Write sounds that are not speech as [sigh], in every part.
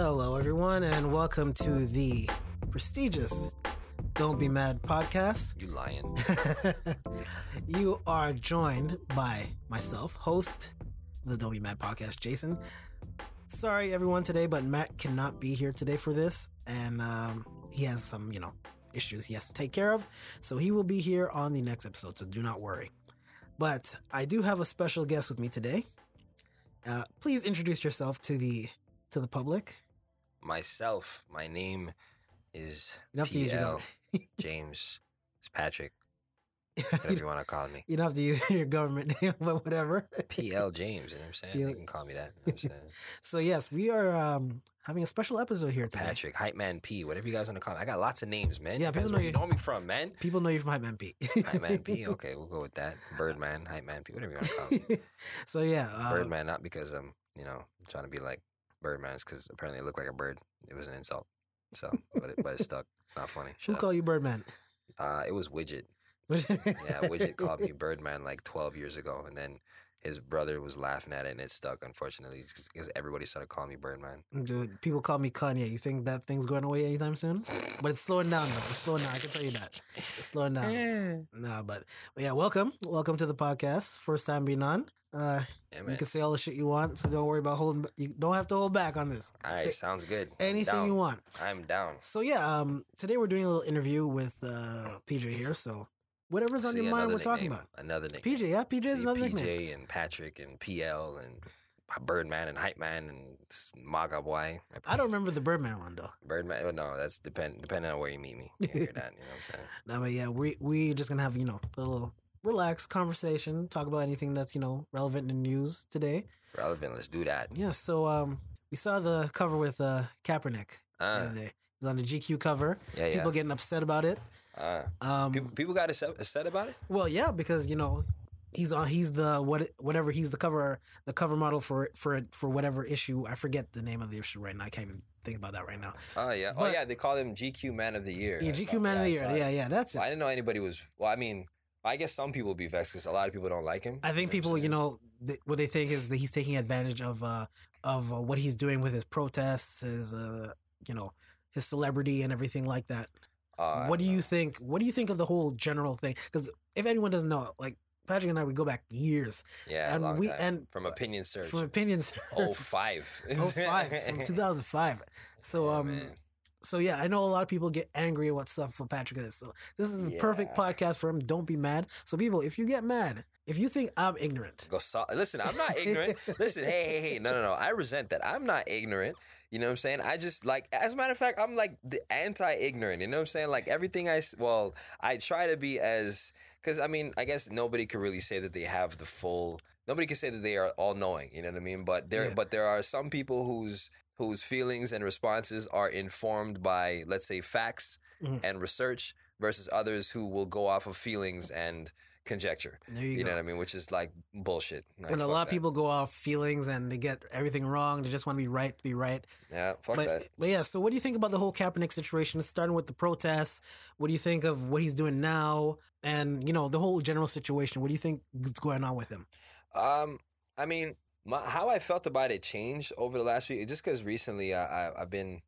Hello, everyone, and welcome to the prestigious Don't Be Mad podcast. You lying. [laughs] you are joined by myself, host of the Don't Be Mad podcast, Jason. Sorry, everyone, today, but Matt cannot be here today for this, and um, he has some, you know, issues he has to take care of. So he will be here on the next episode, so do not worry. But I do have a special guest with me today. Uh, please introduce yourself to the to the public. Myself, my name is You don't have to use your PL. [laughs] James. It's Patrick. [laughs] Whatever you want to call me. You don't have to use your government [laughs] name, but whatever. PL James, you know what I'm saying? You can call me that. You know what I'm saying? So yes, we are um, having a special episode here today. Patrick, Hype Man P, whatever you guys want to call me. I got lots of names, man. Yeah, people know you you- know me from, man. People know you from Hype Man P. Hype Man P, okay, we'll go with that. Birdman, Hype Man P, whatever you want to call me. so yeah, uh, Birdman, not because I'm, you know, trying to be like Birdman, it's because apparently it looked like a bird. It was an insult. So, [laughs] but it, but it stuck. It's not funny. who Shut up. call you Birdman? Uh, it was Widget. [laughs] Yeah, Widget called me Birdman like 12 years ago, and then his brother was laughing at it, and it stuck. Unfortunately, because everybody started calling me Birdman. Dude, people call me Kanye. You think that thing's going away anytime soon? [laughs] But it's slowing down though. It's slowing down. I can tell you that. It's slowing down. No, but, but yeah, welcome. Welcome to the podcast. First time being on. Uh, Yeah, you can say all the shit you want, so don't worry about holding. You don't have to hold back on this. All right, Say sounds good. Anything you want. I'm down. So yeah, um, today we're doing a little interview with uh, PJ here. So whatever's on See, your mind, we're talking about. Another nickname. PJ, yeah, PJ is another PJ nickname. and Patrick and PL and Birdman and Hype Man and Maga Boy. I don't remember the Birdman one though. Birdman. Oh, no, that's depend depending on where you meet me. You hear [laughs] that? You know what I'm saying? No, but yeah, we we just gonna have you know a little relaxed conversation, talk about anything that's you know relevant in the news today. Relevant. Let's do that. Yeah, so um, we saw the cover with uh Kaepernick the Uh, other day. He's on the GQ cover. yeah, yeah. People getting upset about it. Uh, Um, people, people got upset about it. well, yeah, because you know he's on. He's the what whatever. He's the cover the cover model for for for whatever issue. I forget the name of the issue right now. I can't even think about that right now. Oh yeah. oh yeah. They call him GQ Man of the Year. Yeah, GQ Man of the Year. Yeah, yeah, that's it. Well, I didn't know anybody was. Well, I mean, I guess some people would be vexed because a lot of people don't like him. I think You know people, you know, th- what they think is that he's taking advantage of uh of uh, what he's doing with his protests, his uh you know his celebrity and everything like that. Uh, what do don't you think? What do you think of the whole general thing? Because if anyone doesn't know, like Patrick and I, we go back years Yeah, and long we- time. and- from opinion search. from opinions. [laughs] Oh five. oh five from [laughs] two thousand five. So Yeah, um. man. So yeah, I know a lot of people get angry at what stuff for Patrick is. So this is a perfect podcast for him. Don't be mad. So people, if you get mad, if you think I'm ignorant, Go so- Listen, I'm not ignorant. Listen, hey, hey, hey, no, no, no. I resent that. I'm not ignorant. You know what I'm saying? I just like, as a matter of fact, I'm like the anti-ignorant. You know what I'm saying? Like everything I, well, I try to be as, because I mean, I guess nobody could really say that they have the full. Nobody can say that they are all knowing. You know what I mean? But there, Yeah. but there are some people whose whose feelings and responses are informed by, let's say, facts Mhm. and research, versus others who will go off of feelings and conjecture. there you, You, know what I mean? Which is like bullshit. Like, when a lot of people go off feelings and they get everything wrong, they just want to be right, be right. Yeah, fuck but, that. but yeah, so what do you think about the whole Kaepernick situation? Starting with the protests, what do you think of what he's doing now, and you know the whole general situation? What do you think is going on with him? Um, I mean, my, how I felt about it changed over the last week, just because recently I, I I've been,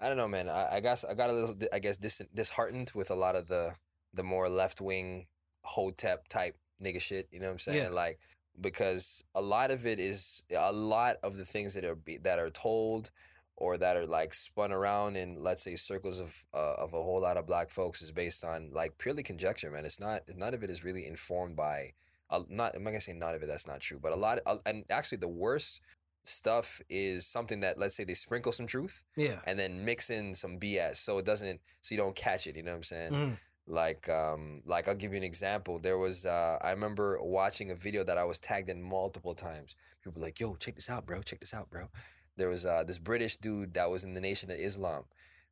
I don't know, man. I, I guess I got a little, I guess, dis, disheartened with a lot of the the more left wing hotep type nigga shit. You know what I'm saying? Yeah. Like because a lot of it is a lot of the things that are be, that are told or that are like spun around in let's say circles of uh, of a whole lot of black folks is based on like purely conjecture man it's not none of it is really informed by uh, not i'm not gonna say none of it that's not true but a lot uh, and actually the worst stuff is something that let's say they sprinkle some truth Yeah, and then mix in some bs so it doesn't so you don't catch it you know what i'm saying? Mhm. like um like i'll give you an example there was uh i remember watching a video that i was tagged in multiple times people were like yo check this out bro check this out bro. There was uh this british dude that was in the nation of islam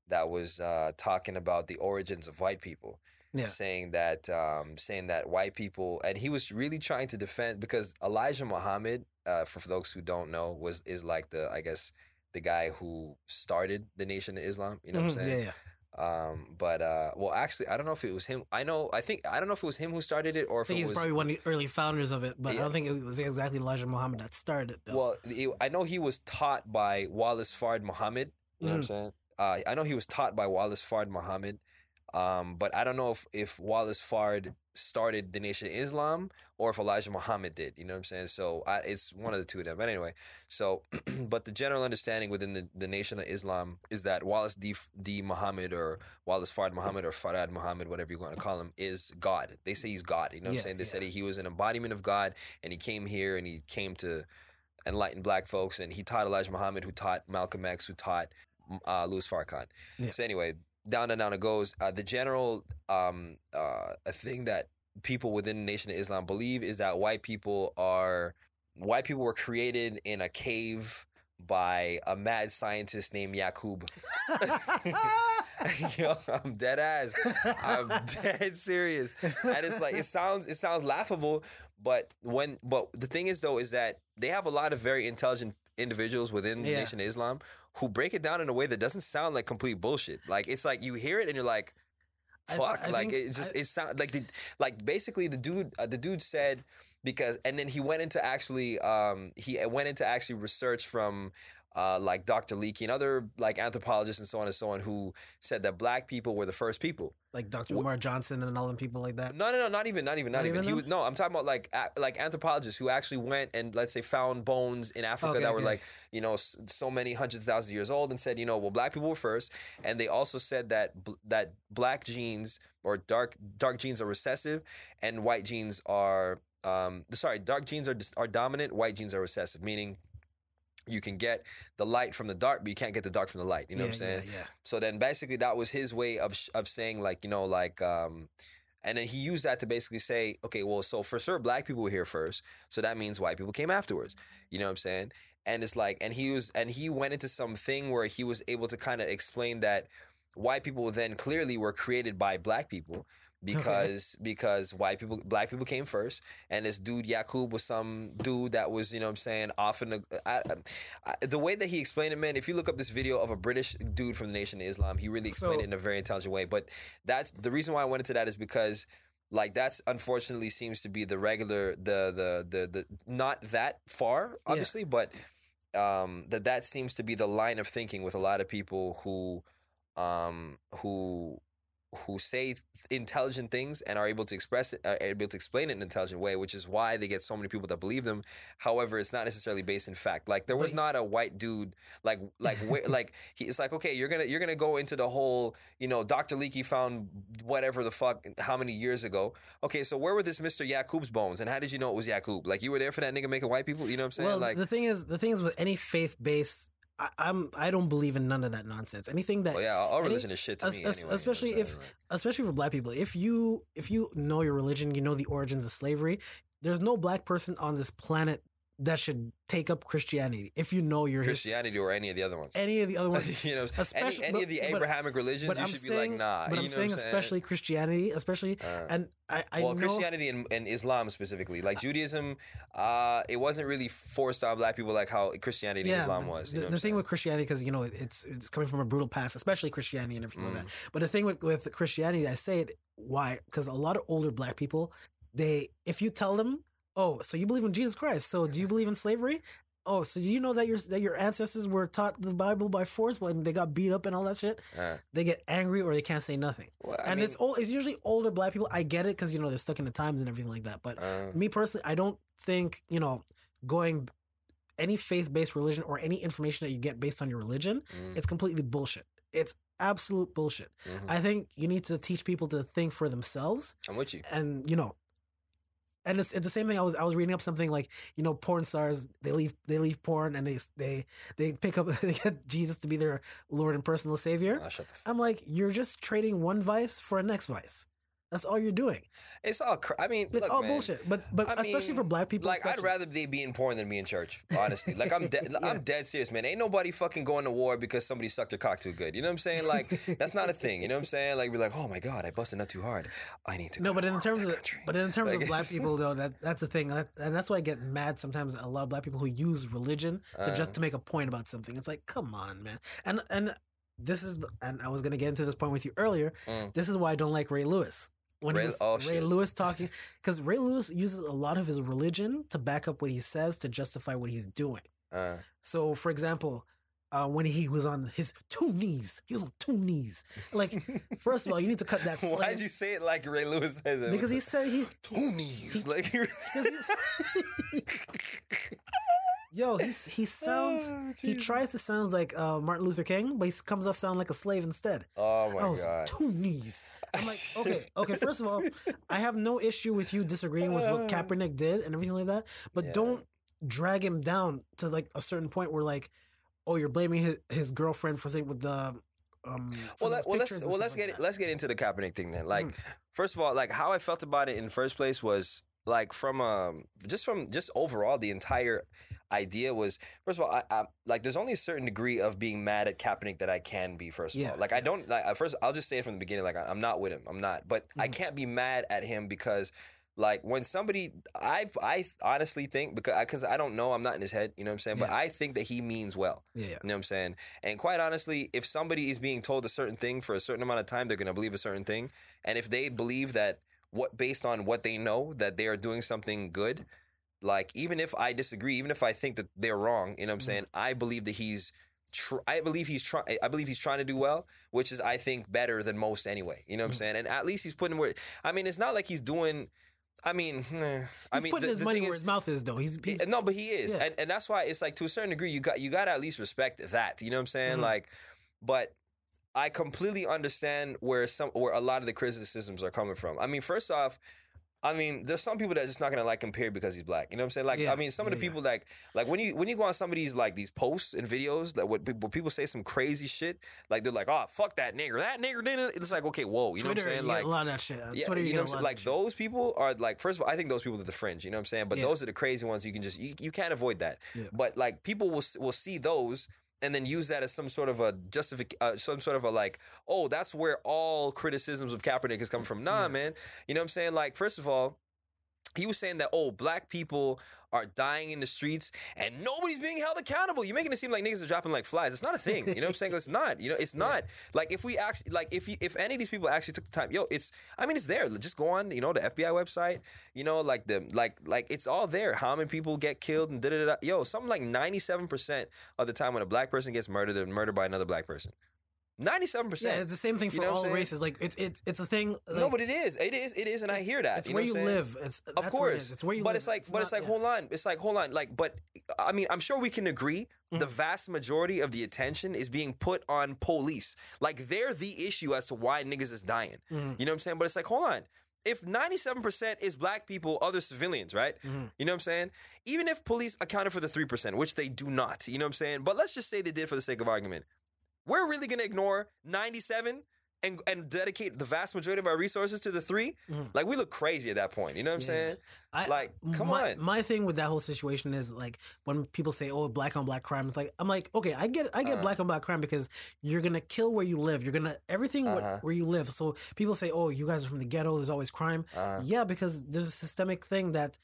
that was uh talking about the origins of white people yeah, saying that um saying that white people and he was really trying to defend because elijah muhammad uh for, for those who don't know was is like the i guess the guy who started the nation of islam you know what i'm Mhm. saying yeah, Um, but uh, well, actually, I don't know if it was him. I know, I think, I don't know if it was him who started it or I think it he's was. probably one of the early founders of it, but I don't think it was exactly Elijah Muhammad that started it. Though. Well, he- I know he was taught by Wallace Fard Muhammad. You know what I'm saying? Uh, I know he was taught by Wallace Fard Muhammad, um, but I don't know if, if Wallace Fard started the Nation of Islam or if Elijah Muhammad did. You know what I'm saying? So I, it's one of the two of them. But anyway, so [clears throat] but the general understanding within the, the Nation of Islam is that Wallace D, D Muhammad or Wallace Fard Muhammad or Farad Muhammad, whatever you want to call him, is God. They say he's God. You know what Yeah, I'm saying? They yeah. said he, was an embodiment of God and he came here and he came to enlighten black folks, and he taught Elijah Muhammad, who taught Malcolm X, who taught uh, Louis Farrakhan. Yeah. So anyway, down and down it goes. Uh, the general um, uh, a thing that people within the Nation of Islam believe is that white people are white people were created in a cave by a mad scientist named Yakub. [laughs] Yo, I'm dead ass. I'm [laughs] dead serious. And it's like it sounds it sounds laughable, but when but the thing is though is that they have a lot of very intelligent individuals within the Yeah. Nation of Islam who break it down in a way that doesn't sound like complete bullshit. Like it's like you hear it and you're like, fuck. I like think- it's just I- it sound like the like basically the dude uh, the dude said because and then he went into actually um he went into actually research from uh, like Dr. Leakey and other like anthropologists and so on and so on who said that black people were the first people. like Dr. Umar Johnson and all them people like that. No, no, no, not even, not even, not, Not even. even He was, no, I'm talking about like a, like anthropologists who actually went and let's say found bones in Africa Okay, that were like you know so many hundreds of thousands of years old and said you know well black people were first and they also said that that black genes or dark dark genes are recessive and white genes are um sorry dark genes are are dominant white genes are recessive meaning you can get the light from the dark but you can't get the dark from the light you know what I'm saying Yeah, yeah. so then basically that was his way of sh- of saying like you know like um and then he used that to basically say okay well so for sure black people were here first so that means white people came afterwards you know what I'm saying and it's like and he was and he went into something where he was able to kind of explain that white people then clearly were created by black people because because white people black people came first and this dude Yakub was some dude that was you know what I'm saying off in the I, I, the way that he explained it man if you look up this video of a British dude from the Nation of Islam he really explained So- it in a very intelligent way but that's the reason why I went into that is because like that's unfortunately seems to be the regular the the the, the not that far obviously but um that that seems to be the line of thinking with a lot of people who um who who say intelligent things and are able to express it, are able to explain it in an intelligent way, which is why they get so many people that believe them. However, it's not necessarily based in fact. Like there was not a white dude like like [laughs] like he, it's like okay, you're gonna you're gonna go into the whole you know Dr. Leakey found whatever the fuck how many years ago. Okay, so where were this Mr. Yakub's bones and how did you know it was Yakub? Like you were there for that nigga making white people. You know what I'm saying? Well, like the thing is, the thing is with any faith based, I, I'm I don't believe in none of that nonsense. Anything that, oh yeah, all any- religion is shit to es- me. es- anyway, you know especially if- Like- especially for black people, if you if you know your religion, you know the origins of slavery. There's no black person on this planet that should take up Christianity if you know your history. Christianity or any of the other ones. Any of the other ones, [laughs] you know, any, especially- any of the but- but- Abrahamic religions, but you I'm should be like, nah. but you I'm know saying what I'm especially Christianity, especially, Uh, and I, I well, know Christianity and, and Islam specifically, like Judaism, uh, it wasn't really forced on black people like how Christianity and Islam was. The, know the thing saying? with Christianity, because you know it's it's coming from a brutal past, especially Christianity and everything like Mm. that. But the thing with with Christianity, I say it why because a lot of older black people, they if you tell them, oh, so you believe in Jesus Christ, so do you believe in slavery? Oh, so do you know that your that your ancestors were taught the Bible by force when they got beat up and all that shit? Uh, They get angry or they can't say nothing. well, and mean, it's old. It's usually older black people. I get it because you know they're stuck in the times and everything like that. But uh, me personally, I don't think you know going any faith based religion or any information that you get based on your religion. mm, It's completely bullshit. It's absolute bullshit. mhm. I think you need to teach people to think for themselves, I'm with you. and you know. And it's, it's the same thing. I was I was reading up something like you know porn stars they leave they leave porn and they they they pick up [laughs] they get Jesus to be their Lord and personal Savior. Oh, shut the f- I'm like you're just trading one vice for a next vice. That's all you're doing. It's all. Cr- I mean, It's look, all man, bullshit. But but I especially mean, for black people, Like I'd rather they be in porn than be in church. Honestly, like I'm dead. [laughs] Yeah. I'm dead serious, man. Ain't nobody fucking going to war because somebody sucked their cock too good. You know what I'm saying? Like that's not a [laughs] thing. You know what I'm saying? Like be like, oh my god, I busted nut too hard. I need to. No, go but to in terms of country. but in terms Like, of [laughs] black people though, that that's the thing, that, and that's why I get mad sometimes. A lot of black people who use religion to Uh. just to make a point about something. It's like, come on, man. And and this is, and I was gonna get into this point with you earlier. Mm. This is why I don't like Ray Lewis. When Ray- he was, oh, Ray. Lewis talking, [laughs] because Ray Lewis uses a lot of his religion to back up what he says to justify what he's doing. Uh, So, for example, uh, when he was on his two knees, he was on two knees. Like, first of all, you need to cut that. [laughs] Why'd you say it like Ray Lewis says it? Because he [laughs] said he, two knees, like. yo, he he sounds. Oh, He tries to sound like uh, Martin Luther King, but he comes off sound like a slave instead. Oh my I was god. two knees. I'm like, okay, okay. First of all, I have no issue with you disagreeing with what [laughs] Kaepernick did and everything like that, but Yeah. don't drag him down to like a certain point where like, oh, you're blaming his, his girlfriend for saying with the um. well, let, well, let's well let's like get that. let's get into the Kaepernick thing then. Like, Mm. first of all, like how I felt about it in the first place was like from um just from just overall the entire idea was first of all I, I like there's only a certain degree of being mad at Kaepernick that I can be first of Yeah, all like I don't like first I'll just say it from the beginning like I, I'm not with him I'm not but I Mhm. can't be mad at him because like when somebody I I honestly think because because I don't know I'm not in his head you know what I'm saying but I think that he means well Yeah, yeah. you know what I'm saying? And quite honestly, if somebody is being told a certain thing for a certain amount of time, they're going to believe a certain thing. And if they believe that what based on what they know that they are doing something good, like even if I disagree, even if I think that they're wrong, you know what I'm Mhm. saying? I believe that he's tr- I believe he's trying I believe he's trying to do well, which is I think better than most anyway. You know what I'm Mhm. saying? And at least he's putting where I mean, it's not like he's doing I mean, [laughs] I He's mean, putting the- his the money where is- his mouth is, though. He's, he's no, but he is, Yeah. and and that's why it's like to a certain degree you got you got to at least respect that. You know what I'm saying? Mhm. Like, but I completely understand where some where a lot of the criticisms are coming from. I mean, first off. I mean, there's some people that are just not gonna like him period because he's black. You know what I'm saying? Like, Yeah, I mean, some of the yeah, yeah. people like, like when you when you go on some of these like these posts and videos that what people, people say some crazy shit, like they're like, oh fuck that nigger, that nigger didn't. It's like, okay, whoa, you know what I'm saying? Like, a lot of that shit. Uh, yeah, Twitter, you get know what I'm saying? Like that shit. those people are like, first of all, I think those people are the fringe. You know what I'm saying? But those are the crazy ones. You can just you, you can't avoid that. But like people will will see those and then use that as some sort of a justific, uh, some sort of a like, oh, that's where all criticisms of Kaepernick is coming from. Nah, Yeah. man. You know what I'm saying? Like, first of all. He was saying that oh, black people are dying in the streets and nobody's being held accountable. You're making it seem like niggas are dropping like flies. It's not a thing. You know what I'm saying? It's not. You know, it's not. Like if we actually like if you, if any of these people actually took the time, yo, it's I mean it's there. Just go on, you know, the FBI website, you know, like the like like it's all there. How many people get killed and da da da. Yo, something like 97% of the time when a black person gets murdered, they're murdered by another black person. 97%. Yeah, it's the same thing You for know all races. Like it's it's it's a thing. Like, no, but it is. It is. It is, and I hear that. it's you where you saying? live. It's Of what it course. It's where you but live. it's like, but it's like, yeah. hold on, it's like, hold on, like, but I mean, I'm sure we can agree the Mhm. vast majority of the attention is being put on police, like they're the issue as to why niggas is dying. Mhm. You know what I'm saying? But it's like, hold on, if 97% is black people, other civilians, right? Mhm. You know what I'm saying? Even if police accounted for the 3%, which they do not, you know what I'm saying? But let's just say they did for the sake of argument. We're really gonna ignore 97 and, and dedicate the vast majority of our resources to the 3 Mhm. Like we look crazy at that point. You know what I'm Yeah. saying? I, Like, come my, on. My thing with that whole situation is like when people say, "Oh, black on black crime," it's like I'm like, okay, I get, I get Uh-huh. black on black crime because you're gonna kill where you live. You're gonna everything Uh-huh. where you live. So people say, "Oh, you guys are from the ghetto. There's always crime." Uh, Yeah, because there's a systemic thing that,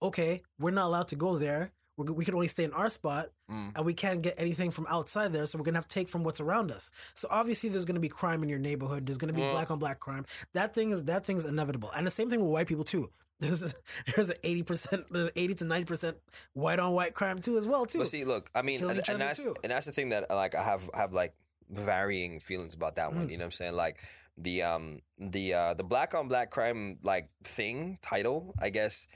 okay, we're not allowed to go there. We're, we can only stay in our spot, mm. and we can't get anything from outside there. So we're gonna have to take from what's around us. So obviously, there's gonna be crime in your neighborhood. There's gonna be Yeah. black on black crime. That thing is that thing's inevitable. And the same thing with white people too. [laughs] There's a, there's an eighty percent, there's eighty to ninety percent white on white crime too as well too. But see, look, I mean, Killing and, and that's too. and that's the thing that like I have have like varying feelings about that one. Mm. You know what I'm saying? Like the um the uh the black on black crime like thing title, I guess.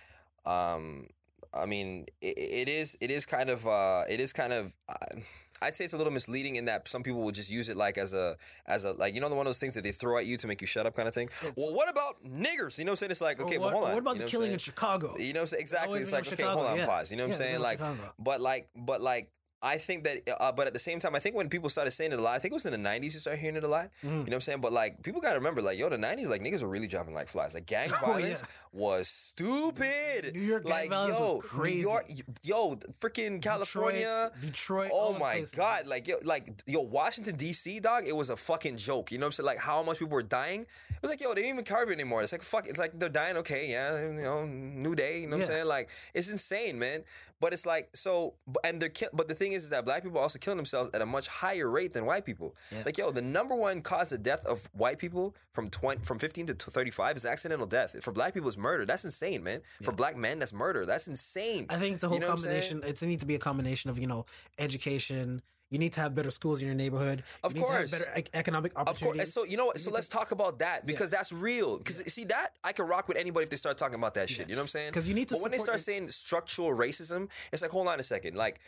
Um, I mean, it, it is it is kind of uh it is kind of. Uh, I'd say it's a little misleading in that some people will just use it like as a as a like you know the one of those things that they throw at you to make you shut up kind of thing. It's- well, what about niggers? You know what I'm saying? It's like okay, what, but hold on. what about you know the killing in? Chicago? You know what I'm saying? Exactly. It's like okay, Chicago, hold on, yeah. pause. You know what I'm saying? Like, Chicago. but like, but like, I think that, uh, but at the same time, I think when people started saying it a lot, I think it was in the '90s you started hearing it a lot. Mhm. You know what I'm saying? But like, people gotta remember, like, yo, the '90s, like, niggas were really dropping like flies. Like, gang [laughs] Oh, violence yeah. was stupid. New York gang like, violence yo, was crazy. New York, yo, freaking California. Detroit, Detroit. Oh my places. god! Like yo, like yo, Washington D.C. dog. It was a fucking joke. You know what I'm saying? Like how much people were dying. It was like yo, they didn't even carve it anymore. It's like fuck. It's like they're dying. Okay, yeah, you know, new day. You know what Yeah. I'm saying? Like it's insane, man. But it's like so, and they're kill. But the thing is, is that black people are also killing themselves at a much higher rate than white people. Yeah. Like, yo, the number one cause of death of white people from 20, from 15 to 35 is accidental death. For black people, it's murder. That's insane, man. For black men, that's murder. That's insane. I think it's a whole You know what I'm saying? combination. It's needs to be a combination of you know education. You need to have better schools in your neighborhood. Of you need course. to have better e- economic Of course. So you know what? So let's talk about that because that's real. Because see that I can rock with anybody if they start talking about that shit. You know what I'm saying? 'Cause you need to But when they start saying structural racism, it's like hold on a second. Like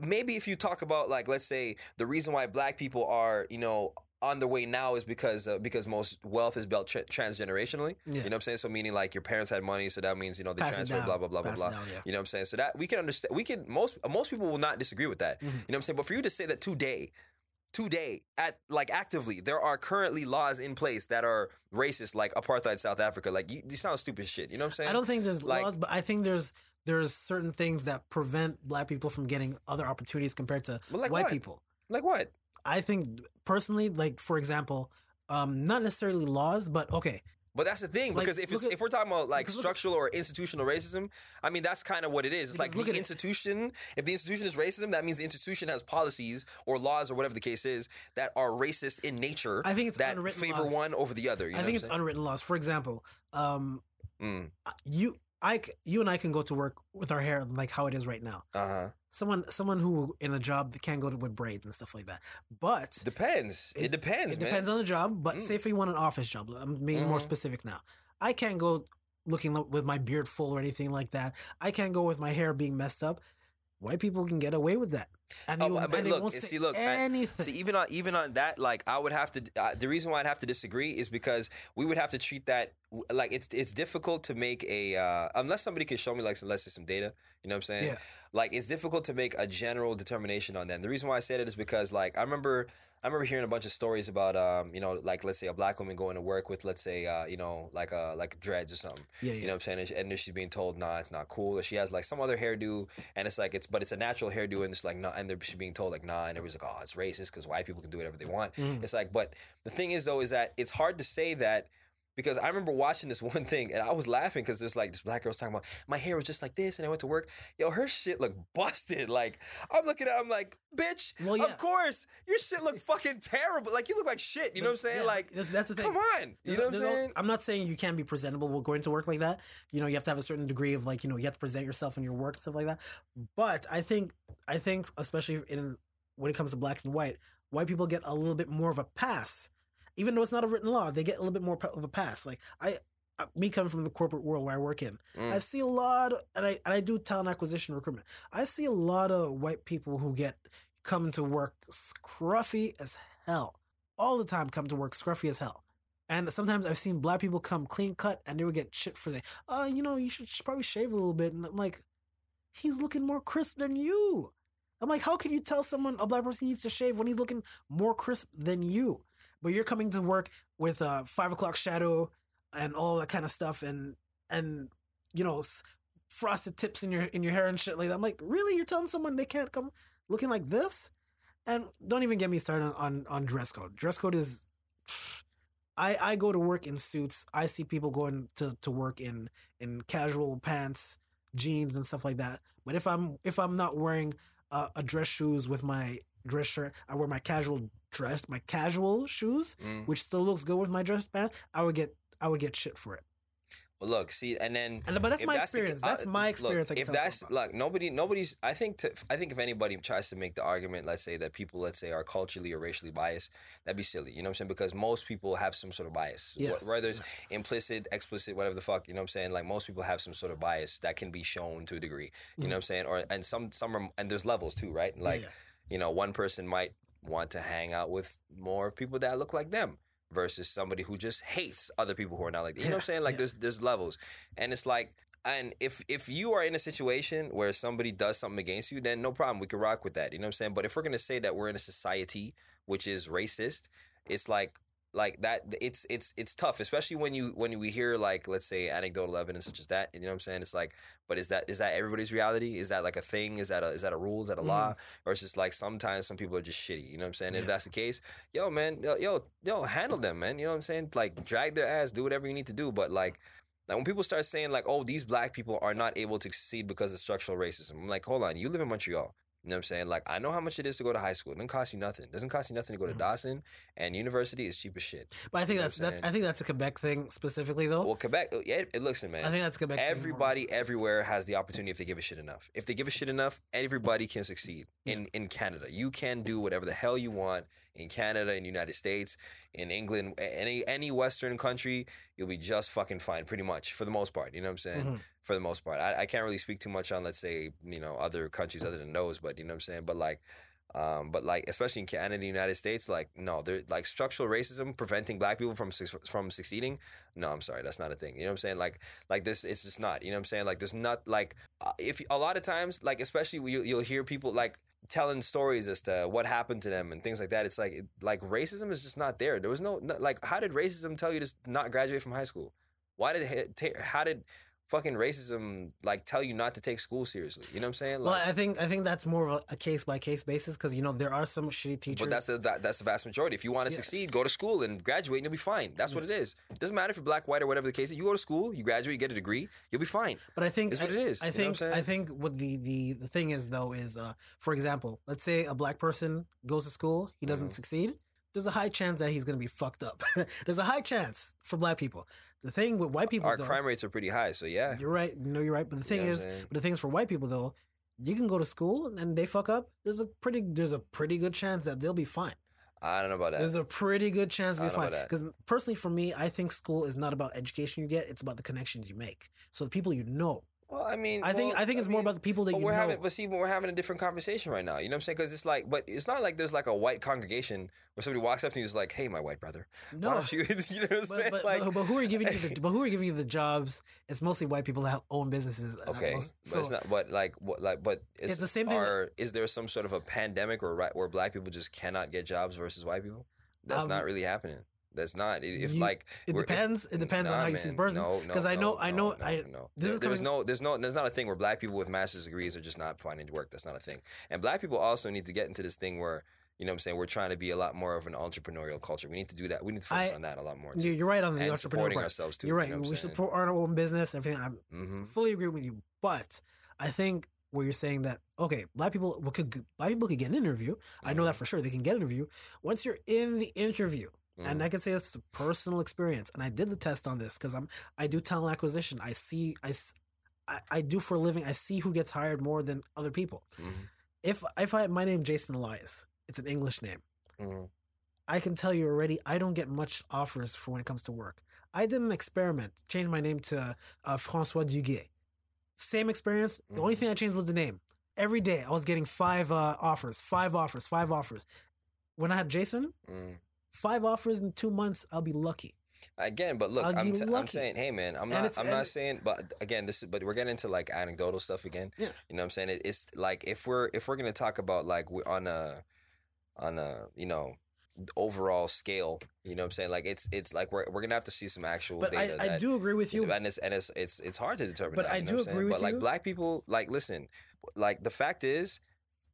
maybe if you talk about like let's say the reason why black people are you know on the way now is because uh, because most wealth is built tra- transgenerationally. Yeah. You know what I'm saying? So meaning like your parents had money, so that means you know they Pass transfer blah blah blah blah Pass blah. down, yeah. You know what I'm saying? So that we can understand. We can most most people will not disagree with that. Mm-hmm. You know what I'm saying? But for you to say that today today at like actively there are currently laws in place that are racist like apartheid south africa like you, you sound stupid shit you know what i'm saying I don't think there's Like- laws, but I think there's there's certain things that prevent black people from getting other opportunities compared to like white what? people. like what I think personally, like for example, um, not necessarily laws, but okay, but that's the thing Like, because if it's, at- if we're talking about like look at- structural or institutional racism i mean that's kind of what it is it's like the at it. institution if the institution is racism that means the institution has policies or laws or whatever the case is that are racist in nature I think it's that favor laws. one over the other you know I think it's saying? unwritten laws. For example, um, Mm, you, I, you and I can go to work with our hair like how it is right now. uh-huh Someone, someone who in a job that can go to with braids and stuff like that. But depends it, It- depends it man depends on the job. But Mm. say if you want an office job, I'm being more Mhm. specific now. I can't go looking with my beard full or anything like that. I can't go with my hair being messed up. White people can get away with that, and, Oh, but look, won't see, look, I- anything. See, even on even on that, like I would have to. Uh, the reason why I'd have to disagree is because we would have to treat that like it's it's difficult to make a uh, unless somebody can show me like some let's say some data. You know what I'm saying? Yeah. Like it's difficult to make a general determination on that. And the reason why I said it is because like I remember. I remember hearing a bunch of stories about, um, you know, like let's say a black woman going to work with, let's say, uh, you know, like uh, like dreads or something. yeah, yeah. You know what I'm saying? And, and then she's being told, nah, it's not cool. Or she has like some other hairdo, and it's like it's, but it's a natural hairdo, and it's like, nah, and they're, she's being told like, nah, and everybody's like, oh, it's racist because white people can do whatever they want. Mhm. It's like, but the thing is though, is that it's hard to say that because I remember watching this [laughs] one thing and I was laughing because there's like this black girl's talking about my hair was just like this, and I went to work. Yo, her shit looked busted. Like I'm looking at, I'm like, bitch, Well, yeah. of course your shit look fucking terrible. Like you look like shit. You know what I'm saying? Yeah, like, that's the thing. come on. You know a- what I'm there's a- saying? I'm not saying you can't be presentable while going to work like that. You know, you have to have a certain degree of like, you know, you have to present yourself in your work and stuff like that. But I think, I think, especially in when it comes to black and white, white people get a little bit more of a pass, even though it's not a written law. They get a little bit more of a pass. Like I, uh, me coming from the corporate world where I work in, Mm. I see a lot, and I and I do talent acquisition recruitment. I see a lot of white people who get come to work scruffy as hell all the time. Come to work scruffy as hell. And sometimes I've seen black people come clean cut and they would get shit for saying, "Oh, you know, you should probably shave a little bit." And I'm like, "He's looking more crisp than you." I'm like, "How can you tell someone a black person needs to shave when he's looking more crisp than you?" But you're coming to work with a five o'clock shadow and all that kind of stuff, and and you know, frosted tips in your in your hair and shit like that. I'm like, really? You're telling someone they can't come looking like this? And don't even get me started on on, on dress code. Dress code is. I, I go to work in suits. I see people going to, to work in in casual pants, jeans, and stuff like that. But if I'm if I'm not wearing uh, a dress shoes with my dress shirt, I wear my casual dress, my casual shoes, Mm. which still looks good with my dress pants. I would get I would get shit for it. Well, look, see, and then And but that's my the ca- experience. uh, that's my experience. I Look, if that's like nobody, nobody's. I think to, I think if anybody tries to make the argument, let's say that people, let's say, are culturally or racially biased, that'd be silly. You know what I'm saying? Because most people have some sort of bias, Yes. whether it's implicit, explicit, whatever the fuck. You know what I'm saying? Like most people have some sort of bias that can be shown to a degree. You know what I'm saying? Or and some some are, and there's levels too, right? Like yeah. you know, one person might want to hang out with more people that look like them versus somebody who just hates other people who are not like. them. You know what I'm saying? Like yeah. there's there's levels, and it's like. And if if you are in a situation where somebody does something against you, then no problem. We can rock with that. You know what I'm saying? But if we're gonna say that we're in a society which is racist, it's like like that it's it's it's tough, especially when you when we hear like let's say anecdotal evidence such as that. You know what I'm saying? It's like, but is that is that everybody's reality? Is that like a thing? Is that a is that a rule? Is that a law? Or it's just like sometimes some people are just shitty. You know what I'm saying? If that's the case, yo man, yo, yo yo handle them, man. You know what I'm saying? Like drag their ass, do whatever you need to do. But like like when people start saying like, oh, these black people are not able to succeed because of structural racism, I'm like, hold on, you live in Montreal. You know what I'm saying? Like I know how much it is to go to high school. It doesn't cost you nothing. It doesn't cost you nothing to go to Mhm. Dawson, and university is cheap as shit. But I think You know that's that's? I think that's a Quebec thing specifically though. Well, Quebec, uh, yeah, it, listen, man. I think that's Quebec. thing Everybody everywhere has the opportunity if they give a shit enough. If they give a shit enough, everybody can succeed in in Canada. You can do whatever the hell you want in Canada, in the United States, in England, any any Western country. You'll be just fucking fine, pretty much for the most part. You know what I'm saying? Mhm. For the most part, I, I can't really speak too much on, let's say, you know, other countries other than those, but you know what I'm saying. But like. Um, but like, especially in Canada, the United States, like no, they're like structural racism preventing black people from suc- from succeeding. No, I'm sorry, that's not a thing. You know what I'm saying? Like, like this, it's just not. You know what I'm saying? Like, there's not like uh, if a lot of times, like especially you, you'll hear people like telling stories as to what happened to them and things like that. It's like like racism is just not there. There was no, like how did racism tell you to not graduate from high school? Why did how did fucking racism like tell you not to take school seriously? You know what I'm saying? Well, I think I think that's more of a case by case basis because you know there are some shitty teachers. But that's the that, that's the vast majority. If you want to Yeah. succeed, go to school and graduate, and you'll be fine. That's what it is. It doesn't matter if you're black, white, or whatever the case is. You go to school, you graduate, you get a degree, you'll be fine. But I think It's what I, it is, I you know what think? I think what the, the the thing is though is uh for example, let's say a black person goes to school, he doesn't Mhm. succeed. There's a high chance that he's gonna be fucked up. [laughs] There's a high chance for black people. The thing with white people, Our though, crime rates are pretty high, so yeah. you're right. No, you're right. But the You thing know what is, but the thing is for white people though, you can go to school and they fuck up. There's a pretty there's a pretty good chance that they'll be fine. I don't know about that. There's a pretty good chance to be fine. Because personally, for me, I think school is not about education you get; it's about the connections you make. So the people you know. Well, I mean, I think I think it's more mean, about the people that But you we're know. having, but see, but we're having a different conversation right now. You know what I'm saying? Because it's like, but it's not like there's like a white congregation where somebody walks up to you and is like, "Hey, my white brother, no, why don't you?" [laughs] you know what I'm but, saying? but, like, but, but who are giving you the [laughs] but who are giving you the jobs? It's mostly white people that own businesses. uh, Okay, most- but it's not. But like, what? Like, but is, It's the same thing that- Are, is there some sort of a pandemic or right where black people just cannot get jobs versus white people? That's Um, not really happening. That's not. If you- like, It we're- if- depends. it depends on how you see the person. No, no, 'Cause I no, know- I know- no, I- no. this There- is there's coming- no, there's no, there's not a thing where black people with master's degrees are just not finding work. That's not a thing. And black people also need to get into this thing where. You know what I'm saying? We're trying to be a lot more of an entrepreneurial culture. We need to do that. We need to focus I- on that a lot more. Too. You're right on the and entrepreneur supporting part. ourselves too. You're right. You know we saying? support our own business. Everything. I hmm fully agree with you. But I think where you're saying that okay, black people could black people could get an interview. I know Mm-hmm. that for sure. They can get an interview. Once you're in the interview, Mm-hmm. and I can say it's a personal experience. And I did the test on this because I'm I do talent acquisition. I see I, I, I do for a living. I see who gets hired more than other people. Mhm. If if I my name Jason Elias, it's an English name. Mhm. I can tell you already, I don't get much offers for when it comes to work. I did an experiment, changed my name to uh, Francois Duguay. Same experience. The only Mhm. thing I changed was the name. Every day I was getting five uh, offers, five offers, five offers. When I had Jason, Mm. Five offers in two months, I'll be lucky. Again, but look, I'm, t- I'm saying, hey man, I'm not, I'm not saying, but again, this is, but we're getting into like anecdotal stuff again. Yeah. You know what I'm saying? It, it's like if we're if we're gonna talk about like we're on a on a you know overall scale, you know what I'm saying? Like it's it's like we're we're gonna have to see some actual But I, data. I that, do agree with you. and it's and it's it's it's hard to determine. But that, I you know do what I'm saying? agree with But like black people, like listen, like the fact is,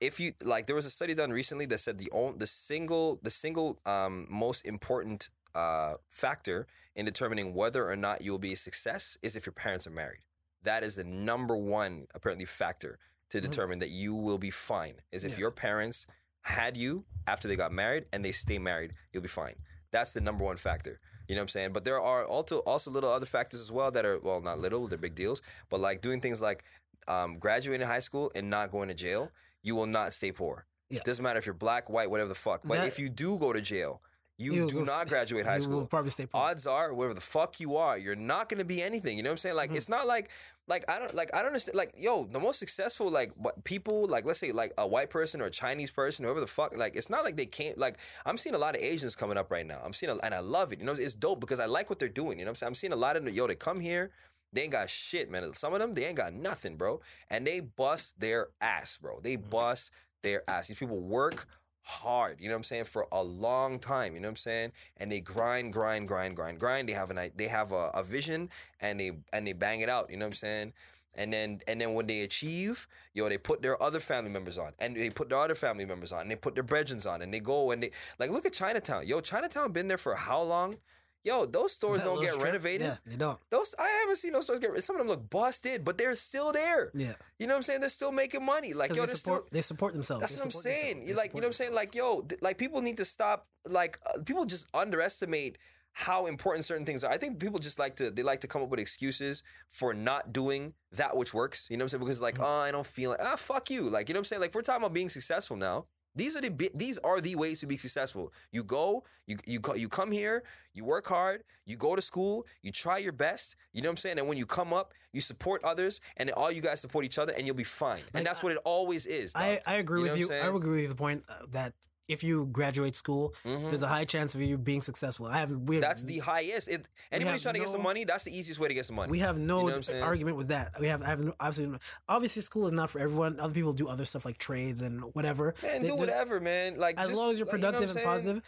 if you like, there was a study done recently that said the only the single the single um most important uh factor in determining whether or not you'll be a success is if your parents are married. That is the number one apparently factor to Mhm. determine that you will be fine. Is if Yeah. your parents had you after they got married and they stay married, you'll be fine. That's the number one factor. You know what I'm saying? But there are also also little other factors as well that are well not little, they're big deals. But like doing things like um, graduating high school and not going to jail, you will not stay poor. Yeah. Doesn't matter if you're black, white, whatever the fuck. But That- if you do go to jail, you, You do not graduate high school probably stay poor. odds are whatever the fuck you are you're not going to be anything you know what i'm saying like Mhm. it's not like like i don't like i don't understand like yo the most successful like what people like let's say like a white person or a chinese person whoever the fuck like it's not like they can't like i'm seeing a lot of asians coming up right now i'm seeing a, and i love it you know it's dope because i like what they're doing you know what i'm saying i'm seeing a lot of yo they come here they ain't got shit man some of them they ain't got nothing bro and they bust their ass bro they Mhm. bust their ass these people work hard, you know what I'm saying, for a long time, you know what I'm saying? And they grind, grind, grind, grind, grind. They have an they have a, a vision and they and they bang it out, you know what I'm saying? And then and then when they achieve, yo, they put their other family members on, and they put their other family members on, and they put their brethren on, and they go and they like look at Chinatown, yo, Chinatown been there for how long? Yo, those stores don't get renovated. Yeah, they don't. Those I haven't seen those stores get. Some of them look busted, but they're still there. Yeah, You know what I'm saying? They're still making money. Like yo, they support. still. they support themselves. That's They what I'm saying. You like, you know what I'm saying? Like, yo, th- like people need to stop. Like, uh, people just underestimate how important certain things are. I think people just like to they like to come up with excuses for not doing that which works. You know what I'm saying? Because like, Mhm. oh, I don't feel like ah, fuck you. Like, you know what I'm saying? Like, we're talking about being successful now. These are the these are the ways to be successful. You go, you you you come here, you work hard, you go to school, you try your best. You know what I'm saying? And when you come up, you support others, and all you guys support each other, and you'll be fine. Like, and that's what it always is. I, dog. I agree You know with you. I agree with the point uh, that if you graduate school, Mhm. there's a high chance of you being successful. I have we have, That's the highest. If anybody's trying to get some money, that's the easiest way to get some money. we have no You know what I'm saying? argument with that. We have I have no, absolutely no, obviously school is not for everyone. Other people do other stuff like trades and whatever. man, They- do whatever, man. Like as just, long as you're like, you know productive and positive.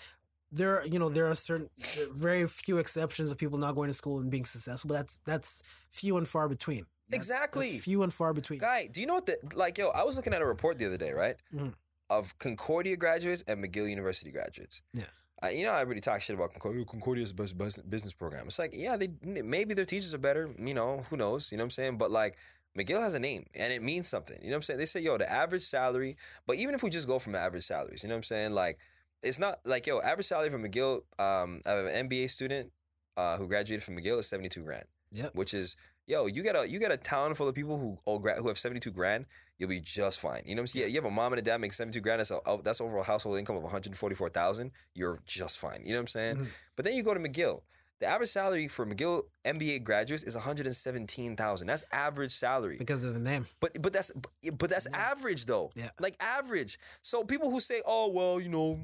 There, are- you know, there are certain, there are very few exceptions of people not going to school and being successful. But that's that's few and far between. That's- that's Exactly. few and far between. Guy, do you know what the like? Yo, I was looking at a report the other day, right, Mhm. Of Concordia graduates and McGill University graduates. Yeah. You know, everybody talks shit about Concordia. Concordia is the best business program. It's like, yeah, they maybe their teachers are better. You know, who knows? You know what I'm saying? But like. McGill has a name and it means something. You know what I'm saying? They say, yo, the average salary, but even if we just go from average salaries, you know what I'm saying? Like, it's not like, yo, average salary from McGill, um, I have an MBA student uh, who graduated from McGill is 72 grand Yep. which is yo, you got a you get a town full of people who all gra- who have seventy two grand, you'll be just fine. You know what I'm saying? Yeah, you have a mom and a dad make seventy two grand. That's a, oh, that's overall household income of one hundred forty four thousand. You're just fine. You know what I'm saying? Mhm. But then you go to McGill. The average salary for McGill MBA graduates is one hundred and seventeen thousand. That's average salary. because of the name. But but that's but that's Yeah. average though. Yeah. Like average. So people who say, "Oh well, you know,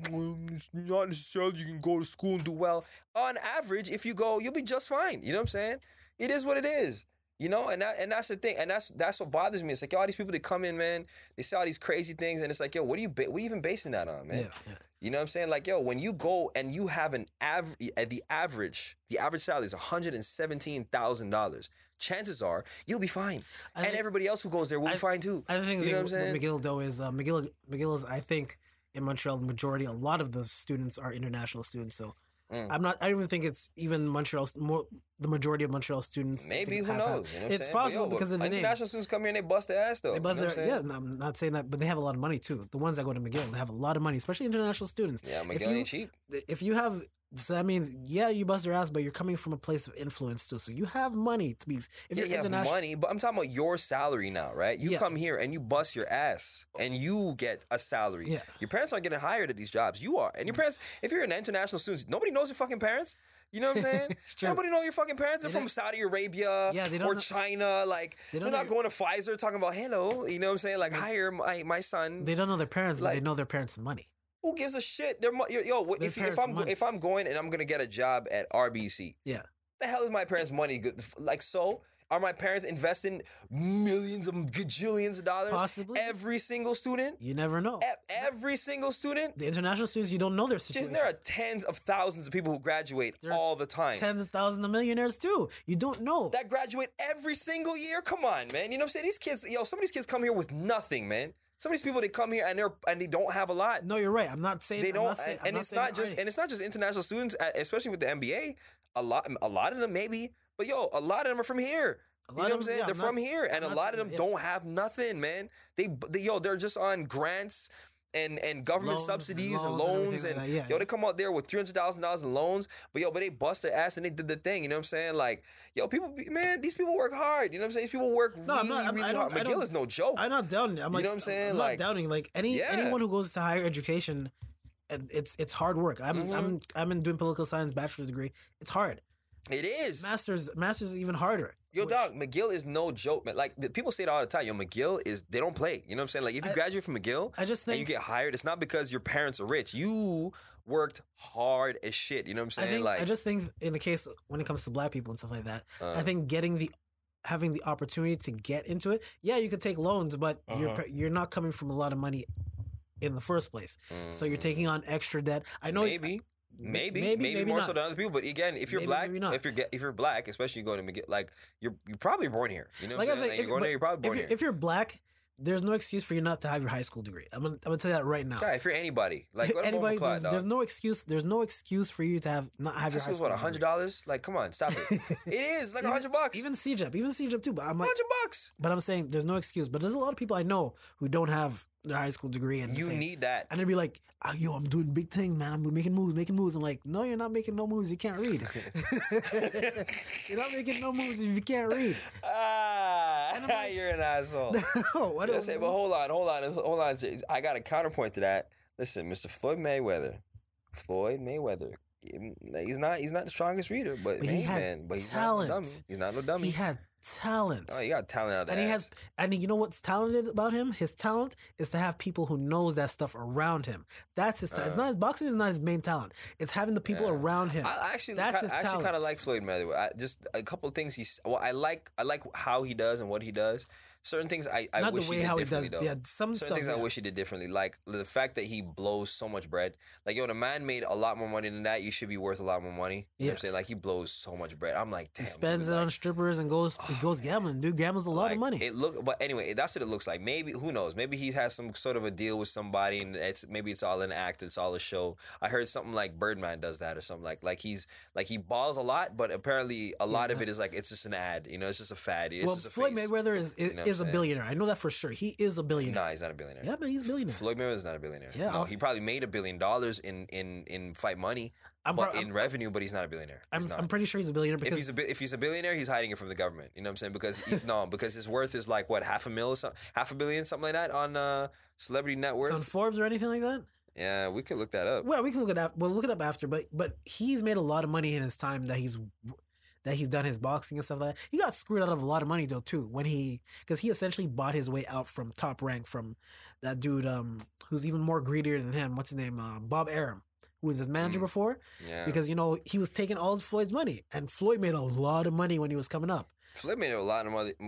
it's not necessarily you can go to school and do well." On average, if you go, you'll be just fine. You know what I'm saying? It is what it is. You know, and that and that's the thing, and that's that's what bothers me. It's like yo, all these people that come in, man, they say all these crazy things, and it's like, yo, what are you, ba- what are you even basing that on, man? Yeah, yeah. You know what I'm saying? Like, yo, when you go and you have an average, the average, the average salary is one hundred and seventeen thousand dollars. Chances are you'll be fine, I and think- everybody else who goes there will I- be fine too. I think You know what I'm saying? McGill though is uh, McGill. McGill is I think in Montreal the majority. A lot of the students are international students. So Mm. I'm not. I don't even think it's even Montreal. More the majority of Montreal students. Maybe who knows? You know It's saying? Possible yo, because of the name. international students come here and they bust their ass though. They bust you know their, yeah, no, I'm not saying that, but they have a lot of money too. The ones that go to McGill, they have a lot of money, especially international students. yeah, if McGill you- ain't cheap. If you have, so that means yeah, you bust your ass, but you're coming from a place of influence too. So you have money to be. If Yeah, you're you international, money, but I'm talking about your salary now, right? You Yeah. come here and you bust your ass, and you get a salary. Yeah. Your parents aren't getting hired at these jobs. You are, and your mm. parents. If you're an international student, nobody knows your fucking parents. You know what I'm saying? [laughs] Nobody know your fucking parents. They from Saudi Arabia Yeah, or know- China. Like they they're not know- going to Pfizer talking about hello. You know what I'm saying? Like hire my my son. they don't know their parents, but they know their parents' money. Who gives a shit? They're, yo Their if, if I'm money. if I'm going and I'm gonna get a job at RBC, Yeah. the hell is my parents' money good? Like so, are my parents investing millions of gajillions of dollars Possibly. every single student? You never know. E- Every single student? The international students, you don't know their Just situation. there are tens of thousands of people who graduate There all the time. Tens of thousands of millionaires too. You don't know. that graduate every single year. Come on, man. You know what I'm saying? These kids, yo, some of these kids come here with nothing, man. Some of these people they come here and they're and they don't have a lot. no, you're right. I'm not saying they don't not saying- and, and it's not just I- and it's not just international students especially with the MBA a lot a lot of them maybe but yo a lot of them are from here you know what I'm saying yeah, they're from here and a lot of them yeah. don't have nothing man they, they yo they're just on grants and and government Loans subsidies and loans and loans everything and, like yeah, yo they come out there with three hundred thousand dollars in loans but yo but they bust their ass and they did the thing you know what I'm saying like yo people man these people work hard you know what I'm saying these people work No, I'm not- I'm- really hard McGill is no joke I'm not doubting. I'm like, You know what I'm saying? I'm Like- not doubting. Like any anyone who goes to higher education, it's it's hard work. I'm Mhm. I'm I'm in doing political science bachelor's degree. It's hard. It is Masters masters is even harder. Yo, Which- dog, McGill is no joke, man. Like the, people say it all the time. Yo, McGill is they don't play. You know what I'm saying? Like if you I- graduate from McGill I just and you get hired, it's not because your parents are rich. You worked hard as shit. You know what I'm I saying? think like I just think in the case when it comes to black people and stuff like that, uh, I think getting the having the opportunity to get into it. Yeah, you could take loans, but you're Uh-huh. you're not coming from a lot of money in the first place. So you're mm, taking on extra debt. I know maybe. Maybe, maybe, maybe, maybe more not. so than other people. But again, if you're black, if you're if you're black, especially going to McGill, like you're you're probably born here. You know what Like I I'm saying? said, Like, if- you're going there, you're probably if born you're, here. if you're black, there's no excuse for you not to have your high school degree. I'm gonna, I'm gonna tell you that right now. Yeah, if you're anybody, like Anybody, there's, there's no excuse. There's no excuse for you to have not have your high school. what, a hundred dollars? Like, come on, stop it. [laughs] it is like a hundred bucks. Even CEGEP, even CEGEP too. But I'm like, hundred bucks. but I'm saying there's no excuse. But there's a lot of people I know who don't have their high school degree, and You say- need that. and they'd be like, oh, "Yo, I'm doing big things, man. I'm making moves, making moves." I'm like, "No, you're not making no moves. You can't read. [laughs] [laughs] you're not making no moves if you can't read." Ah, I'm like- [laughs] you're an asshole. no, what I say, but hold on, hold on, hold on. I got a counterpoint to that. Listen, Mr. Floyd Mayweather, Floyd Mayweather. He's not. He's not the strongest reader, but, But he hey, had man, but he's talent. not no. He's not no dummy. He had talent. oh, he got talent out of and he has and you know what's talented about him his talent is to have people who knows that stuff around him that's his ta- it's Uh. not his boxing is not his main talent it's having the people Yeah. around him I actually, That's kind, his I actually kinda like Floyd Mayweather. I, just a couple of things he's. Well, I like. I like how he does and what he does. Certain things I, I not wish the way he did how he does differently, though. yeah some Certain stuff things I wish he did differently, like the fact that he blows so much bread. Like, yo, the man made a lot more money than that. You should be worth a lot more money. You know what I'm saying? Like, he blows so much bread. I'm like, damn. he spends dude, it like, on strippers and goes he goes gambling dude gambles a lot like, of money It look, but anyway, that's what it looks like. Maybe who knows? Maybe he has some sort of a deal with somebody, and it's maybe it's all an act. It's all a show. I heard something like Birdman does that or something like like he's like he balls a lot, but apparently a lot of it is like it's just an ad. You know, it's just a fad. It's well Floyd face. Mayweather is is, You know is a saying? billionaire I know that for sure he is a billionaire No, he's not a billionaire. yeah man he's a billionaire Floyd Mayweather's not a billionaire. Yeah, no, I'll- he probably made a billion dollars in in in fight money, I'm, but pro- in I'm, revenue, but he's not a billionaire. I'm, not. I'm pretty sure he's a billionaire if he's a if he's a billionaire, he's hiding it from the government. You know what I'm saying? Because he's no, [laughs] because his worth is like what half a mil or something, half a billion, something like that on uh, Celebrity Net it's Worth. on Forbes or anything like that yeah, we could look that up. Well, we can look it up. We'll look it up after. But but he's made a lot of money in his time that he's that he's done his boxing and stuff like that. He got screwed out of a lot of money though too when he because he essentially bought his way out from top rank from that dude um who's even more greedier than him. What's his name? Uh, Bob Arum, who was his manager Mm. before. Yeah, Because you know he was taking all of Floyd's money, and Floyd made a lot of money when he was coming up. Floyd made a lot of money, a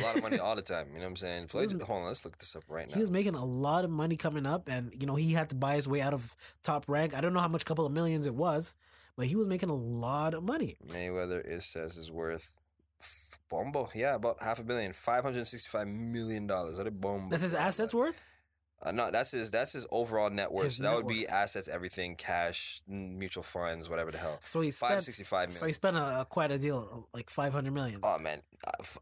lot of money all the time. You know what I'm saying? [laughs] Floyd's, was- hold on, let's look this up right now. He was making a lot of money coming up, and you know he had to buy his way out of top rank. I don't know how much couple of millions it was, but he was making a lot of money. Mayweather it says is worth bombo, yeah, about half a billion, five hundred sixty-five million dollars. Are they bombo? That's his assets worth. Uh, no, that's his. That's his overall net worth. His So that net would be assets, everything, cash, mutual funds, whatever the hell. So he spent. sixty-five So he spent a, quite a deal, like five hundred million. Oh man, Uh, f-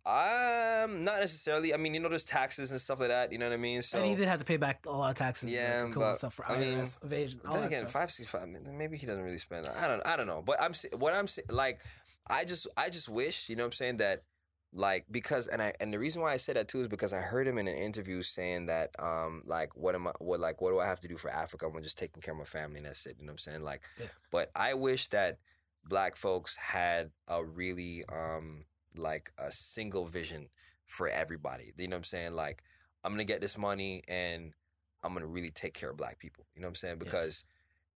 um, not necessarily. I mean, you know, there's taxes and stuff like that. You know what I mean? So and he did have to pay back a lot of taxes. Yeah, and cool but, stuff for I mean, IRS evasion. Then again, five sixty-five. Maybe he doesn't really spend. I don't. I don't know. But I'm what I'm like. I just I just wish you know what I'm saying that like because and I and the reason why I said that too is because I heard him in an interview saying that um like what am I what like what do I have to do for Africa? I'm just taking care of my family and that's it. You know what I'm saying? Like, Yeah. but I wish that black folks had a really um like a single vision for everybody. You know what I'm saying? Like I'm gonna get this money and I'm gonna really take care of black people. You know what I'm saying? Because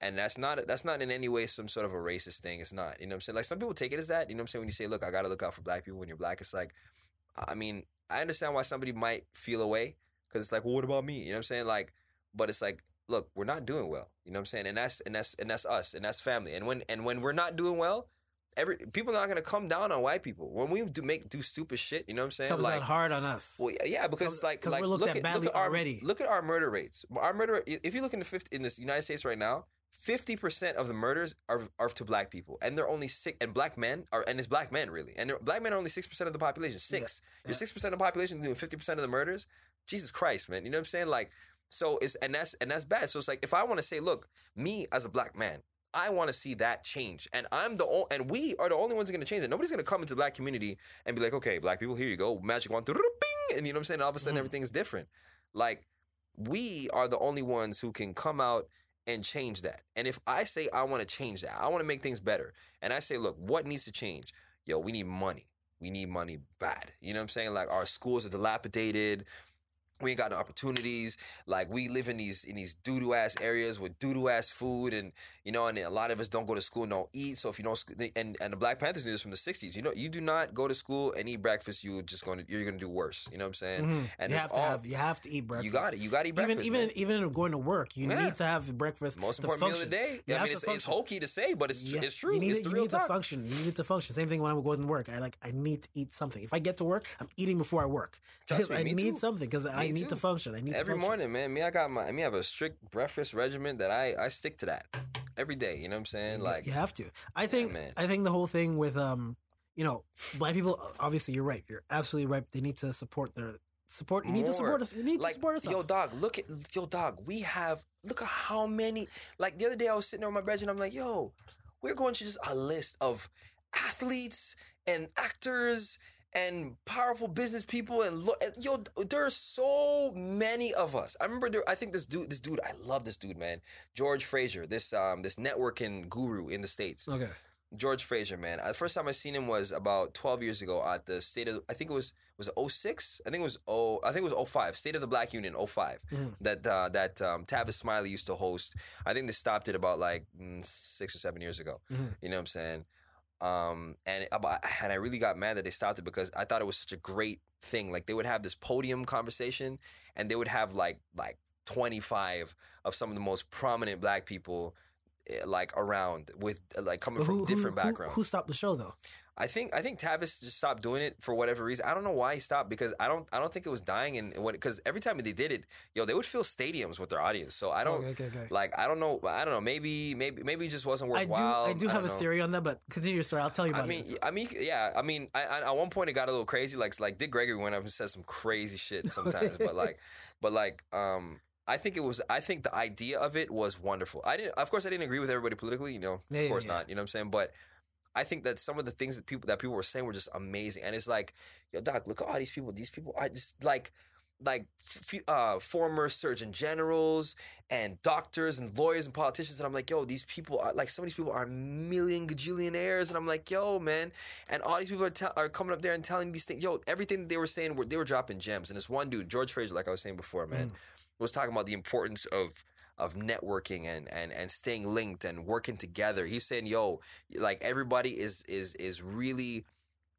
and that's not that's not in any way some sort of a racist thing. It's not. You know what I'm saying? Like some people take it as that. You know what I'm saying? When you say, look, I gotta look out for black people when you're black, it's like I mean, I understand why somebody might feel away because it's like, well, what about me? You know what I'm saying? Like, but it's like, look, we're not doing well. You know what I'm saying? And that's and that's and that's us and that's family. And when and when we're not doing well, every people are not gonna come down on white people when we do make do stupid shit. You know what I'm saying? comes like, out hard on us. well, yeah, yeah, because Comes- it's like like we're looked look at at, badly look at our, already. Look at our murder rates. Our murder, if you look in the fifth in this United States right now, fifty percent of the murders are are to black people, and they're only six. And black men are, and it's black men really, and black men are only six percent of the population. Six. yeah. You're six percent of the population doing fifty percent of the murders. Jesus Christ, man. You know what I'm saying? Like, so it's and that's and that's bad. So it's like if I want to say, look, me as a black man. I want to see that change, and I'm the o- and we are the only ones going to change it. Nobody's going to come into the black community and be like, "Okay, black people, here you go, magic wand, bing," and you know what I'm saying. And All of a sudden, Mhm. everything's different. Like we are the only ones who can come out and change that. And if I say I want to change that, I want to make things better, and I say, look, what needs to change? Yo, we need money. We need money bad. You know what I'm saying? Like our schools are dilapidated. We ain't got no opportunities. Like we live in these in these doo doo ass areas with doo doo ass food, and you know, and a lot of us don't go to school and don't eat. So if you don't, and and the Black Panthers knew this from the '60s. You know, you do not go to school and eat breakfast. You just going to you're going to do worse. You know what I'm saying? Mhm. And you have to all have you have to eat breakfast. you got it. You got to eat breakfast. even man. even going to work, you Yeah. need to have breakfast. most to important meal of the day. You I mean, it's, it's hokey to say, but it's Yeah, it's true. You need, it's the you real need to function. You need to function. Same thing when I would go to work. I like I need to eat something. If I get to work, I'm eating before I work. Trust [laughs] me, I me need too. something because I Me need to function. I need to Every function. morning, man. Me, I got my. Me, I have a strict breakfast regimen that I I stick to that every day. You know what I'm saying? Like you have to. I think man. I think the whole thing with um, you know, black people. Obviously, you're right. You're absolutely right. They need to support their support. You need to support More. us. We need to like support yo dog look at yo dog we have look at how many like the other day i was sitting there with my bed and i'm like yo we're going to just a list of athletes and actors and powerful business people and look and, yo there's so many of us i remember there i think this dude this dude i love this dude man george Fraser, this um this networking guru in the states Okay. George Fraser, man. Uh, The first time I seen him was about 12 years ago at the state of I think it was was it 06? I think it was oh I think it was 05. State of the Black Union 5 Mhm. That uh, that um, Tavis Smiley used to host. I think they stopped it about like mm, 6 or 7 years ago. Mhm. You know what I'm saying? Um and about, and I really got mad that they stopped it because I thought it was such a great thing. Like they would have this podium conversation and they would have like like 25 of some of the most prominent black people eh, like around with uh, like coming from who, who- different who- backgrounds. Who, stopped the show though? I think I think Tavis just stopped doing it for whatever reason. I don't know why he stopped because I don't I don't think it was dying and what because every time they did it, yo, they would fill stadiums with their audience. So I don't Okay, okay, okay. like I don't know I don't know maybe maybe maybe it just wasn't I do. worthwhile. I do have don't a theory on that, but continue your story. I'll tell you about I mean, it. I mean, yeah. I mean, I, I, at one point it got a little crazy. Like, like Dick Gregory went up and said some crazy shit [laughs] sometimes. but like, but like, um, I think it was. I think the idea of it was wonderful. I didn't. Of course, I didn't agree with everybody politically. You know, of yeah, course yeah. not. You know what I'm saying? But I think that some of the things that people that people were saying were just amazing. And it's like, yo, doc, look at all these people. These people are just like. Like f- uh, former surgeon generals and doctors and lawyers and politicians, and I'm like, yo, these people are like some of these people are million gajillionaires, and I'm like, yo, man, and all these people are, tell are coming up there and telling these things. Yo, everything that they were saying, were, they were dropping gems. And this one dude, George Fraser, like I was saying before, man, was talking about the importance of of networking and and and staying linked and working together. He's saying, yo, like everybody is is is really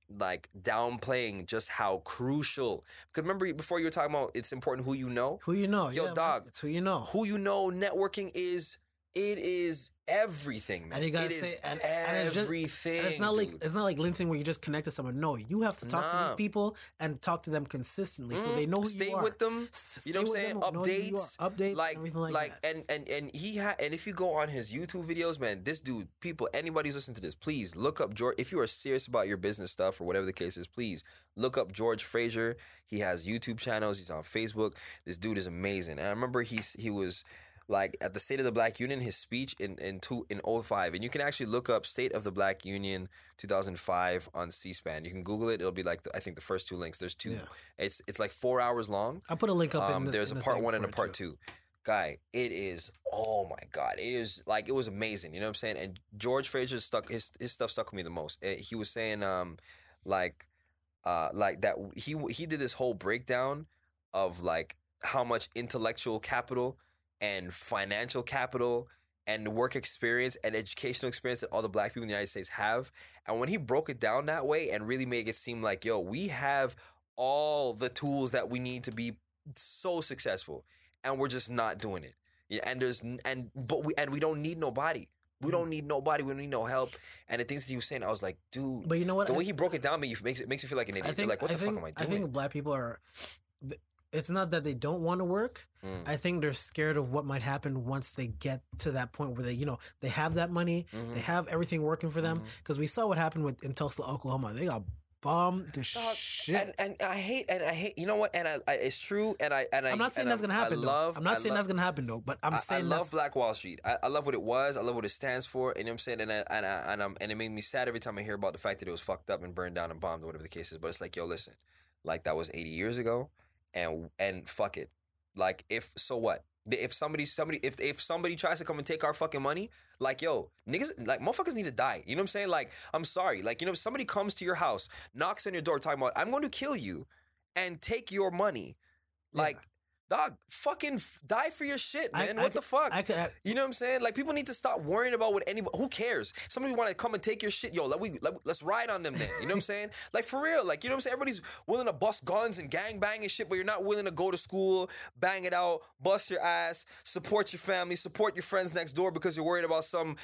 like downplaying just how crucial. Because remember before you were talking about it's important who you know. Who you know? Yo, yeah, dog. It's who you know. Who you know, networking is it is everything, man. And you gotta It is say- and- and it's just- everything. And it's not like it's not like LinkedIn where you just connect to someone. No, you have to talk to these people and talk to them consistently so they Mhm. know who Stay you are. with them. S- You know what I'm saying? with them, know who you are. Updates, updates, like, everything like, like, that. and and and he had, and if you go on his YouTube videos, man, this dude, people, anybody's listening to this, please look up George. If you are serious about your business stuff or whatever the case is, please look up George Fraser. He has YouTube channels. He's on Facebook. This dude is amazing. And I remember he's he was like at the State of the Black Union, his speech in in two in 05. and you can actually look up State of the Black Union 2005 on C-SPAN. You can Google it. It'll be like the, I think the first two links. There's two. Yeah. It's it's like four hours long. I'll put a link up. Um, in the, there's a the part one and a part too. two. Guy, it is oh my god, it is like it was amazing. You know what I'm saying? And George Fraser stuck his his stuff stuck with me the most. He was saying um like uh like that he he did this whole breakdown of like how much intellectual capital and financial capital and work experience and educational experience that all the black people in the United States have. And when he broke it down that way and really made it seem like, yo, we have all the tools that we need to be so successful and we're just not doing it. Yeah, and there's and but we and we don't need nobody. We mm. don't need nobody. We don't need no help. And the things that he was saying, I was like, dude, But you know what? the I- way he broke it down makes makes it makes you feel like an idiot. Think like, what I the think, fuck am I doing? I think black people are. It's not that they don't want to work. Mm. I think they're scared of what might happen once they get to that point where they, you know, they have that money, Mhm. they have everything working for them. Because we saw what happened with in Tulsa, Oklahoma. They got bombed to shit. And, and I hate and I hate. You know what? And I, I it's true. And I and I. I'm not saying that's I'm- gonna happen. I though. love. I'm not I saying love- that's gonna happen though. But I'm I, I saying love that's Black Wall Street. I, I love what it was. I love what it stands for. And you know what I'm saying? And I, and I, and, I'm, and it made me sad every time I hear about the fact that it was fucked up and burned down and bombed or whatever the case is. But it's like, yo, listen, like that was 80 years ago, and and fuck it. Like if so what? If somebody somebody if if somebody tries to come and take our fucking money, like yo, niggas like motherfuckers need to die. You know what I'm saying? Like I'm sorry. Like you know, if somebody comes to your house, knocks on your door, talking about I'm going to kill you, and take your money Yeah. Dog, fucking f- die for your shit, I- man. I what could- the fuck? I could. I, You know what I'm saying? Like people need to stop worrying about what anybody. Who cares? Somebody want to come and take your shit, yo. Let we let, us ride on them then. You know what I'm saying? [laughs] Like for real. Like you know what I'm saying? Everybody's willing to bust guns and gang bang and shit, but you're not willing to go to school, bang it out, bust your ass, support your family, support your friends next door because you're worried about some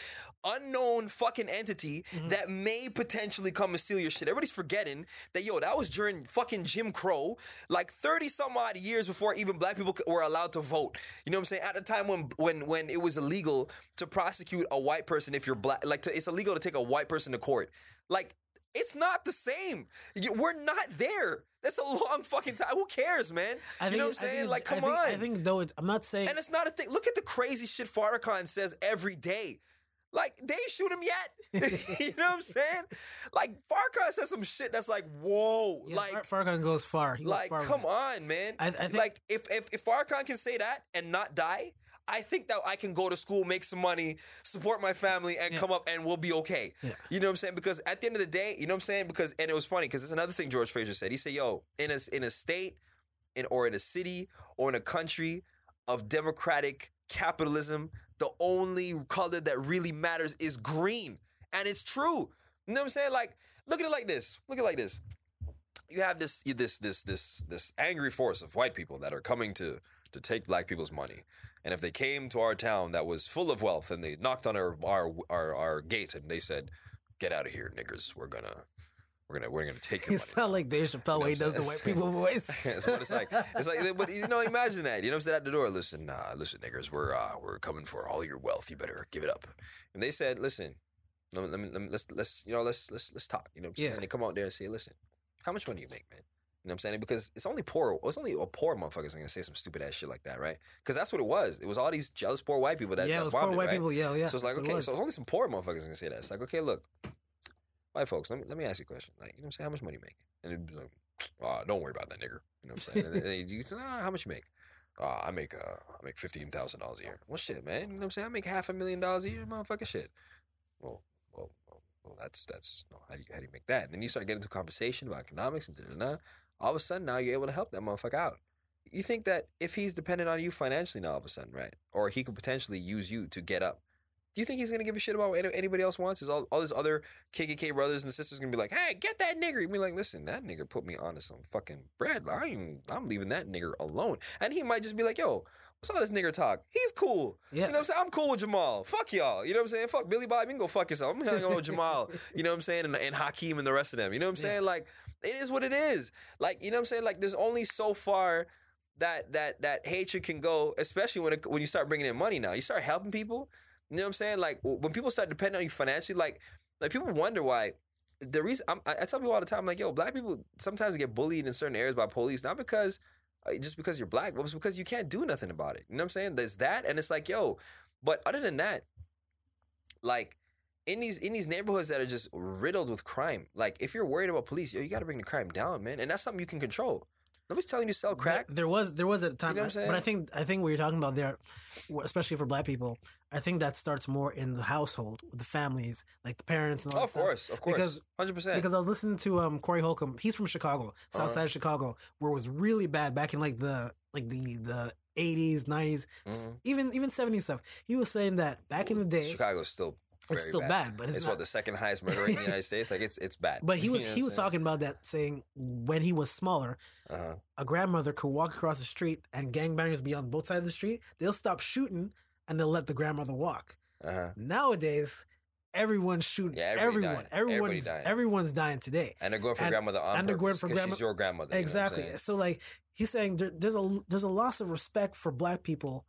unknown fucking entity Mm-hmm. that may potentially come and steal your shit. Everybody's forgetting that yo, that was during fucking Jim Crow, like 30 some odd years before even black people were allowed to vote. You know what I'm saying? At the time when when when it was illegal to prosecute a white person if you're black, like to, it's illegal to take a white person to court. Like it's not the same. We're not there. That's a long fucking time. Who cares, man? I you know what I'm saying? Like, come I think, on. I think though, it's, I'm not saying. And it's not a thing. Look at the crazy shit Farrakhan says every day. Like they shoot him yet. [laughs] [laughs] you know what I'm saying? Like Farrakhan says some shit that's like, whoa. yeah, like, Far- Farrakhan goes far. He goes like, far come on, man. I- I think- like if, if if Farrakhan can say that and not die, I think that I can go to school, make some money, support my family, and Yeah. come up and we'll be okay. Yeah. You know what I'm saying? Because at the end of the day, you know what I'm saying? Because and it was funny because it's another thing George Fraser said. He said, "Yo, in a in a state, in or in a city or in a country of democratic capitalism, the only color that really matters is green, and it's true. You know what I'm saying? Like, look at it like this. Look at it like this. You have this this this this this angry force of white people that are coming to to take black people's money. And if they came to our town that was full of wealth and they knocked on our our our, our gate and they said, "Get out of here, niggers. We're gonna we're gonna we're gonna take your You money." sound like Dave Chappelle when he does the white [laughs] people voice. [laughs] That's what it's like. It's like, but you know, imagine that. You know, what I'm saying at the door. Listen, uh, listen, niggers, we're uh, we're coming for all your wealth. You better give it up. And they said, listen, let me, let me, let me let's let's you know let's let's let's talk. You know, what I'm saying? Yeah. And they come out there and say, listen, how much money you make, man? You know what I'm saying? Because it's only poor. It's only a poor motherfuckers gonna say some stupid ass shit like that, right? Because that's what it was. It was all these jealous poor white people that yeah, that it was poor white right? people. Yeah, yeah. so it's like, what okay, it so it's only some poor motherfuckers gonna say that. It's like, okay, look, white folks, let me let me ask you a question. Like, you know what I'm saying? How much money you make? And it'd be like, oh, don't worry about that nigger. You know what I'm saying? and you say, ah, how much you make? Uh, I make uh, I make fifteen thousand dollars a year. Well, shit, man. You know what I'm saying? I make half a million dollars a year, motherfucker. Shit. Well, well, well, well that's that's no, how do you how do you make that? And then you start getting into conversation about economics and da, da, da. all of a sudden now you're able to help that motherfucker out. You think that if he's dependent on you financially now all of a sudden, right? Or he could potentially use you to get up. Do you think he's gonna give a shit about what anybody else wants? Is all, all his other KKK brothers and sisters gonna be like, "Hey, get that nigger"? You'd be like, "Listen, that nigger put me onto some fucking bread. I ain't, I'm leaving that nigger alone." And he might just be like, "Yo, what's all this nigger talk? He's cool. Yeah. You know what I'm saying? I'm cool with Jamal. Fuck y'all. You know what I'm saying? Fuck Billy Bob. You can go fuck yourself. I'm hanging out with Jamal. [laughs] You know what I'm saying? And, and Hakeem and the rest of them. You know what I'm Yeah. saying? Like, it is what it is. Like, you know what I'm saying? Like, there's only so far that that that hatred can go, especially when it, when you start bringing in money. Now you start helping people. You know what I'm saying? Like when people start depending on you financially, like like people wonder why. The reason I'm, I tell people all the time, like, yo, black people sometimes get bullied in certain areas by police, not because uh, just because you're black, but it's because you can't do nothing about it. You know what I'm saying? There's that, and it's like, yo, but other than that, like in these in these neighborhoods that are just riddled with crime, like if you're worried about police, yo, you got to bring the crime down, man, and that's something you can control. Nobody's telling you to sell crack. There, there was there was a time, know what I'm but I think I think what you're talking about there, especially for Black people, I think that starts more in the household with the families, like the parents and all Oh, that of stuff. course, of course, Because- hundred percent. Because I was listening to um Corey Holcomb. He's from Chicago, South Uh-huh. side of Chicago, where it was really bad back in like the like the the 80s, 90s, Mhm. even even 70s stuff. He was saying that back in the day, Chicago's still it's still bad, but it's, It's, not. what the second highest murder rate in the United States. Like it's it's bad. but he [laughs] was You know he was talking about that, saying when he was smaller, Uh-huh. a grandmother could walk across the street and gangbangers be on both sides of the street. They'll stop shooting and they'll let the grandmother walk. Uh-huh. Nowadays, everyone's shooting. Yeah, everyone, dying. Everyone's dying. everyone's dying today. And they're going for And- grandmother on and they're going for grandma- she's your grandmother. you know exactly. So like he's saying there, there's a there's a loss of respect for black people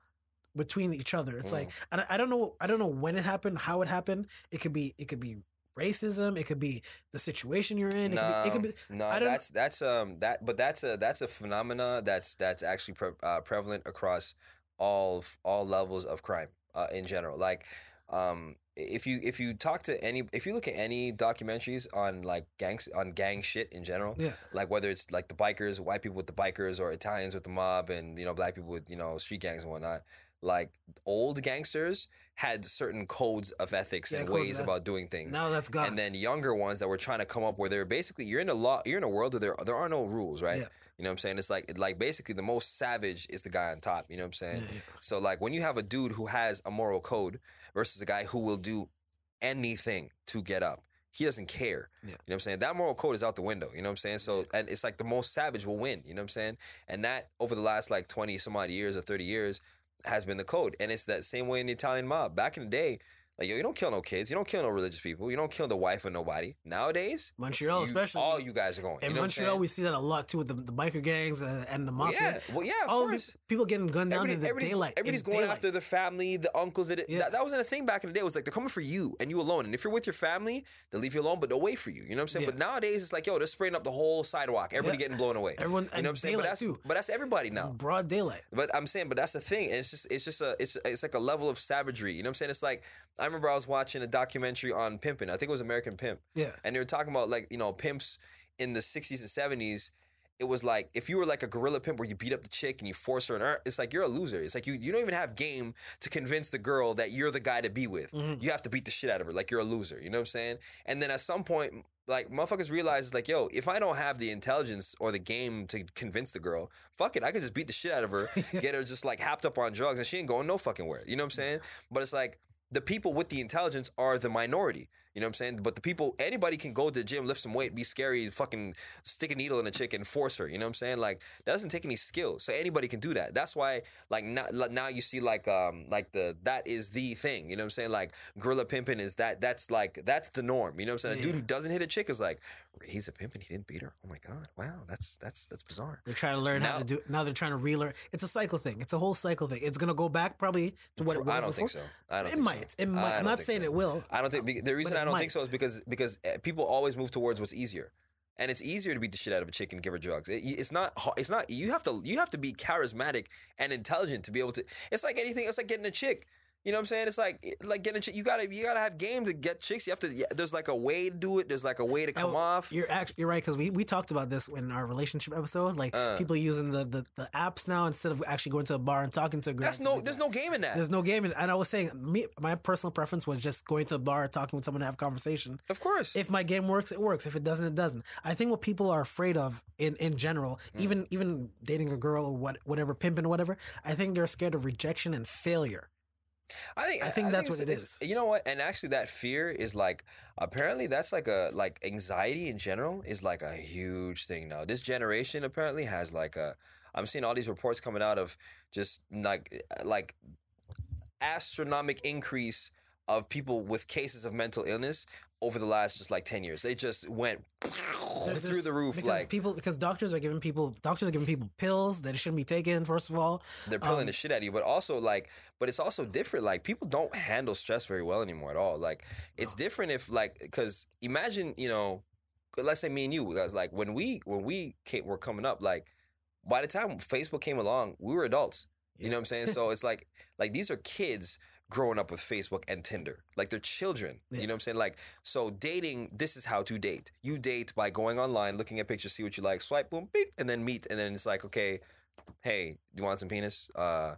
between each other. It's Mm. like I, I don't know I don't know when it happened, how it happened. It could be it could be racism. It could be the situation you're in. It no, could be, it could be no, I don't- that's that's um that, but that's a that's a phenomena that's that's actually pre- uh, prevalent across all all levels of crime uh, in general. Like, um, if you if you talk to any if you look at any documentaries on like gangs on gang shit in general, yeah. like whether it's like the bikers, white people with the bikers, or Italians with the mob, and you know black people with you know street gangs and whatnot. Like old gangsters had certain codes of ethics Yeah, and ways about doing things Now that's gone. and then younger ones that were trying to come up where they're basically you're in a law you're in a world where there there are no rules right Yeah. You know what I'm saying? It's like like basically the most savage is the guy on top. You know what I'm saying? Yeah. So like when you have a dude who has a moral code versus a guy who will do anything to get up. He doesn't care. Yeah. You know what I'm saying? That moral code is out the window. You know what I'm saying? So and it's like the most savage will win. You know what I'm saying? And that over the last like 20 some odd years or 30 years has been the code. And it's that same way in the Italian mob. Back in the day, like yo, you don't kill no kids, you don't kill no religious people, you don't kill the wife of nobody. Nowadays, Montreal, you- especially. all you guys are going. in you know Montreal, we see that a lot too with the, the biker gangs and, and the mafia. yeah, well, yeah, of all course. people getting gunned down Everybody- in the everybody's, daylight. everybody's going after the family, the uncles. That, Yeah. that that wasn't a thing back in the day. It was like they're coming for you and you alone. And if you're with your family, they'll leave you alone, but they'll wait for you. You know what I'm saying? Yeah. But nowadays, it's like yo, they're spraying up the whole sidewalk. Everybody Yeah. getting blown away. Everyone- you know what I'm saying? But that's too. but that's everybody now. broad daylight. But I'm saying, but that's the thing. It's just, it's just a, it's, it's like a level of savagery. You know what I'm saying? It's like I remember I was watching a documentary on pimping. I think it was American Pimp, Yeah. and they were talking about like you know pimps in the 60s and 70s. It was like if you were like a gorilla pimp where you beat up the chick and you force her, and her it's like you're a loser. It's like you you don't even have game to convince the girl that you're the guy to be with. Mhm. You have to beat the shit out of her, like you're a loser. You know what I'm saying? And then at some point, like motherfuckers realize, like, yo, if I don't have the intelligence or the game to convince the girl, fuck it, I could just beat the shit out of her, [laughs] get her just like happed up on drugs, and she ain't going no fucking where. You know what I'm saying? But it's like the people with the intelligence are the minority. You know what I'm saying? But the people, anybody can go to the gym, lift some weight, be scary, fucking stick a needle in a chick and force her. You know what I'm saying? Like that doesn't take any skill. So anybody can do that. That's why, like now, now you see like um like the that is the thing. You know what I'm saying? Like gorilla pimping is that that's like that's the norm. You know what I'm saying? A dude who doesn't hit a chick is like he's a pimp and he didn't beat her. Oh my god, wow, that's that's that's bizarre. They're trying to learn how to do. Now they're trying to relearn. It's a cycle thing. It's a whole cycle thing. It's gonna go back probably to what it was I don't before. think so. I don't it think might. so. It might. I I'm don't saying so. it will. I don't think the reason it I don't think so might. is because because uh, people always move towards what's easier, and it's easier to beat the shit out of a chick and give her drugs. It, it's not. It's not. You have to. You have to be charismatic and intelligent to be able to. It's like anything. It's like getting a chick. You know what I'm saying? It's like like getting chick. You gotta you gotta have game to get chicks. You have to. yeah, There's like a way to do it. There's like a way to come And off. You're actually you're right because we, we talked about this in our relationship episode. Like Uh. people using the, the, the apps now instead of actually going to a bar and talking to a girl. That's no. like There's that. no game in that. There's no game, in, and I was saying me my personal preference was just going to a bar, talking with someone, to have a conversation. of course. If my game works, it works. If it doesn't, it doesn't. I think what people are afraid of in in general, Mm. even even dating a girl or what whatever pimping or whatever, I think they're scared of rejection and failure. I think I think that's what it's- it it's- You know what? And actually, that fear is like apparently that's like a like anxiety in general is like a huge thing now. This generation apparently has like a. I'm seeing all these reports coming out of just like like astronomic increase of people with cases of mental illness over the last just like 10 years. They just went There's through this- the roof because like people because doctors are giving people doctors are giving people pills that shouldn't be taken. First of all, they're pulling Um, the shit out of you but also like but it's also different like people don't handle stress very well anymore at all. Like it's different if like because imagine you know let's say me and you guys like when we when we came, were coming up like by the time facebook came along we were adults. You know what i'm saying? So it's like like these are kids growing up with facebook and tinder like they're children Yeah. you know what i'm saying like so dating this is how to date you date by going online looking at pictures see what you like swipe boom beep and then meet and then it's like okay hey, you want some penis? Uh,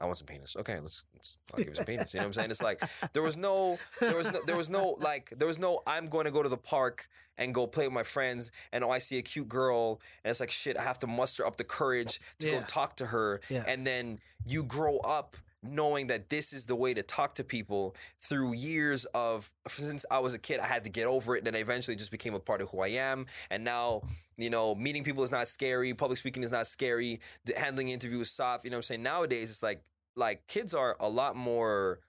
I want some penis. Okay, let's, let's I'll give you some penis. You know what I'm saying? It's like there was no, there was no, there was no like, there was no. I'm going to go to the park and go play with my friends, and oh, I see a cute girl, and it's like shit. I have to muster up the courage to go talk to her, Yeah. and then you grow up knowing that this is the way to talk to people through years of since I was a kid I had to get over it and then I eventually just became a part of who I am and now you know meeting people is not scary public speaking is not scary handling interviews is soft you know what I'm saying nowadays it's like like kids are a lot more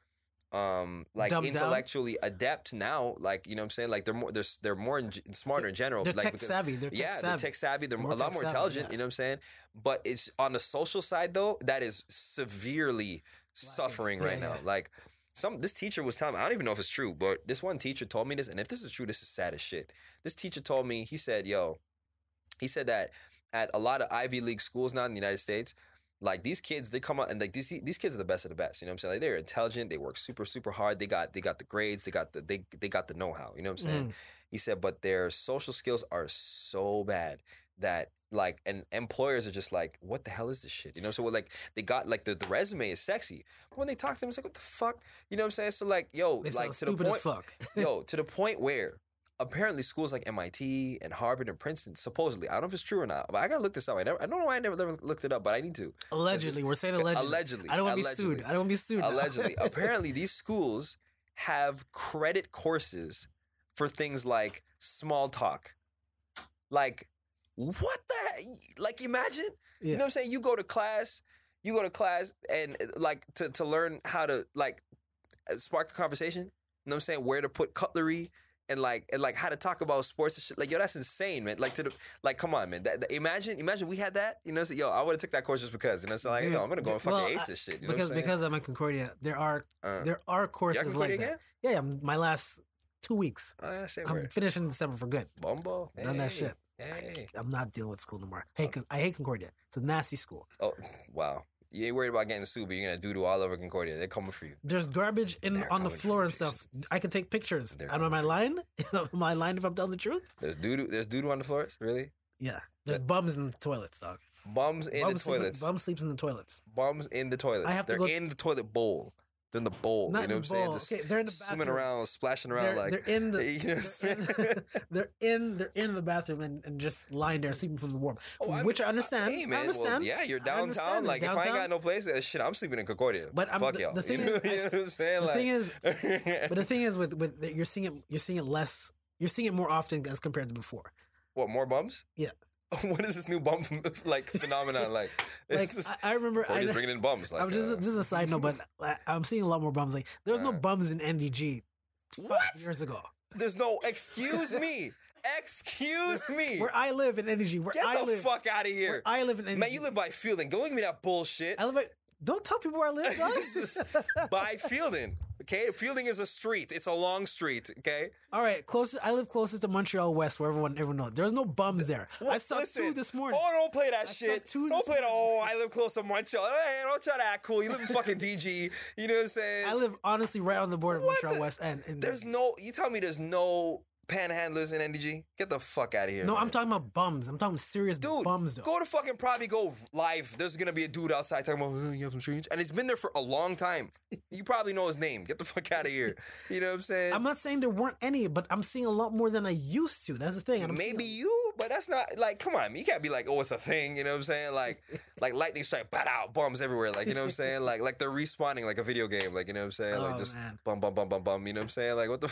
um like Dumbed down? intellectually adept now like you know what I'm saying like they're more they're, they're more in, smarter in general they're like tech because- savvy. They're tech yeah, savvy. they're tech savvy. They're More a lot more savvy, intelligent. yeah. You know what I'm saying? But it's on the social side though. That is severely suffering right Yeah, now. yeah. Like some this teacher was telling me. I don't even know if it's true, but this one teacher told me this, and if this is true, this is sad as shit. This teacher told me. He said, "Yo," he said that at a lot of Ivy League schools now in the United States. Like these kids, they come out and like these these kids are the best of the best. You know what I'm saying? Like they're intelligent. They work super super hard. They got they got the grades. They got the they they got the know how. You know what I'm saying? Mm. He said, but their social skills are so bad that like and employers are just like, what the hell is this shit? You know, so what like they got like the, the resume is sexy. But when they talk to them, it's like, what the fuck? You know what I'm saying? So like, yo, They like to the stupid as point fuck. [laughs] yo, to the point where apparently schools like MIT and Harvard and Princeton, supposedly, I don't know if it's true or not, but I gotta look this up. I never, I don't know why I never, never looked it up, but I need to. Allegedly, we're saying [laughs] allegedly. Allegedly, I don't want to be sued. I don't want to be sued. Allegedly, [laughs] apparently, these schools have credit courses for things like small talk. Like, what the? Like, imagine. You know what I'm saying? You go to class, you go to class, and uh, like to to learn how to like uh, spark a conversation. You know what I'm saying? Where to put cutlery. And like, and like how to talk about sports and shit. Like, yo, that's insane, man. Like, to the, like, come on, man. That, that- imagine, imagine we had that. You know, so, yo, I would have took that course just because. You know, so like, Dude, yo, I'm gonna go and fucking well, ace this shit. You know because I'm because I'm at Concordia, there are Uh, there are courses like Concordia that. Yeah, yeah. My last two weeks, Oh, yeah, I'm word. finishing in December for good. Bumbo. Done that shit. Hey. I'm not dealing with school no more. Hey, oh. Con- I hate Concordia. It's a nasty school. Oh, wow. You ain't worried about getting sued, but you're gonna doo doo all over Concordia. They're coming for you. There's garbage in They're on the floor and stuff. I can take pictures. They're Am I lying? [laughs] Am I lying if I'm telling the truth? There's doo. There's doo on the floors. Really? Yeah. There's bums in the toilets, dog. Bums in bum the sleep- toilets. bum sleeps in the toilets. Bums in the toilets. I have to They're go- in the toilet bowl. They're in the bowl. Not you know what I'm saying? Just okay, they're in the swimming bathroom. around, splashing around They're, like. they're in the [laughs] you know what [laughs] they're, in, [laughs] they're in they're in the bathroom and, and just lying there sleeping from the warm. Oh, I which mean, I understand. Hey I understand. well, yeah, you're I downtown. Like if I ain't got no place, uh, shit, I'm sleeping in Concordia. But I'm- fuck the- y'all. the thing you know, is, you know what I'm saying? the like, thing is- But the thing is with with you're seeing it you're seeing it less you're seeing it more often as compared to before. what more bums? Yeah. [laughs] what is this new bum [laughs] like phenomenon? Like, [laughs] Like just, I, I remember I, Concordia's bringing in bums. Like, I'm just uh, this is a side note, but I, I'm seeing a lot more bums. Like there was no Uh. bums in NDG What? years ago. There's no excuse me. Excuse me. Where I live in NDG, where Get I the live, fuck out of where here. I live in NDG. Man, you live by Fielding. Don't give me that bullshit. I live. By, don't tell people where I live, guys. by Fielding. Okay, Fielding is a street. It's a long street. Okay, All right, closest. I live closest to Montreal West, where everyone everyone knows. There's no bums there. I What? saw two this morning. Oh, don't play that I shit. two Don't play the. Oh. I live close to Montreal. Hey, don't try to act cool. You live in fucking DG. You know what I'm saying? I live honestly right on the border of What Montreal the- West, and There's no. You tell me there's no panhandlers in NDG? Get the fuck out of here. no. man. I'm talking about bums. I'm talking serious Dude, bums, though. go to fucking probably go live. There's gonna be a dude outside talking about "Oh, you have some change, and it's been there for a long time. You probably know his name. Get the fuck out of here. [laughs] You know what I'm saying? I'm not saying there weren't any, but I'm seeing a lot more than I used to. That's the thing. and I'm Maybe seeing- you, but that's not like. Come on, you can't be like, oh, it's a thing. You know what I'm saying? Like, [laughs] like lightning strike, bat out, bombs everywhere. Like, you know what I'm saying? Like, like they're respawning like a video game. Like, you know what I'm saying? Like, Oh, just man. bum, bum, bum, bum, bum. You know what I'm saying? Like, what the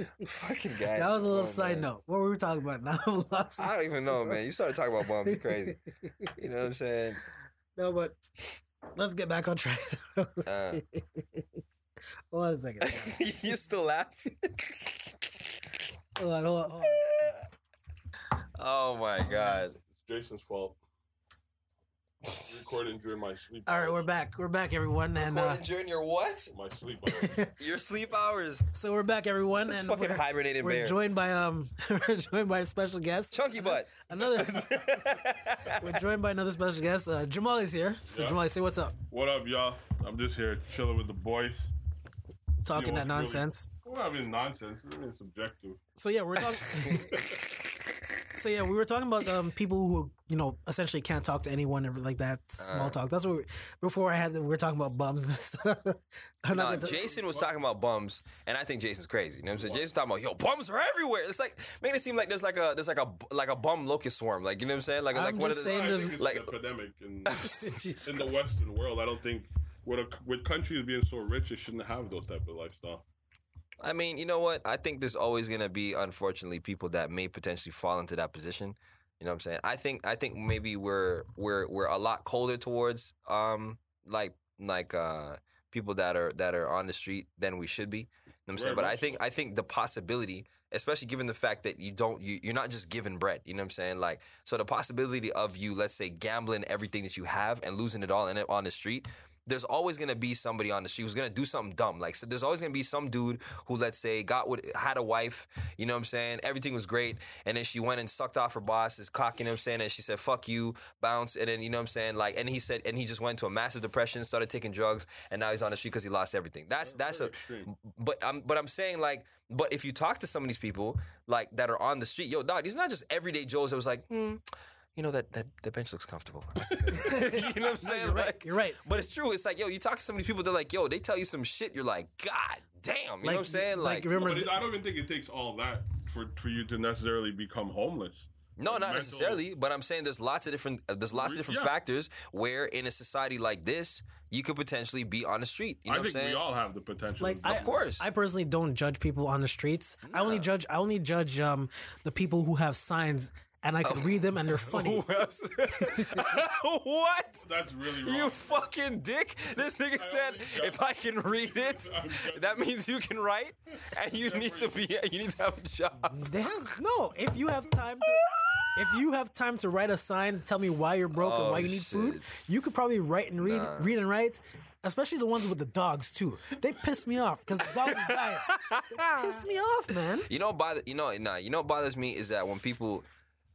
[laughs] [laughs] fucking guy? that was a little Oh, side man. note. What were we talking about [laughs] now? I'm lost. I don't even know, man. You started talking about bombs. You crazy. You know what I'm saying? [laughs] No, but let's get back on track. Uh. hold on a second. you still laughing? Hold on, hold on, hold on. oh my god. It's Jason's fault. Recording during my sleep. All right, hours. we're back. We're back, everyone, and uh, Recording during your what? [laughs] My sleep. hours. [laughs] Your sleep hours. so we're back, everyone, This and fucking we're, hibernating we're bear. joined by um, [laughs] we're joined by a special guest, Chunky butt. Another, we're joined by another special guest. Uh, Jamal is here. So Yeah. Jamal, say what's up. what up, y'all? I'm just here chilling with the boys. Talking what's that really- nonsense. Well, I mean nonsense. I mean, it's subjective. So yeah, we're talking. So yeah, we were talking about um, people who you know essentially can't talk to anyone ever like that. Small Uh. talk. That's what we, before I had. We were talking about bums and stuff. [laughs] I'm No, not Jason was talking about bums, and I think Jason's crazy. You know what I'm saying? Jason's talking about yo, bums are everywhere. It's like making it seem like there's like a there's like a like a bum locust swarm. Like you know what I'm saying? Like I'm like what just are saying I think it's like- an epidemic in, [laughs] in the Western world. I don't think with a, with countries being so rich, it shouldn't have those type of lifestyle. I mean, you know what? I think there's always gonna be, unfortunately, people that may potentially fall into that position. You know what I'm saying? I think I think maybe we're we're we're a lot colder towards um like like uh people that are that are on the street than we should be. You know what I'm saying? Very But I think I think the possibility, especially given the fact that you don't you you're not just given bread, you know what I'm saying? Like so the possibility of you, let's say, gambling everything that you have and losing it all in it on the street, there's always gonna be somebody on the street who's gonna do something dumb. Like so there's always gonna be some dude who let's say got with had a wife, you know what I'm saying? Everything was great, and then she went and sucked off her boss's cock, you know what I'm saying? And she said, fuck you, bounce, and then you know what I'm saying? Like and he said and he just went to a massive depression, started taking drugs, and now he's on the street because he lost everything. That's that's a Very extreme. but I'm but I'm saying like, but if you talk to some of these people like that are on the street, yo, dog, these not just everyday Joes that was like, hmm, you know that that, that bench looks comfortable. [laughs] [laughs] you know what I'm saying? You're right. Like, You're right. But it's true. It's like, yo, you talk to so many people, they're like, yo, they tell you some shit. You're like, God damn. You know what I'm saying? Like, remember, But it, I don't even think it takes all that for for you to necessarily become homeless. no, not mental- necessarily. But I'm saying there's lots of different uh, there's lots of different Yeah. factors where in a society like this, you could potentially be on the street. You know I what I'm think saying? we all have the potential. like to I, Of course. I personally don't judge people on the streets. I only judge I only judge um the people who have signs and I can oh. read them and they're [laughs] funny. [laughs] What? That's really wrong. You fucking dick! This nigga I said, "If I can read it, [laughs] that means you can write, and you need to be, you need to have a job." They have no. If you have time to, if you have time to write a sign, tell me why you're broke and Oh, why you need food. You could probably write and read, read and write. Especially the ones with the dogs too. They piss me off because the dogs are dying. They piss me off, man. You know, what bother you know, nah, you know, what bothers me is that when people,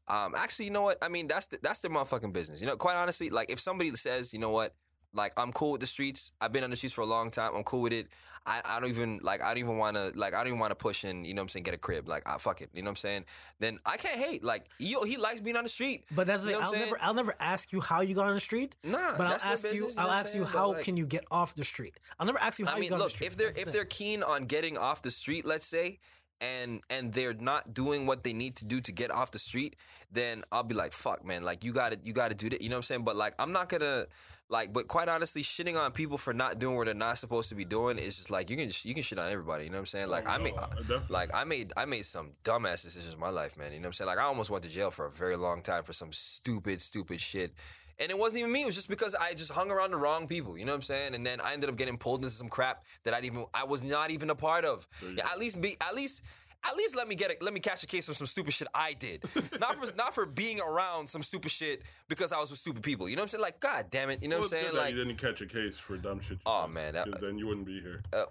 um, actually, you know what? I mean, that's the, that's their motherfucking business. You know, quite honestly, like if somebody says, you know what, like I'm cool with the streets. I've been on the streets for a long time. I'm cool with it. I, I don't even like. I don't even want to like. I don't even want to push and you know what I'm saying. Get a crib. Like, I, fuck it. You know what I'm saying. Then I can't hate. Like, yo, he likes being on the street. But that's You know I'll saying? never I'll never ask you how you got on the street. Nah, but I'll ask you business, you I'll ask you saying? But, how like- can you get off the street. I'll never ask you how I you mean, got on the look, street. if they're That's if the they're keen on getting off the street, let's say, and and they're not doing what they need to do to get off the street, then I'll be like, fuck, man, like you got to you got to do that. You know what I'm saying? But like, I'm not gonna like, but quite honestly, shitting on people for not doing what they're not supposed to be doing is just like you can you can shit on everybody. You know what I'm saying? Like I no, made uh, like I made I made some dumbass decisions in my life, man. You know what I'm saying? Like I almost went to jail for a very long time for some stupid stupid shit. And it wasn't even me. It was just because I just hung around the wrong people. You know what I'm saying? And then I ended up getting pulled into some crap that I even I was not even a part of. Yeah, at least be at least at least let me get it. Let me catch a case for some stupid shit I did. [laughs] not for not for being around some stupid shit because I was with stupid people. You know what I'm saying? Like, god damn it. You know Well, what I'm saying? Like, you didn't catch a case for dumb shit. you Oh, did, man, that- then you wouldn't be here. uh,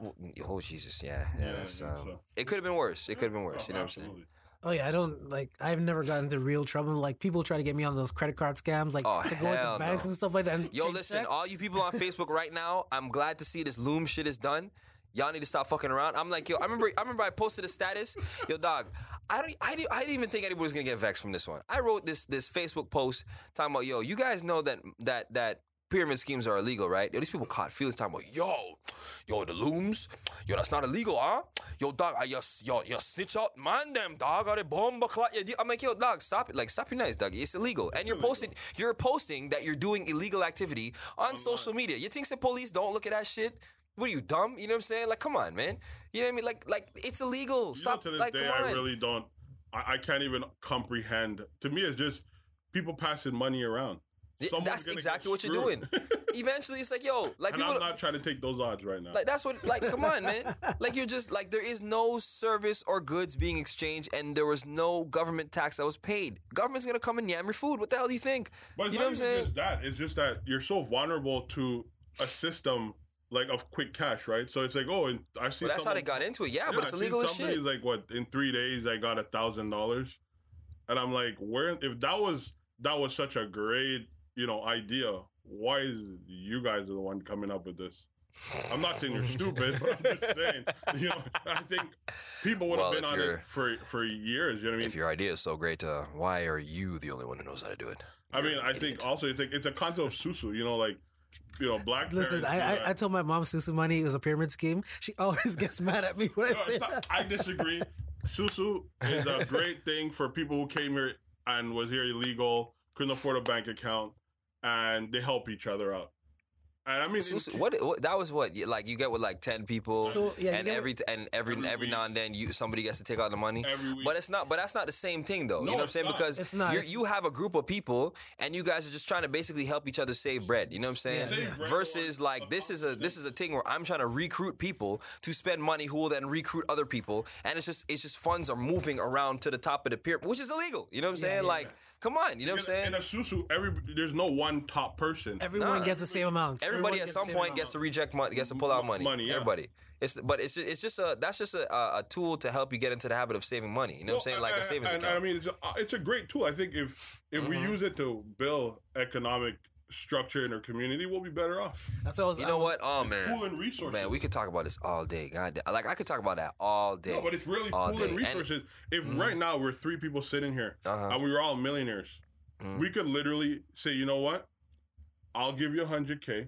oh Jesus, yeah, yeah. Yeah, that's, um, so. It could have been worse. It could have been worse. Oh, You know what I'm saying? Oh yeah, I don't like. I've never gotten into real trouble. Like people try to get me on those credit card scams, like Oh, to go into hell banks and stuff like that. Yo, listen, checks. all you people on [laughs] Facebook right now, I'm glad to see this Loom shit is done. Y'all need to stop fucking around. I'm like, yo, I remember, I remember, I posted a status. Yo, dog, I don't, I didn't, I didn't even think anybody was gonna get vexed from this one. I wrote this, this Facebook post talking about, yo, you guys know that, that, that pyramid schemes are illegal, right? Yo, these people caught feelings talking about, yo, yo, the looms, yo, that's not illegal, huh? Yo, dog, I just, yo, yo, snitch out, man, them, dog, are they bomba clot? I'm like, yo, dog, stop it, like, stop your nice, dog. It's illegal, and you're posting, you're posting that you're doing illegal activity on social media. You think the police don't look at that shit? What are you dumb? You know what I'm saying? Like, come on, man. You know what I mean? Like, like it's illegal. Stop. You to this like, day. I really don't. I, I can't even comprehend. To me, it's just people passing money around. Someone's That's exactly what you're doing. [laughs] Eventually, it's like, yo, like and people. I'm not trying to take those odds right now. Like that's what like come on man [laughs] like you're just like there is no service or goods being exchanged and there was no government tax that was paid. Government's gonna come and yam your food. What the hell do you think? But it's you know not what I'm saying? just that. It's just that you're so vulnerable to a system like of quick cash, right? So it's like, oh, and I see. Well, that's how they got into it. Yeah, Yeah, but it's I illegal as somebody's shit. like, what? In three days, I got a thousand dollars, and I'm like, where? If that was that was such a great, you know, idea, why is you guys are the one coming up with this? I'm not saying you're stupid, but I'm just [laughs] saying, you know, I think people would have been on it for for years. You know what I mean? If your idea is so great, uh, why are you the only one who knows how to do it? I mean, You're an I idiot. think also it's like it's a concept of susu. You know, like you know, black. Listen, parents I, do I. I told my mom Susu money is a pyramid scheme. She always [laughs] gets mad at me when I say not- that. I disagree. Susu is a great thing for people who came here and was here illegal, couldn't afford a bank account, and they help each other out. And I mean, So- so what, what that was what you- like you get with like ten people So, yeah, and get- every and every Every every, week. now and then you somebody gets to take out the money Every week. but it's not but that's not the same thing though you know what I'm saying not. because It's not. you're, you have a group of people and you guys are just trying to basically help each other save bread you know what I'm saying Yeah, yeah. versus like this is a this is a thing where I'm trying to recruit people to spend money who will then recruit other people and it's just it's just funds are moving around to the top of the pyramid which is illegal you know what I'm saying yeah, like come on you know what I'm saying in a susu, every there's no one top person. Everyone Nah. gets the same amount. Everybody Everyone at some point gets to reject money, gets to pull out money. Money, yeah. Everybody. It's but it's just, it's just a that's just a, a, a tool to help you get into the habit of saving money. You know what I'm saying? Like a and- savings and, account. I mean, it's a, uh, it's a great tool. I think if if we Mhm. use it to build economic structure in our community, we'll be better off. That's what I was. you I know was- what? Oh man, Pooling resources. man, we could talk about this all day. God, damn. like I could talk about that all day. No, but it's really all pooling day. And- resources. if right now we're three people sitting here Uh-huh. and we were all millionaires, Mm. We could literally say, you know what? I'll give you a hundred k,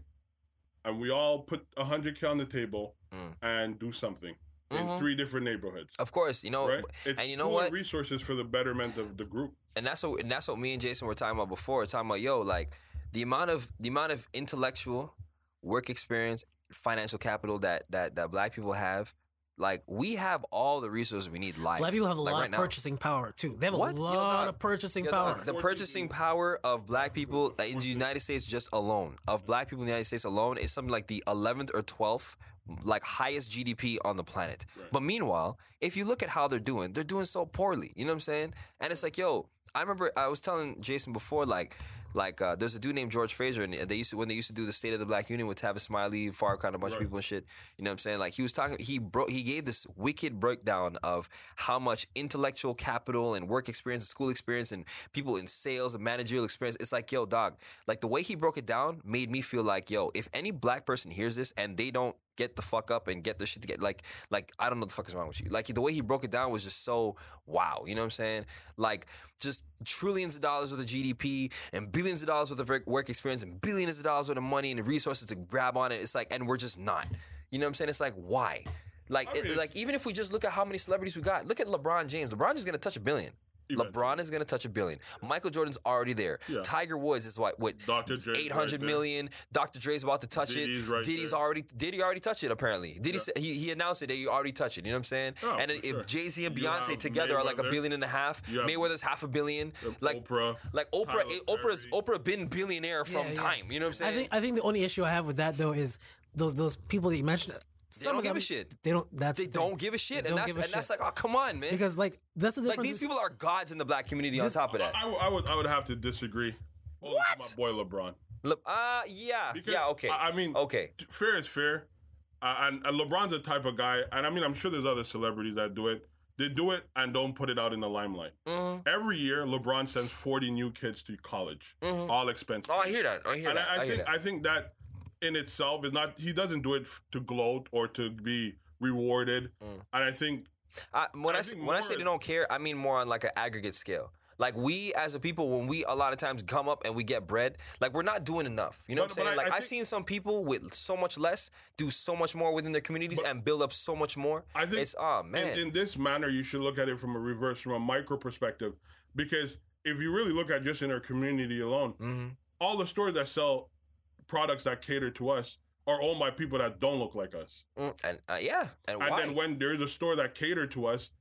and we all put a hundred k on the table Mm. and do something in Mhm. three different neighborhoods. Of course, you know, Right? It's and you know pooling what? Resources for the betterment of the group. and that's what and that's what me and Jason were talking about before. Talking about yo, like the amount of the amount of intellectual work experience, financial capital that that that black people have. Like we have all the resources we need. Life. Black people have a like, lot right of now. purchasing power too. They have What? a Yo, lot dog. of purchasing Yo, power. dog, The purchasing power of black people uh, in the United States just alone, of black people in the United States alone, is something like the 11th or 12th like highest GDP on the planet. Right. But meanwhile, if you look at how they're doing, they're doing so poorly. You know what I'm saying? And it's like, yo, I remember I was telling Jason before, like, like uh, there's a dude named George Fraser, and they used to when they used to do the State of the Black Union with Tavis Smiley, Farrakhan, a bunch of people and shit. You know what I'm saying? Like he was talking, he broke, he gave this wicked breakdown of how much intellectual capital and work experience, and school experience, and people in sales and managerial experience. It's like, yo, dog, like the way he broke it down made me feel like, yo, if any black person hears this and they don't get the fuck up and get their shit to get like like I don't know what the fuck is wrong with you. Like the way he broke it down was just so wow. You know what I'm saying? Like just trillions of dollars worth of GDP and billions of dollars worth of work- experience and billions of dollars worth of money and resources to grab on it. It's like and we're just not. You know what I'm saying? It's like why? Like I it- like even if we just look at how many celebrities we got, look at LeBron James. LeBron is gonna touch a billion. Eventually. LeBron is gonna touch a billion. Michael Jordan's already there. Yeah. Tiger Woods is what what Dr. Dre's eight hundred right there. million. Dr. Dre's about to touch Diddy's it. right Diddy's there. already Diddy already touched it apparently. Diddy Yeah. he he announced it that you already touched it. You know what I'm saying? Oh, and if sure. Jay Z and Beyonce have together are like a billion and a half. You have- Mayweather's half a billion. Like Oprah. like Oprah. Tyler eh, Oprah's Perry. Oprah been billionaire from Yeah, yeah. time. You know what I'm saying? I saying? think I think the only issue I have with that though is those those people that you mentioned. They some don't of give a shit. They don't. That's they the don't give a shit, They and that's give a and that's like, oh come on, man. because like that's the difference. like these people are gods in the black community. On top of that, I, I would- I would I would have to disagree. Only What? My boy LeBron. look, uh, yeah, Because, yeah, okay, I, I mean, okay. t- fair is fair. Uh, and, and LeBron's the type of guy, and I mean, I'm sure there's other celebrities that do it. They do it and don't put it out in the limelight. Mhm. Every year, LeBron sends 40 new kids to college, Mhm. all expenses. Oh, I hear that. I hear and that. I, I I hear think that. I think that in itself is not. He doesn't do it to gloat or to be rewarded. Mm. And I think I, when I, I when I say they don't care, I mean more on like an aggregate scale. Like we as a people, when we a lot of times come up and we get bread, like we're not doing enough. You know But- what I'm saying? I- like I I've seen some people with so much less do so much more within their communities and build up so much more. I think it's oh man. in, in this manner, you should look at it from a reverse, from a micro perspective, because if you really look at just in our community alone, Mhm. all the stores that sell products that cater to us are owned by people that don't look like us. Mm, and uh, yeah, and, And then when there's a store that cater to us,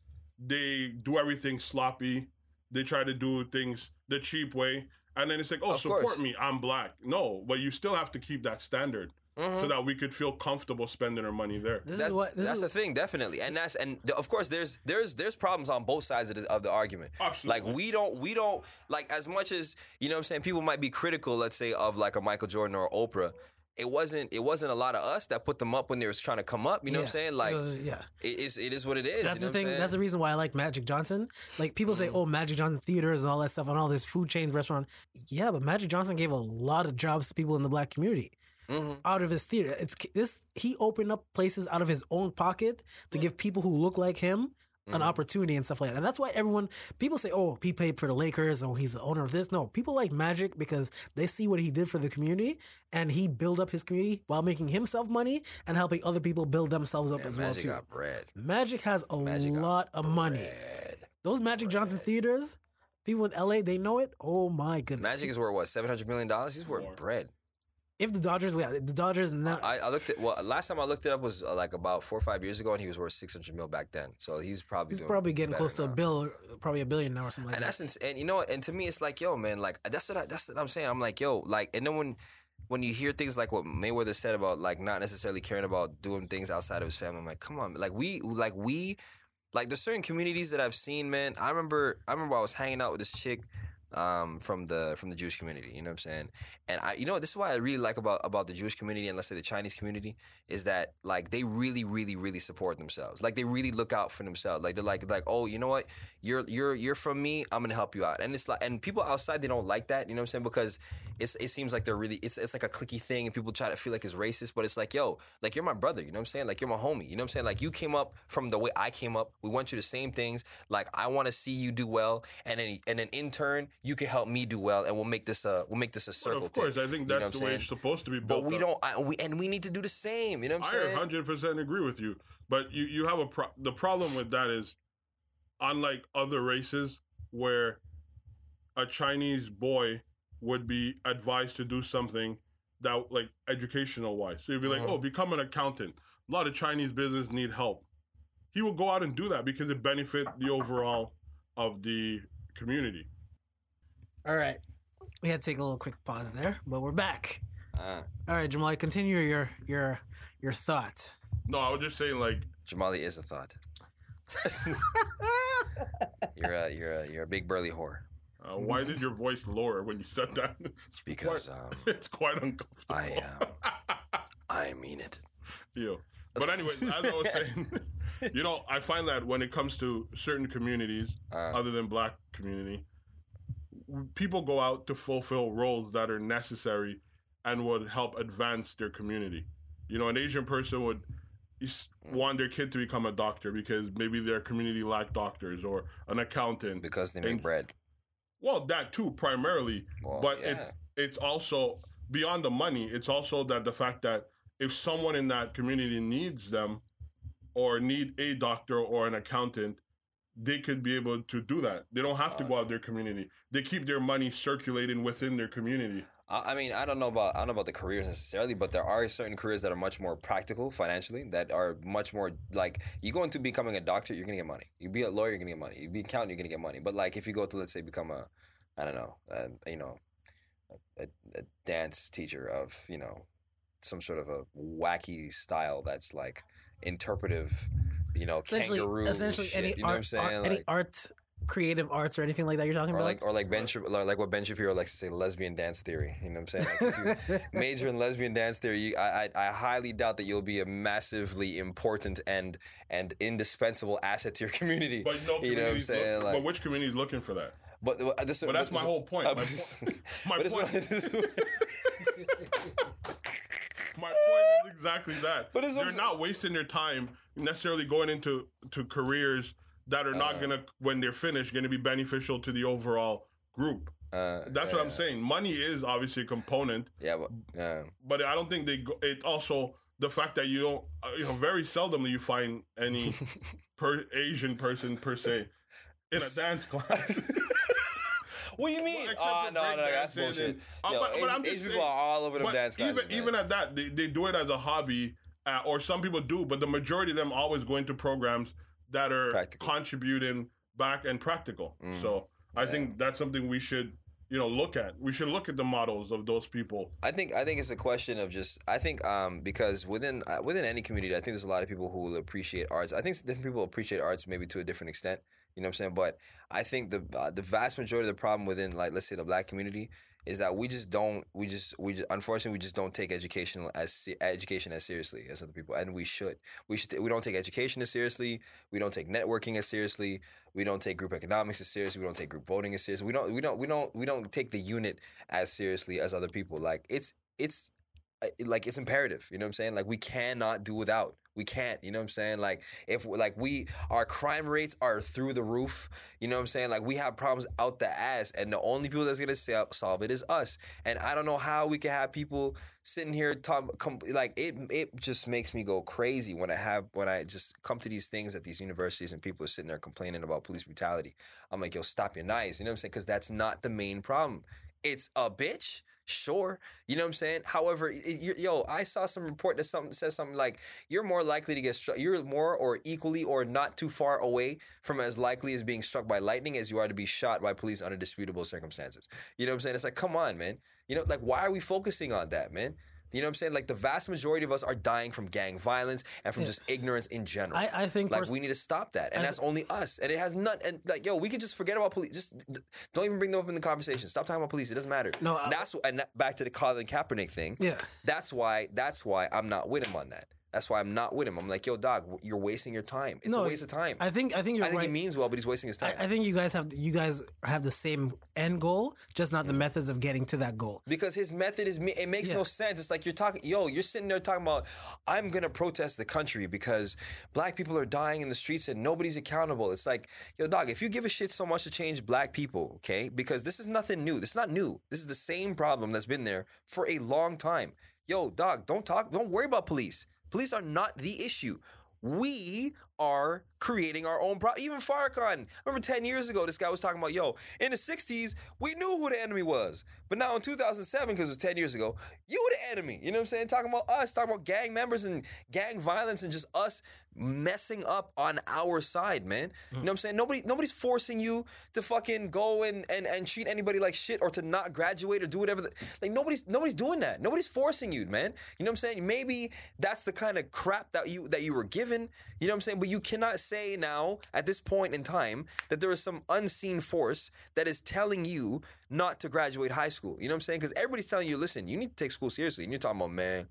they do everything sloppy. They try to do things the cheap way. And then it's like, oh, Of support course. me. I'm black. No, but you still have to keep that standard Mhm. so that we could feel comfortable spending our money there. This that's is what this that's is. the thing, definitely, and that's and th- of course there's there's there's problems on both sides of the, of the argument. Absolutely. Like we don't we don't like as much as you know what I'm saying people might be critical, let's say of like a Michael Jordan or Oprah. It wasn't it wasn't a lot of us that put them up when they was trying to come up. You know what I'm saying? Like It was- yeah. it is it is what it is. That's you know the what I'm thing. saying? That's the reason why I like Magic Johnson. Like people say, Mm-hmm. "Oh, Magic Johnson theaters and all that stuff, and all this food chains, restaurant." Yeah, but Magic Johnson gave a lot of jobs to people in the black community Mhm. out of his theater. It's this. He opened up places out of his own pocket to give people who look like him an Mhm. opportunity and stuff like that. And that's why everyone people say, "Oh, he paid for the Lakers," or "He's the owner of this." No, people like Magic because they see what he did for the community, and he built up his community while making himself money and helping other people build themselves up Man, as well Magic too. got bread. Magic has a Magic lot of money. Those Magic Johnson theaters, people in LA, they know it. Oh my goodness! Magic is worth what seven hundred million dollars. He's worth More. bread. If the Dodgers, yeah, the Dodgers now. I, I looked at well last time I looked it up was uh, like about four or five years ago, and he was worth six hundred mil back then. So he's probably he's probably getting close to a bill, probably a billion now or something like and that. that's and you know? And to me, it's like, yo, man, like that's what I, that's what I'm saying. I'm like, yo, like, and then when when you hear things like what Mayweather said about like not necessarily caring about doing things outside of his family, I'm like, come on, like we like we like there's certain communities that I've seen, man. I remember I remember I was hanging out with this chick um, from the from the Jewish community. You know what I'm saying? And I, you know, this is why I really like about about the Jewish community and let's say the Chinese community is that like they really, really, really support themselves. Like they really look out for themselves. Like they're like like oh, you know what? You're you're you're from me. I'm gonna help you out. And it's like and people outside they don't like that. You know what I'm saying? Because it's it seems like they're really it's it's like a clicky thing and people try to feel like it's racist. But it's like yo, like you're my brother. You know what I'm saying? Like you're my homie. You know what I'm saying? Like you came up from the way I came up. We went through the same things. Like I want to see you do well. And then and then in turn you can help me do well, and we'll make this a we'll make this a circle. of course, thing. I think You know that's the I'm way it's supposed to be But we up. don't. I, we and we need to do the same. You know what I'm I saying? 100% agree with you. But you, you have a pro- the problem with that is, unlike other races where a Chinese boy would be advised to do something that like educational wise. So you'd be like, Mhm. oh, become an accountant. A lot of Chinese business need help. He will go out and do that because it benefit the overall of the community. All right. We had to take a little quick pause there, but we're back. Uh, All right, Jamal, continue your your your thought. No, I was just saying like Jamali is a thought. [laughs] You're a you're a you're a big burly whore uh, why did your voice lower when you said that? It's because quite, um, [laughs] it's quite uncomfortable. I um, [laughs] I mean it. Ew. But anyway, as I was saying, you know, I find that when it comes to certain communities, Uh, other than black community, w- people go out to fulfill roles that are necessary and would help advance their community. You know, an Asian person would want their kid to become a doctor because maybe their community lack doctors or an accountant. because they make And- bread. Well, that too, primarily. Well, but yeah. it's it's also beyond the money. It's also that the fact that if someone in that community needs them or need a doctor or an accountant, they could be able to do that. They don't have to go out their community. They keep their money circulating within their community. I I mean, I don't know about I don't know about the careers necessarily, but there are certain careers that are much more practical financially. That are much more like you go into becoming a doctor, you're gonna get money. You be a lawyer, you're gonna get money. You be an accountant, you're gonna get money. But like if you go to let's say become a, I don't know, uh, you know, a, a dance teacher of you know, some sort of a wacky style that's like interpretive, you know, Essentially, kangaroo essentially shit. any you know what I'm art, saying? art- any art, creative arts or anything like that you're talking or about. like or like Ben Shap- like like what Ben Shapiro likes to say, lesbian dance theory. You know what I'm saying? Like [laughs] major in lesbian dance theory, you, I, I I highly doubt that you'll be a massively important and and indispensable asset to your community. But no you know what I'm communities look- saying? but which community is looking for that? but, but this, But that's my this- whole point. uh, My but [laughs] this- point- my but this- point- this- [laughs] My point is exactly that. But They're not wasting their time necessarily going into to careers that are not Uh. gonna, when they're finished, gonna be beneficial to the overall group. uh, That's yeah, what I'm saying. Money is obviously a component, Yeah, but but I don't think they. Go, it also the fact that you don't, uh, you know, very seldomly you find any [laughs] per Asian person per se in a dance class. [laughs] What do you mean? except Oh for no, no, that's breakdancing bullshit. Uh, Yo, but- but I'm just Asian people saying- are all over them but dance classes. even even at that, they, they do it as a hobby, uh, or some people do, but the majority of them always go into programs that are Practical. contributing back and practical. Mhm. So I Yeah. think that's something we should, you know, look at. We should look at the models of those people. I think I think it's a question of just I think um because within uh, within any community I think there's a lot of people who will appreciate arts. I think different people appreciate arts maybe to a different extent. You know what I'm saying? But I think the uh, the vast majority of the problem within like let's say the black community is that we just don't we just we just unfortunately we just don't take education as education as seriously as other people and we should. We should we don't take education as seriously. We don't take networking as seriously. We don't take group economics as seriously. We don't take group voting as seriously. We don't we don't we don't we don't take the unit as seriously as other people. Like it's it's uh, like it's imperative. You know what i'm saying? Like we cannot do without we can't you know what i'm saying? Like if like we our crime rates are through the roof you know what i'm saying? Like we have problems out the ass and the only people that's gonna solve it is us. And i don't know how we can have people sitting here talking like it it just makes me go crazy when i have when i just come to these things at these universities and people are sitting there complaining about police brutality. I'm like yo stop your knives you know what i'm saying? Because that's not the main problem. It's a bitch sure you know what i'm saying? However y- yo i saw some report that something says something like you're more likely to get struck you're more or equally or not too far away from as likely as being struck by lightning as you are to be shot by police under disputable circumstances. You know what i'm saying? It's like come on man. You know like why are we focusing on that man you know what I'm saying? Like the vast majority of us are dying from gang violence and from Yeah. just ignorance in general. I, I think like we need to stop that, and I- that's only us. And it has none. And like, yo, we can just forget about police. Just don't even bring them up in the conversation. Stop talking about police. It doesn't matter. No, I- that's and that, back to the Colin Kaepernick thing. yeah. That's why. That's why I'm not with him on that. That's why I'm not with him. I'm like, yo, dog, you're wasting your time. It's No, a waste of time. I think I think you're I think right. he means well, but he's wasting his time. I, I think you guys have you guys have the same end goal, just not the mm. methods of getting to that goal. because his method is it makes Yeah. no sense. It's like you're talking, yo, you're sitting there talking about, I'm gonna protest the country because black people are dying in the streets and nobody's accountable. It's like, yo, dog, if you give a shit so much to change black people, okay, because this is nothing new. This is not new. This is the same problem that's been there for a long time. Yo, dog, don't talk. Don't worry about police. Police are not the issue. We are creating our own problem. Even Farrakhan, remember 10 years ago, this guy was talking about, yo, in the 60s, we knew who the enemy was. But now in 2007, because it was 10 years ago, you were the enemy. You know what I'm saying? Talking about us, talking about gang members and gang violence and just us messing up on our side, man. You mm. know what I'm saying? Nobody nobody's forcing you to fucking go and, and, and treat anybody like shit or to not graduate or do whatever. The, like nobody's nobody's doing that. Nobody's forcing you, man. You know what I'm saying? Maybe that's the kind of crap that you that you were given. You know what I'm saying? But you cannot say now at this point in time that there is some unseen force that is telling you not to graduate high school. You know what I'm saying? Because everybody's telling you, listen, you need to take school seriously. And you're talking about, man,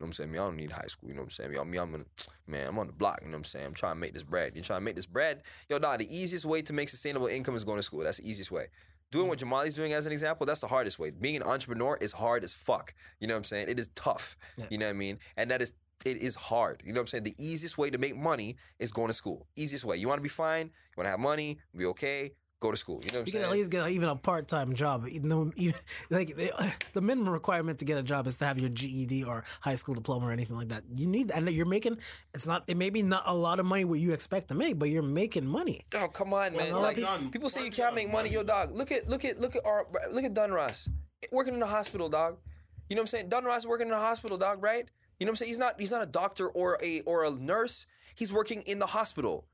know what I'm saying? Me, I don't need high school. You know what I'm saying? I'm, me, I'm gonna, man, I'm on the block. You know what I'm saying? I'm trying to make this bread. You're trying to make this bread. Yo, nah, the easiest way to make sustainable income is going to school. That's the easiest way. Doing what mm-hmm. Jamali's doing as an example, that's the hardest way. Being an entrepreneur is hard as fuck. You know what I'm saying? It is tough. You know what I mean? And that is it is hard. You know what I'm saying? The easiest way to make money is going to school. Easiest way. You want to be fine, you want to have money, be okay, go to school. You know what I'm You saying? can at least get even a part time job. Even though, [laughs] even, like the, [laughs] the minimum requirement to get a job is to have your GED or high school diploma or anything like that. You need, that and you're making. It's not. It may be not a lot of money what you expect to make, but you're making money. Oh come on, man! no, Like Done. people say you can't make money, man. yo, dog. Look at look at look at our look at Dunross working in the hospital, dog. You know what I'm saying? Dunross working in the hospital, dog. Right? You know what I'm saying? He's not he's not a doctor or a or a nurse. He's working in the hospital.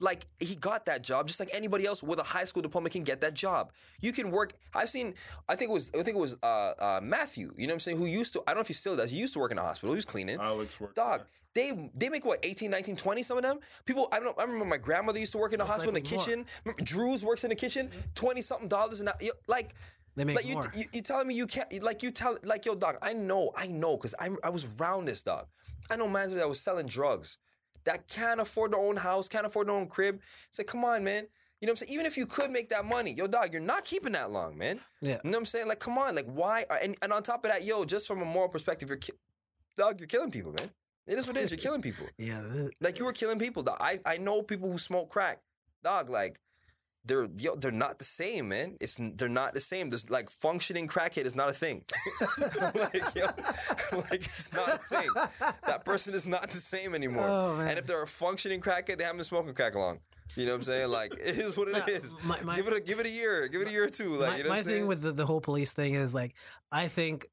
Like he got that job just like anybody else with a high school diploma can get that job. You can work. I've seen. I think it was. I think it was uh, uh, Matthew. You know what I'm saying? Who used to? I don't know if he still does. He used to work in a hospital. He was cleaning. Alex worked Dog, there. they they make what 18, 19, 20 some of them. People I don't I remember my grandmother used to work in the hospital in the kitchen. Remember, Drew's works in the kitchen, 20 something dollars an hour. Like They make like you, more. you you telling me you can't like you tell like yo dog, I know, I know cuz I I was around this dog. I know mans that was selling drugs that can't afford their own house, can't afford their own crib. It's like, come on, man. You know what I'm saying? Even if you could make that money, yo, dog, you're not keeping that long, man. Yeah. You know what I'm saying? Like, come on, like, why? Are, and, and on top of that, yo, just from a moral perspective, you're, ki- dog, you're killing people, man. It is what it is. You're [laughs] killing people. Yeah. Like, you were killing people, dog. I, I know people who smoke crack, dog. Like, they're yo, they're not the same, man. It's they're not the same. There's like functioning crackhead is not a thing. [laughs] like, yo, [laughs] like it's not a thing. That person is not the same anymore. Oh, and if they're a functioning crackhead, they haven't been smoking crack long. You know what I'm saying? Like [laughs] it is what it is. my- my- give it a give it a year. Give it a year or two. Like my you know my what I'm saying? thing with the, the whole police thing is like, I think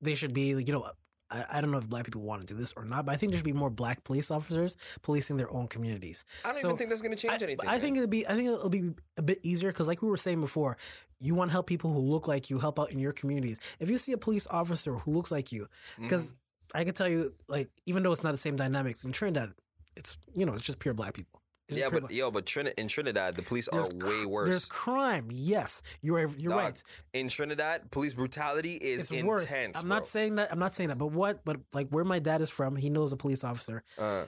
they should be, like, you know, I, I don't know if black people want to do this or not, but I think there should be more black police officers policing their own communities. I don't So, even think that's gonna change I, anything. I man. think it'll be. I think it'll be a bit easier because, like we were saying before, you want to help people who look like you, help out in your communities. If you see a police officer who looks like you, Mm-hmm. because I can tell you, like, even though it's not the same dynamics in Trinidad, it's you know, it's just pure black people. Just yeah, but black- yo, but in Trinidad, the police are way worse. There's crime. Yes, you're you're Dog, right. In Trinidad, police brutality is It's intense. worse. I'm bro. not saying that. I'm not saying that. But what? But like where my dad is from, he knows a police officer. Uh,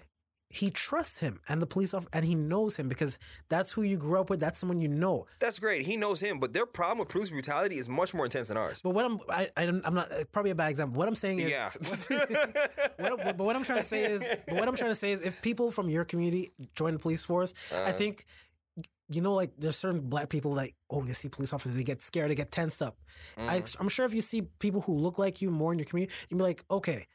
He trusts him and the police officer, and he knows him because that's who you grew up with. That's someone you know. that's great. He knows him, but their problem with police brutality is much more intense than ours. But what I'm, I, am i am not uh, probably a bad example. What I'm saying is, Yeah. [laughs] what, I'm- but what I'm trying to say is, but what I'm trying to say is, if people from your community join the police force, I Uh-huh. think, you know, like there's certain black people like, oh, they see police officers, they get scared, they get tensed up. I, Mm. I'm sure if you see people who look like you more in your community, you'd be like, okay,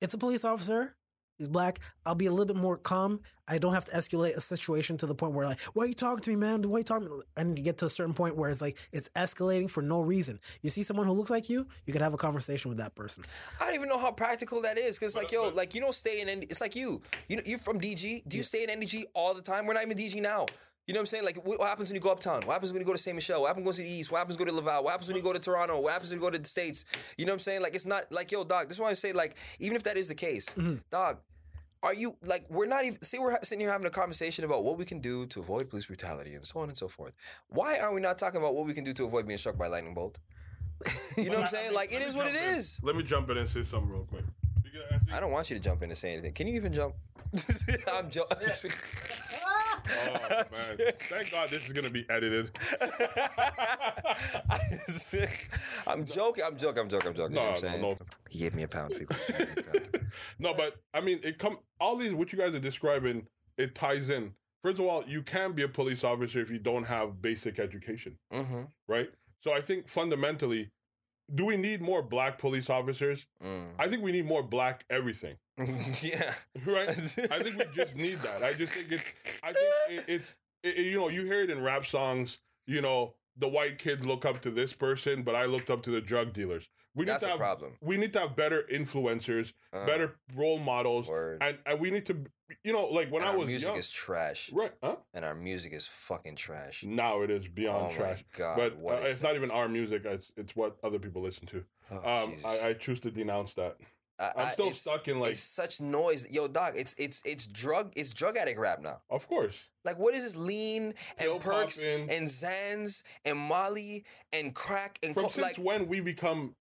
it's a police officer. He's black. I'll be a little bit more calm. I don't have to escalate a situation to the point where like, why are you talking to me, man? Why are you talking? And you get to a certain point where it's like it's escalating for no reason. You see someone who looks like you, you could have a conversation with that person. I don't even know how practical that is, cause like yo, like you don't stay in. ND- It's like you, you know, you're from DG. Do you stay in NDG all the time? We're not even DG now. You know what I'm saying? Like, what what happens when you go uptown? What happens when you go to Saint-Michel? What happens when you go to the East? What happens when you go to Laval? What happens when you go to Toronto? What happens when you go to the States? You know what I'm saying? Like, it's not like, yo, dog, this is why I say, like, even if that is the case, mm-hmm. dog, are you, like, we're not even, see, we're sitting here having a conversation about what we can do to avoid police brutality and so on and so forth. Why are we not talking about what we can do to avoid being struck by lightning bolt? You know what I'm saying? Like, it Let me is what it jump in. is. Let me jump in and say something real quick. I think- I don't want you to jump in to say anything. Can you even jump? [laughs] I'm joking. Oh man! Thank God this is gonna be edited. [laughs] I'm joking. I'm joking. I'm joking. I'm joking. you know what I'm no, saying? no. He gave me a pound. People. [laughs] no, but I mean, it come all these what you guys are describing. It ties in. First of all, you can be a police officer if you don't have basic education, mm-hmm. right? So I think fundamentally, do we need more black police officers? Mm. I think we need more black everything, [laughs] yeah. right? [laughs] I think we just need that. I just think it's. I think it, it's. It, you know, you hear it in rap songs. You know, the white kids look up to this person, but I looked up to the drug dealers. We need That's to a have. problem. We need to have better influencers, Uh, better role models, Word. and and we need to. You know, like when And I our was music young, is trash. right? Huh? And our music is fucking trash. Now it is beyond oh trash. my god. But what uh, it's not even our music. It's it's what other people listen to. Oh, Um, I, I choose to denounce that. I- I'm still stuck in like, it's such noise, yo, dog. It's it's it's drug it's drug addict rap now. of course, Like, what is this lean Pill and perks and Xans and Molly and crack and from co- since like, when we become,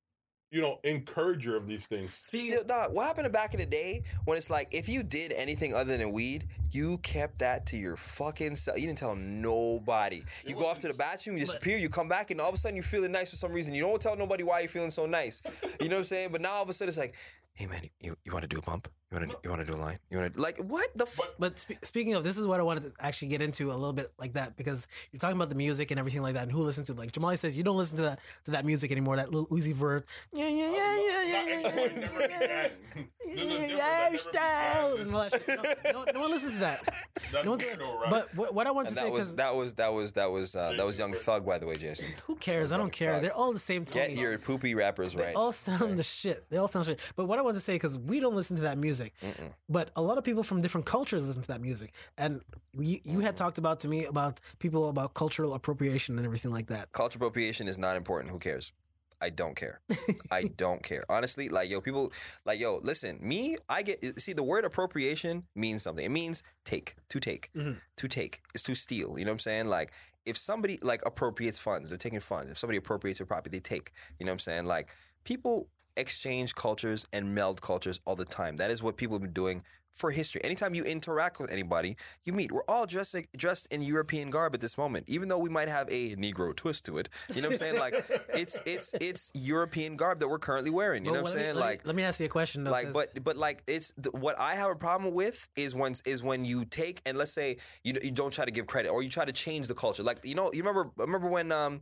you know, encourager of these things. Speaking yo, dog, what happened back in the day when it's like if you did anything other than weed, you kept that to your fucking self. You didn't tell nobody. You go off to the bathroom, you disappear, you come back, and all of a sudden you're feeling nice for some reason. You don't tell nobody why you're feeling so nice. You know what I'm saying? But now all of a sudden it's like, hey man, you, you want to do a bump? You want to you want to do a line? You want to like what the fuck? But But spe- speaking of, this is what I wanted to actually get into a little bit like that because you're talking about the music and everything like that, and who listens to it. like Jamali says you don't listen to that to that music anymore. That Lil Uzi Vert, yeah, yeah, yeah, yeah, yeah, not yeah, yeah, [laughs] never yeah, began. There's a difference that never lifestyle, began. and all that shit. No, no, no one listens to that. [laughs] No one- weirdo. But what, what I want to And say was because that was that was that was uh, that was Young Thug, by the way, Jason. who cares? I don't care. Fuck. They're all the same tone. Get your poopy rappers right. They all sound the shit. They all sound shit. But what I want to say, because we don't listen to that music, Mm-mm. but a lot of people from different cultures listen to that music. And you, you had talked about to me about people about cultural appropriation and everything like that. Cultural appropriation is not important. Who cares? I don't care. I [laughs] don't care. Honestly, like yo, people like yo, listen, me, I get see the word appropriation means something. It means take, to take, Mhm. to take. It's to steal. You know what I'm saying? Like if somebody like appropriates funds, they're taking funds. If somebody appropriates a property, they take. You know what I'm saying? Like people exchange cultures and meld cultures all the time. That is what people have been doing for history. Anytime you interact with anybody, you meet. We're all dressed dressed in European garb at this moment, even though we might have a Negro twist to it. You know what I'm saying? Like it's it's it's European garb that we're currently wearing. You know what I'm saying? let me- Like let me ask you a question. Though, like but but like it's what i have a problem with is when is when you take and let's say you you don't try to give credit or you try to change the culture like you know you remember remember when um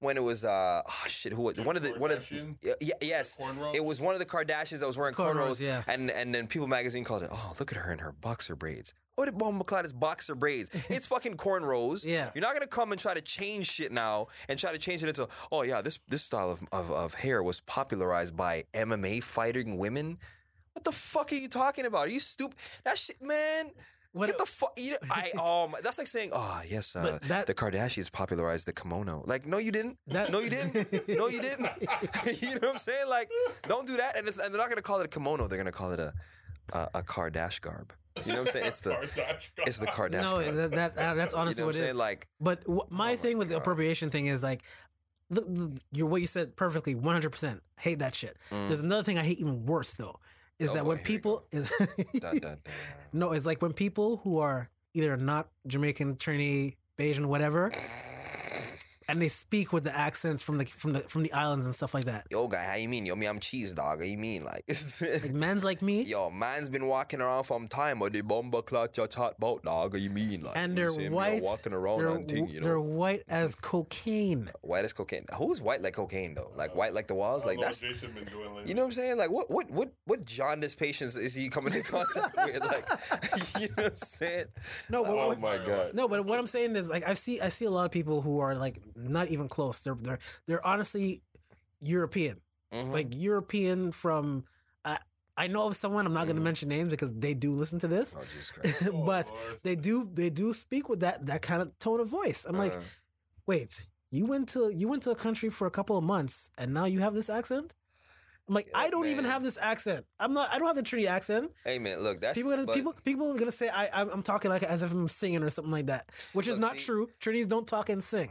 when it was uh oh shit who was one of the one of Kardashian? yeah, yeah, yes Cornrows? it was one of the Kardashians that was wearing Cornrows, cornrows, yeah. and and then People Magazine called it oh look at her in her boxer braids what did Bomba Clyde is boxer braids? It's fucking cornrows. [laughs] Yeah. You're not gonna come and try to change shit now and try to change it into oh yeah this this style of, of, of hair was popularized by MMA fighting women. What the fuck are you talking about? Are you stupid? That shit, man. What- Get the fuck. You know, I [laughs] um. That's like saying, oh yes, uh, that- the Kardashians popularized the kimono. Like, no, you didn't. That- no, you didn't. [laughs] No, you didn't. [laughs] you know what I'm saying? Like, don't do that. And, it's, and they're not gonna call it a kimono. They're gonna call it a a, a Kardash garb. You know what I'm saying? It's the Kardashian. it's the Kardashian. no, that, that, that- that's you honestly know what what I'm it is. Like, But wh- my Oh my thing with the appropriation thing is like, look, the, your what you said perfectly, one hundred percent. Hate that shit. There's another thing I hate even worse though, is. Oh that boy, when people is [laughs] dun, dun, dun. no, it's like when people who are either not Jamaican, Trini, Bajan, whatever, and they speak with the accents from the from the from the islands and stuff like that. Yo, guy, how you mean? Yo, me, I'm cheese dog. How you mean? Like, Like [laughs] men's like me, yo, man's been walking around from time, but the bomber clutch your chat about dog. How you mean? Like, and you they're know what I'm saying? Me, white. Walking around they're, and thing, you they're white as cocaine. White as cocaine. Who's white like cocaine though? Like white like the walls? Like that's what Jason been doing lately. you know what I'm saying? Like what what what what jaundice patients is he coming in [laughs] contact with? Like [laughs] you know what I'm saying? No, but oh what- my god. No, but what I'm saying is like I see I see a lot of people who are like not even close. They're they're they're honestly European. Mhm. Like European from I I know of someone, I'm not going to mention names because they do listen to this. oh Jesus [laughs] Christ. Oh, but Lord. they do they do speak with that that kind of tone of voice. I'm like, Uh, "Wait, you went to you went to a country for a couple of months and now you have this accent?" I'm like, Yeah, "I don't even have this accent. I'm not I don't have the Trinity accent." hey man, look, that's People gonna but- people people are gonna say I I'm, I'm talking like as if I'm singing or something like that, which is not see- true. Trinis don't talk and sing.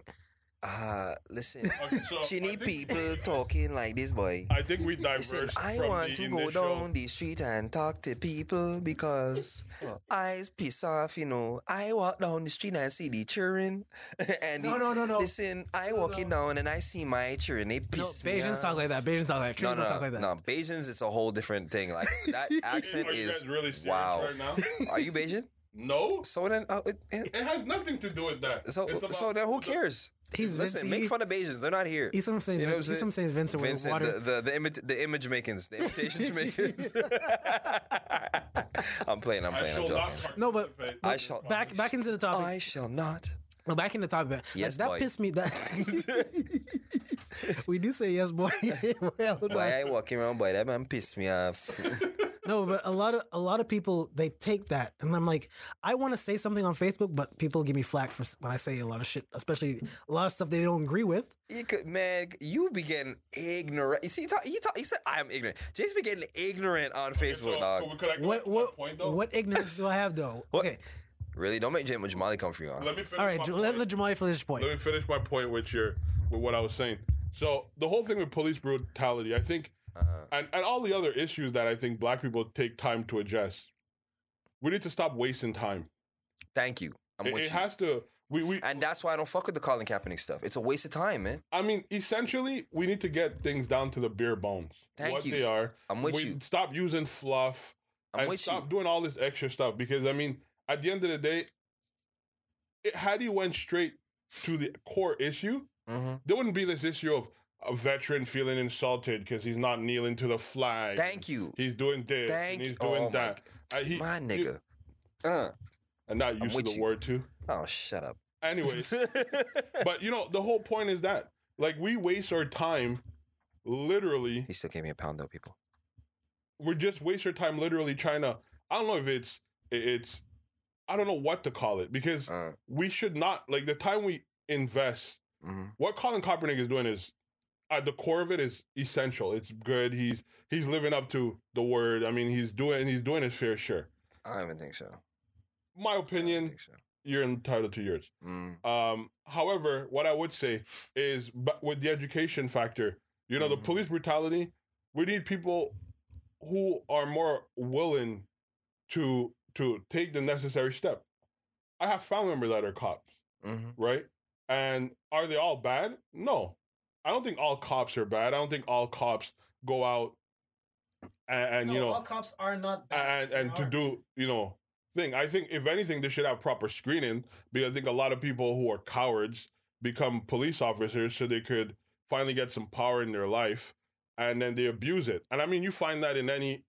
Uh, listen, [laughs] Okay, so I people talking like this, boy. I think we diverged Listen, I from want the to go down the street and talk to people because I piss off, you know. I walk down the street and I see the children. [laughs] and No, the- no, no, no. Listen, I No, walking no. down and I see my children. They No, piss me Bajans off. talk like that. Bajans talk like that. No, Trinidad no, talk like that. no. Bajans, it's a whole different thing. Like [laughs] that accent Are you is guys really wow. right now? Are you Bajan? No, So then, uh, it, it- it has nothing to do with that. so It's so about then who the- cares? He's Listen, Vincent- make he- fun of Bajans. They're not here. He's from St. You know what I'm he's from saying? St. Vincent, Vincent, water. the, the the imit- the image makings, the imitation [laughs] Jamaicans. [laughs] I'm playing. I'm playing. I'm shall not joking. No, but- participate I shall- back back into the topic. I shall not. No, back in the topic. Like, Yes, that boy. pissed me. That [laughs] we do say yes, boy. Well, [laughs] Boy, I walking around, boy, that man pissed me off. [laughs] no, but a lot of a lot of people they take that, and I'm like, I want to say something on Facebook, but people give me flack for when I say a lot of shit, especially a lot of stuff they don't agree with. you could, man, you be getting ignorant. You see, you, talk, you, talk, you said I am ignorant. Jason be getting ignorant on Facebook, So, dog. could we What what point though? what ignorance do I have though? What? Okay, Really? Don't make Jam- Jamali come for you, huh? Let me finish. all right, my let, point. let Jamali finish his point. Let me finish my point with your with what I was saying. So the whole thing with police brutality, I think, Uh-huh. and and all the other issues that I think black people take time to address. We need to stop wasting time. Thank you. I'm It, with it you. has to. We we. and that's why I don't fuck with the Colin Kaepernick stuff. It's a waste of time, man. I mean, essentially, we need to get things down to the bare bones. Thank what you. they are. I'm with we you. Stop using fluff I'm and with stop you. doing all this extra stuff because I mean, at the end of the day, it, had he went straight to the core issue, hmm there wouldn't be this issue of a veteran feeling insulted because he's not kneeling to the flag. Thank you. He's doing this Thank and he's doing Oh, my. Uh, he- My he- nigga. Uh. and not I'm used to the you. word too. Oh, shut up. Anyways, [laughs] but you know, the whole point is that like we waste our time literally he still gave me a pound though, people. We're just waste our time literally trying to I don't know if it's it's I don't know what to call it because Uh, we should not like the time we invest mhm. what Colin Kaepernick is doing is at the core of it is essential. It's good. He's he's living up to the word. I mean, he's doing he's doing his fair share. I don't even think so. My opinion, so. you're entitled to yours. Mm. Um, however, what I would say is, but with the education factor, you know, Mhm. the police brutality, we need people who are more willing to to take the necessary step. I have family members that are cops, hmm right? And are they all bad? No, I don't think all cops are bad. I don't think all cops go out and, and you know all cops are not bad. and and to do you know thing. I think if anything, they should have proper screening because I think a lot of people who are cowards become police officers so they could finally get some power in their life, and then they abuse it. And I mean, you find that in any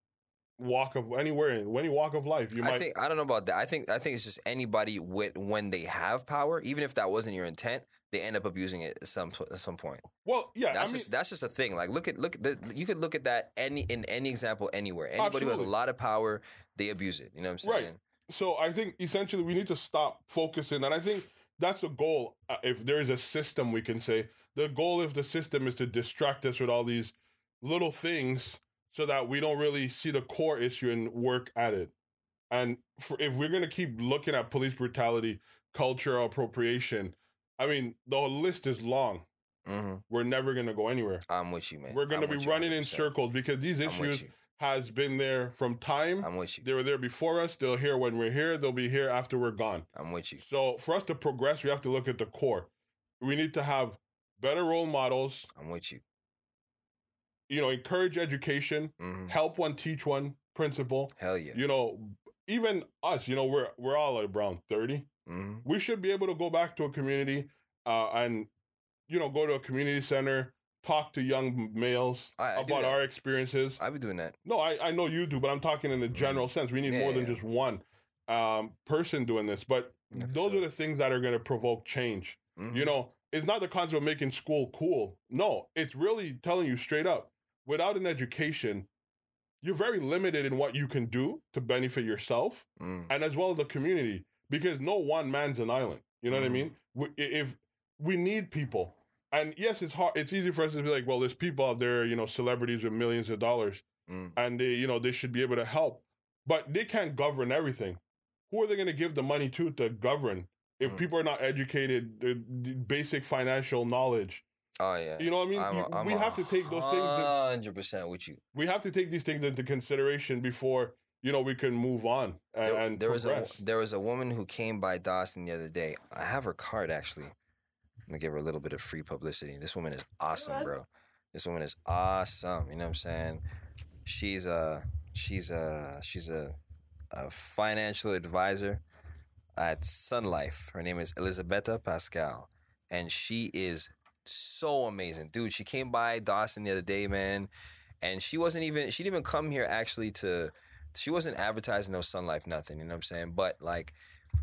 walk of anywhere in any walk of life. You I might think I don't know about that. I think I think it's just anybody with when they have power, even if that wasn't your intent, they end up abusing it at some at some point. well, yeah. That's I mean, just that's just a thing. Like look at look at the, you could look at that any in any example anywhere. Anybody who has a lot of power, they abuse it. You know what I'm saying? Right. so I think essentially we need to stop focusing, and I think that's the goal. Uh, if there is a system, we can say the goal of the system is to distract us with all these little things, so that we don't really see the core issue and work at it. And for, if we're gonna keep looking at police brutality, cultural appropriation, I mean, the list is long. hmm We're never gonna go anywhere. I'm with you, man. We're gonna be running in circles because these issues has been there from time. I'm with you. They were there before us. They're here when we're here. They'll be here after we're gone. I'm with you. So for us to progress, we have to look at the core. We need to have better role models. I'm with you. You know, encourage education, hmm help one, teach one principle. Hell yeah. You know, even us. You know, we're we're all like around thirty. hmm We should be able to go back to a community uh, and you know go to a community center, talk to young males I- I about our experiences. I be doing that. No, I, I know you do, but I'm talking in a general sense. We need Mm-hmm. Yeah, more than yeah. just one um, person doing this. But those are the things that are going to provoke change. You know, it's not the concept of making school cool. No, it's really telling you straight up without an education, you're very limited in what you can do to benefit yourself Mm. and as well as the community because no one man's an island. You know what I mean? We, if we need people, and yes, it's hard. It's easy for us to be like, well, there's people out there, you know, celebrities with millions of dollars, Mm. and they, you know, they should be able to help, but they can't govern everything. Who are they going to give the money to to govern if Mm. people are not educated, the basic financial knowledge. Oh yeah. You know what I mean? I'm, You- I'm we have to take those things. Hundred percent with you. we have to take these things into consideration before you know we can move on and, There, and there was a there was a woman who came by Dawson the other day. I have her card actually. I'm gonna give her a little bit of free publicity. This woman is awesome, bro. This woman is awesome. You know what I'm saying? She's a she's a she's a, a financial advisor at Sun Life. Her name is Elisabetta Pascal, and she is so amazing, dude. She came by Dawson the other day, man, and she wasn't even she didn't even come here actually to. She wasn't advertising no Sun Life, nothing. You know what I'm saying? But like,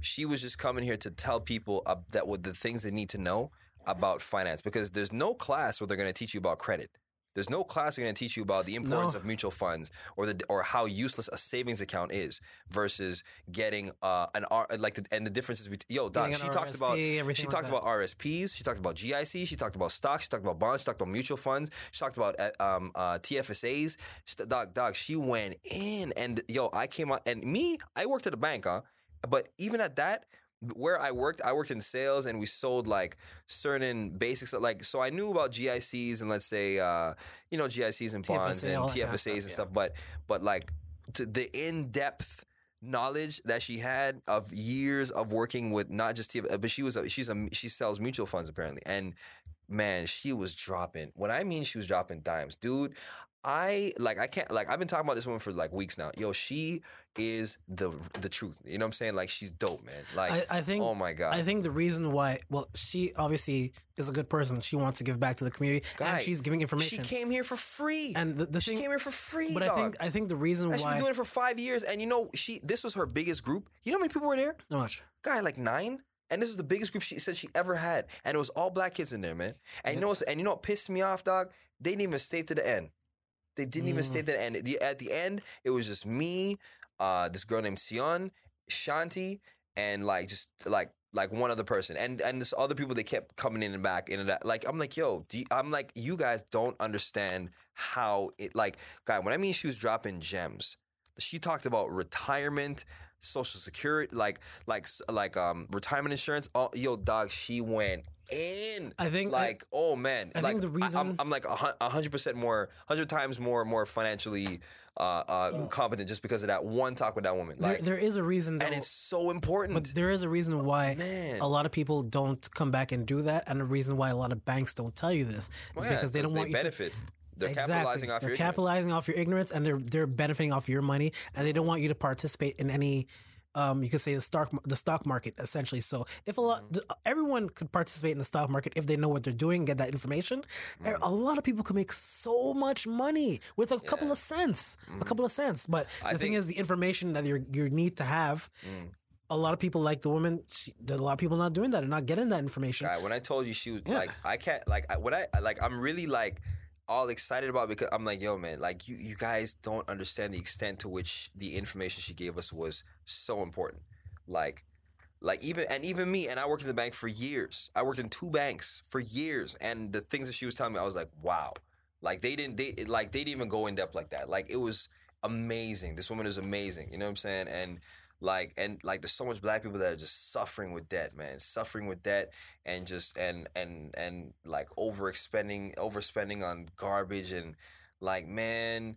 she was just coming here to tell people uh, that what the things they need to know about finance because there's no class where they're going to teach you about credit. There's no class going to teach you about the importance No. of mutual funds or the or how useless a savings account is versus getting uh, an R like the, and the differences between yo doc. She an talked about RSP, she like talked that. about RSPs. She talked about GIC. She talked about stocks. She talked about bonds. She talked about mutual funds. She talked about uh, um, uh, TFSAs. St- Doc, doc, she went in, and yo, I came out, and me, I worked at a bank, huh? But even at that, where I worked, I worked in sales, and we sold like certain basics, like so I knew about GICs and let's say, uh, you know, GICs and bonds TFSA, and all kind of TFSAs stuff, and yeah. stuff. But but like to the in depth knowledge that she had of years of working with not just TF, but she was a, she's a she sells mutual funds apparently, and man, she was dropping. When I mean she was dropping dimes, dude. I like I can't like I've been talking about this woman for like weeks now. Yo, she is the the truth. You know what I'm saying? Like she's dope, man. Like I, I think oh my god. I think the reason why, well, she obviously is a good person. She wants to give back to the community, Guy, and she's giving information. she came here for free. and the, the she thing, came here for free. but I dog. think I think the reason And she's been doing it for five years, and you know, she this was her biggest group. You know how many people were there? not much. Guy, like nine. And this is the biggest group she said she ever had, and it was all black kids in there, man. And you know, what's, and you know what pissed me off, dog? They didn't even stay to the end. They didn't even mm. stay to the end. The, at the end, it was just me, uh, this girl named Sion, Shanti, and like just like like one other person, and and this other people they kept coming in and back in and that. Like I'm like, yo, you, I'm like, you guys don't understand how it like, guy. When I mean she was dropping gems, she talked about retirement, social security, like like like um retirement insurance. All, yo, dog, she went in. I think- like oh man, I like think the I'm, reason- I'm like a hundred percent more, hundred times more more financially uh, uh, competent just because of that one talk with that woman. There, there is a reason, though, and it's so important. but there is a reason why Man. a lot of people don't come back and do that, and the reason why a lot of banks don't tell you this is Well, yeah, because they don't want you to benefit. They're Exactly. capitalizing off they're your capitalizing off your ignorance and they're they're benefiting off your money and they don't want you to participate in any um you could say the stock the stock market essentially so if a lot Mm-hmm. everyone could participate in the stock market if they know what they're doing get that information Mm-hmm. a lot of people could make so much money with a couple of cents a couple of cents but I the thing is the information that you you need to have Mm. a lot of people like the woman she, a lot of people not doing that and not getting that information when I told you she was Yeah. like, I can't like I, what I I- like. I'm really like all excited about because I'm like, yo, man, like you you guys don't understand the extent to which the information she gave us was so important. Like, like even and even me and I worked in the bank for years. I worked in two banks for years, and the things that she was telling me, I was like, wow. Like they didn't they like they didn't even go in depth like that. Like it was amazing. This woman is amazing. You know what I'm saying? And like and like there's so much black people that are just suffering with debt, man. Suffering with debt and just and and and like overexpending overspending on garbage and like man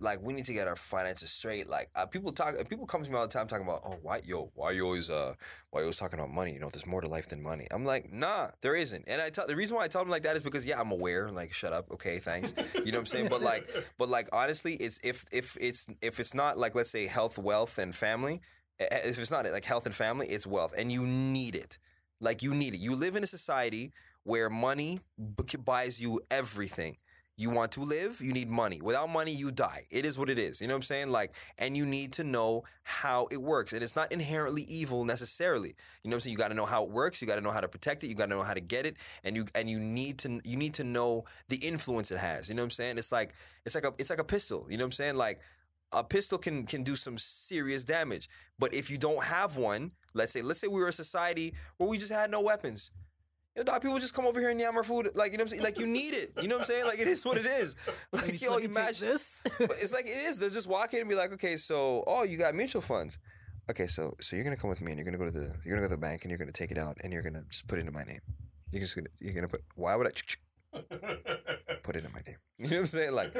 like we need to get our finances straight. Like uh, people talk, people come to me all the time talking about, oh, why, yo, why you always, uh, why you always talking about money? You know, there's more to life than money. I'm like, nah, there isn't. And I tell the reason why I tell them like that is because yeah, I'm aware. Like, shut up, okay, thanks. You know what I'm saying? But like, [laughs] but like, honestly, it's if if it's if it's not like let's say health, wealth, and family. eh, eh, If it's not like health and family, it's wealth, and you need it. Like you need it. You live in a society where money b- buys you everything. You want to live, you need money. Without money, you die. It is what it is. You know what I'm saying? Like, and you need to know how it works. And it's not inherently evil necessarily. You know what I'm saying? You got to know how it works. You got to know how to protect it. You got to know how to get it. And you and you need to you need to know the influence it has. You know what I'm saying? It's like it's like a it's like a pistol. You know what I'm saying? Like a pistol can can do some serious damage. But if you don't have one, let's say let's say we were a society where we just had no weapons. Yo, dog, people just come over here and yammer food. Like, you know what I'm saying? Like, you need it. You know what I'm saying? Like, it is what it is. [laughs] Like, yo, imagine. this [laughs] But it's like, it is. They'll just walk in and be like, okay, so, oh, you got mutual funds. okay, so so you're gonna come with me and you're gonna go to the you're gonna go to the bank and you're gonna take it out and you're gonna just put it into my name. You're just gonna you're gonna put why would I [laughs] put it in my name? You know what I'm saying? Like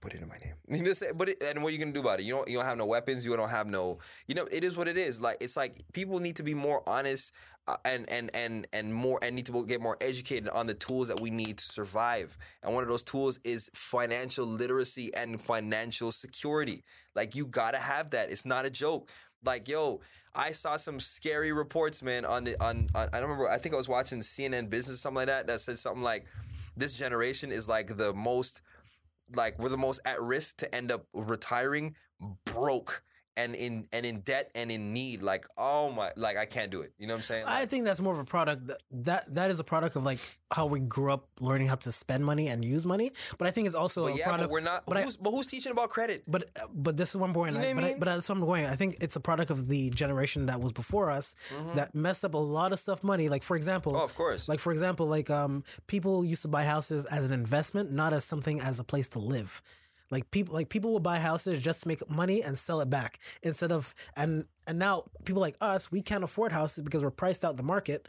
put it in my name. You know, say, but it, and what are you gonna do about it? You don't you don't have no weapons. You don't have no. You know, it is what it is. Like it's like people need to be more honest uh, and and and and more and need to get more educated on the tools that we need to survive. And one of those tools is financial literacy and financial security. Like you gotta have that. It's not a joke. Like yo. I saw some scary reports, man. On the on, on I don't remember. I think I was watching CNN Business, or something like that. That said something like, "This generation is like the most like we're the most at risk to end up retiring broke and in and in debt and in need like oh my like i can't do it you know what i'm saying I think that's more of a product that, that that is a product of like how we grew up learning how to spend money and use money. But I think it's also but a yeah product. but we're not but I- who's, but who's teaching about credit But but this is one point. You know what I but, mean? but that's what I'm going. I think it's a product of the generation that was before us that messed up a lot of stuff money. Like for example, Mm-hmm. oh of course like for example, like um people used to buy houses as an investment, not as something as a place to live. Like people like people would buy houses just to make money and sell it back instead of and and now people like us, we can't afford houses because we're priced out the market.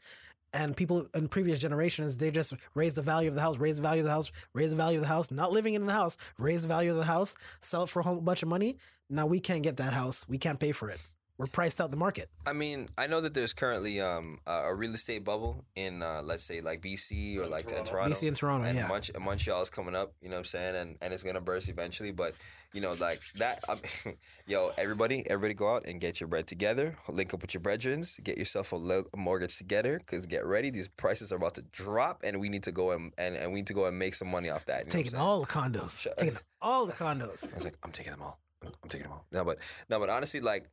And people in previous generations, they just raise the value of the house, raise the value of the house, raise the value of the house, not living in the house, raise the value of the house, sell it for a whole bunch of money. Now we can't get that house. We can't pay for it. We're priced out the market. i mean i know that there's currently um a a real estate bubble in uh let's say like bc or like in Toronto. toronto BC and Toronto, and yeah. Mont- Montreal's coming up, you know what I'm saying, and and it's gonna burst eventually. But you know, like that, I mean, [laughs] yo, everybody, everybody, go out and get your bread together. Link up with your brethrens, get yourself a, lo- a mortgage together, cause get ready. These prices are about to drop, and we need to go and and, and we need to go and make some money off that. You know what I'm Taking all the condos. Taking all the condos. I was like, I'm taking them all. I'm, I'm taking them all. No, but no, but honestly, like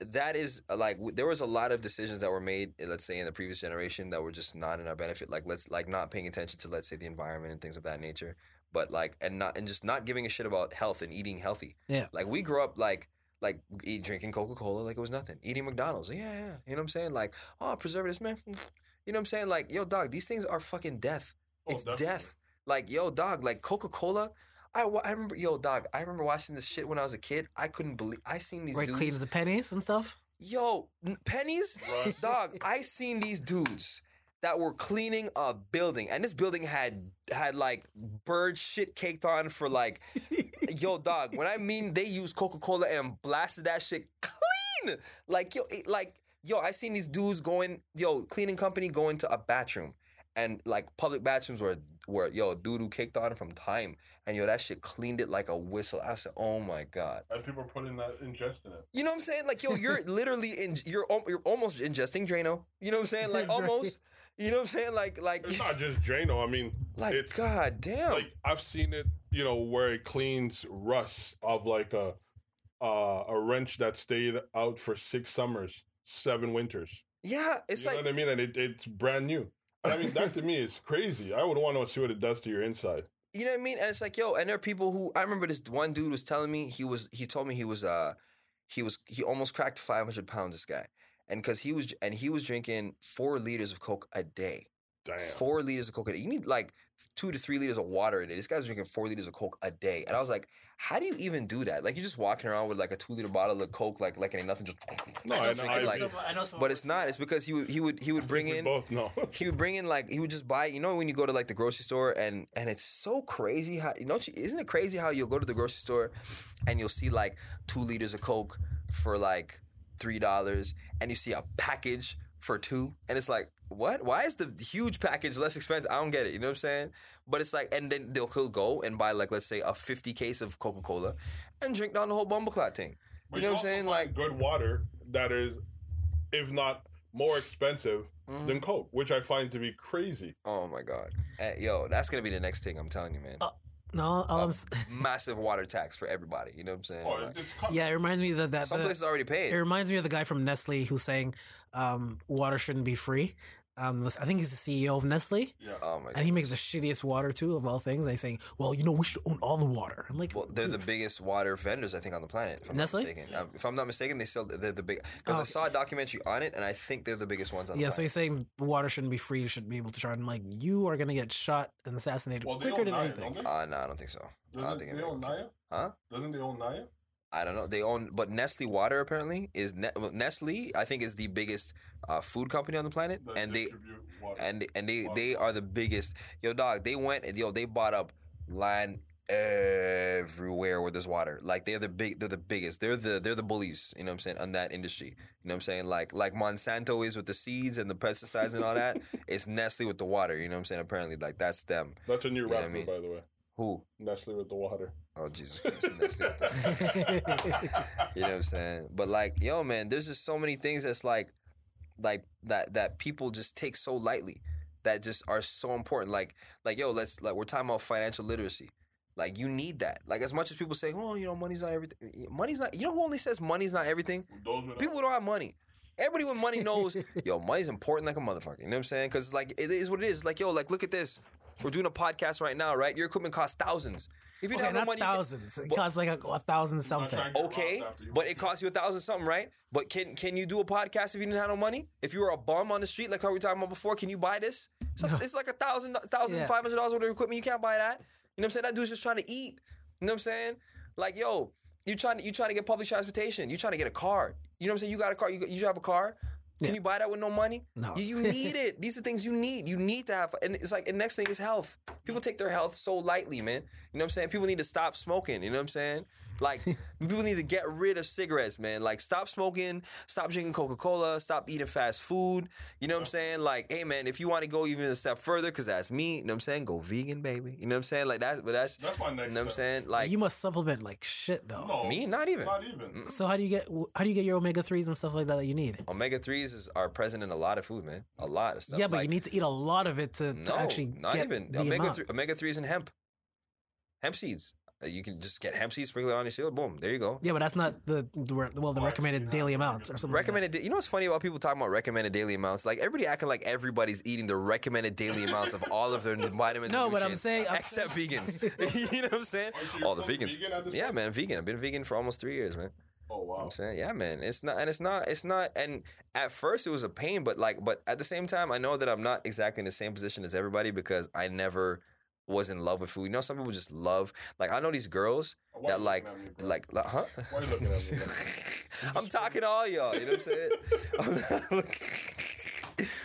that is uh, like there was a lot of decisions that were made, uh, let's say in the previous generation, that were just not in our benefit. Like let's like not paying attention to let's say the environment and things of that nature. But like and not and just not giving a shit about health and eating healthy. Yeah. Like we grew up like like eat, drinking Coca Cola like it was nothing. Eating McDonald's, yeah, yeah. You know what I'm saying? Like oh preservatives, man. You know what I'm saying? Like yo, dog, these things are fucking death. Oh, it's definitely. death. Like yo, dog, like Coca Cola. I, I remember yo, dog. I remember watching this shit when I was a kid. I couldn't believe I seen these Right, dudes. clean as the pennies and stuff. Yo, n- pennies, Right. [laughs] dog. I seen these dudes that were cleaning a building, and this building had had like bird shit caked on for like, [laughs] yo, dog. When I mean they used Coca Cola and blasted that shit clean, like yo, it, like yo. I seen these dudes going, yo, cleaning company going to a bathroom, and like public bathrooms were were yo, doo doo kicked on from time, and yo, that shit cleaned it like a whistle. I said, oh my god. And people are putting that ingest in it. You know what I'm saying? Like, yo, you're [laughs] literally in, you're you're almost ingesting Drano. You know what I'm saying? Like, [laughs] almost. You know what I'm saying? Like, like, It's not [laughs] just Drano. I mean, like, it's god damn. like I've seen it. You know where it cleans rust of like a uh, a wrench that stayed out for six summers, seven winters. yeah, it's you like, know what I mean? And it, it's brand new. I mean, that to me is crazy. I would want to see what it does to your inside. you know what I mean? And it's like, yo, and there are people who I remember. This one dude was telling me he was. He told me he was. Uh, he was. He almost cracked 500 pounds. This guy, and because he was, and he was drinking four liters of coke a day. Damn. Four liters of coke a day. You need like two to three liters of water a day. This guy's drinking four liters of coke a day, and I was like, how do you even do that? Like you're just walking around with like a two liter bottle of coke, like like it ain't nothing, just [laughs] No, I I know, know, I- like- I know some but it's not. It's because he would he would he would bring in both know. [laughs] he would bring in like he would just buy. You know when you go to like the grocery store and and it's so crazy how you know isn't it crazy how you'll go to the grocery store and you'll see like two liters of coke for like three dollars and you see a package for two and it's like what why is the huge package less expensive i don't get it you know what i'm saying but it's like and then they'll he'll go and buy like let's say a 50 case of coca-cola and drink down the whole bumbleclot thing But you know what i'm saying like good water that is, if not more expensive Mm-hmm. than Coke, which I find to be crazy. oh my god Eh, yo that's gonna be the next thing i'm telling you man Uh, no, all I'm [laughs] massive water tax for everybody. You know what I'm saying? Oh, Like, yeah, it reminds me that that some places already paid. it reminds me of the guy from Nestle who's saying um, water shouldn't be free. Um, I think he's the CEO of Nestle, Yeah. Oh my and he makes the shittiest water too of all things. They saying, "Well, you know, we should own all the water." I'm like, Well, they're dude, the biggest water vendors I think on the planet. If I'm Nestle? not mistaken. Um, if I'm not mistaken, they sell they're the big because Oh, I saw a documentary on it, and I think they're the biggest ones on the yeah. So he's saying water shouldn't be free. You should be able to try. I'm like, you are gonna get shot and assassinated Well, quicker than Naya, anything. don't? Uh, no, I don't think so. I don't think they anyone own can. Naya? Huh? Doesn't they own Naya? I don't know. They own, but Nestle Water apparently is ne- Nestle. I think is the biggest uh, food company on the planet, and they distribute water. and and they Water. they are the biggest. Yo, dog, they went and yo, they bought up land everywhere where there's water. Like they're the big, they're the biggest. They're the they're the bullies. You know what I'm saying on that industry. You know what I'm saying? Like like Monsanto is with the seeds and the pesticides and all that. [laughs] It's Nestle with the water. You know what I'm saying? Apparently, like that's them. That's a new know what I rapper, mean? by the way. Who? Nestle with the water. Oh Jesus Christ, Nestle. the- [laughs] you know what I'm saying? But like, yo, man, there's just so many things that's like, like that that people just take so lightly, that just are so important. Like, like yo, let's like we're talking about financial literacy. Like you need that. Like as much as people say, oh, you know, money's not everything. Money's not. You know who only says money's not everything? People who don't have money. Everybody with money knows, [laughs] yo, money's important like a motherfucker. You know what I'm saying? Because like it is what it is. Like yo, like look at this. We're doing a podcast right now, right? Your equipment costs thousands. If you Okay, don't have no not money, you can't- thausands. It But- costs like a, a thousand something. Okay, but it costs you a thousand something, right? But can can you do a podcast if you didn't have no money? If you were a bum on the street, like how we were talking about before, can you buy this? It's, like, it's like a thousand, thousand Yeah. five hundred dollars worth of equipment. You can't buy that. You know what I'm saying? That dude's just trying to eat. You know what I'm saying? Like, yo, you trying to you trying to get public transportation. You trying to get a car. You know what I'm saying? You got a car. You, you have a car. Can Yeah. you buy that with no money? No. You, you [laughs] need it. These are things you need. You need to have. And it's like, and next thing is health. People take their health so lightly, man. You know what I'm saying? People need to stop smoking. You know what I'm saying? Like, [laughs] people need to get rid of cigarettes, man. Like, stop smoking, stop drinking Coca Cola, stop eating fast food. You know what I'm saying? Like, hey, man, if you want to go even a step further, because that's me, you know what I'm saying? Go vegan, baby. You know what I'm saying? Like, that's, but that's, That's my next you know what I'm saying? Like, you must supplement like shit though. No, me, not even. Not even. So how do you get how do you get your omega threes and stuff like that that you need? Omega 3s is, are present in a lot of food, man. A lot of stuff. yeah, but Like, you need to eat a lot of it to, to No, actually not get even the omega amount. three. Omega three is in hemp. Hemp seeds. You can just get hemp seeds, sprinkle it on your cereal. Boom, there you go. Yeah, but that's not the, the well the Why recommended should daily amounts or something. like that. Recommended. da- You know what's funny about people talking about recommended daily amounts? Like everybody acting like everybody's eating the recommended daily amounts of all of their [laughs] vitamins. No, and but I'm nutrients, saying- I'm except vegans. [laughs] [laughs] you know what I'm saying? So you're All the vegans. vegan Yeah, man, vegan. I've been vegan for almost three years, man. Oh wow. I'm saying, yeah, man. It's not, and it's not, it's not. And at first, it was a pain, but like, but at the same time, I know that I'm not exactly in the same position as everybody because I never was in love with food. You know, some people just love. Like, I know these girls Why that like, at me, like, like, huh? Why you looking at me? [laughs] I'm talking to all y'all. You know what I'm saying? [laughs] I'm not looking-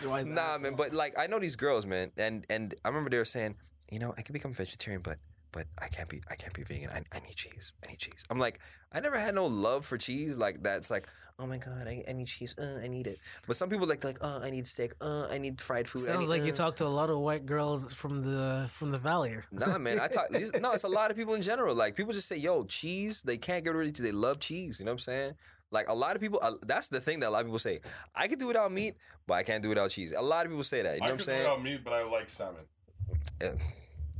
Why is that nah, man. But like, I know these girls, man, and and I remember they were saying, you know, I could become vegetarian, but but I can't be I can't be vegan. I, I need cheese. I need cheese. I'm like, I never had no love for cheese. Like that's like, oh my god, I, I need cheese. Uh, I need it. But some people like like, uh, I need steak. Uh, I need fried food. Sounds need, like you uh." talk to a lot of white girls from the from the valley. Or- Nah, man. I talk. These, no, it's a lot of people in general. Like people just say, "Yo, cheese." They can't get rid of it. They love cheese. You know what I'm saying? Like a lot of people. Uh, that's the thing that a lot of people say. I can do without meat, but I can't do without cheese. A lot of people say that. You know I what I'm saying? I could do saying? without meat, but I like salmon. Yeah.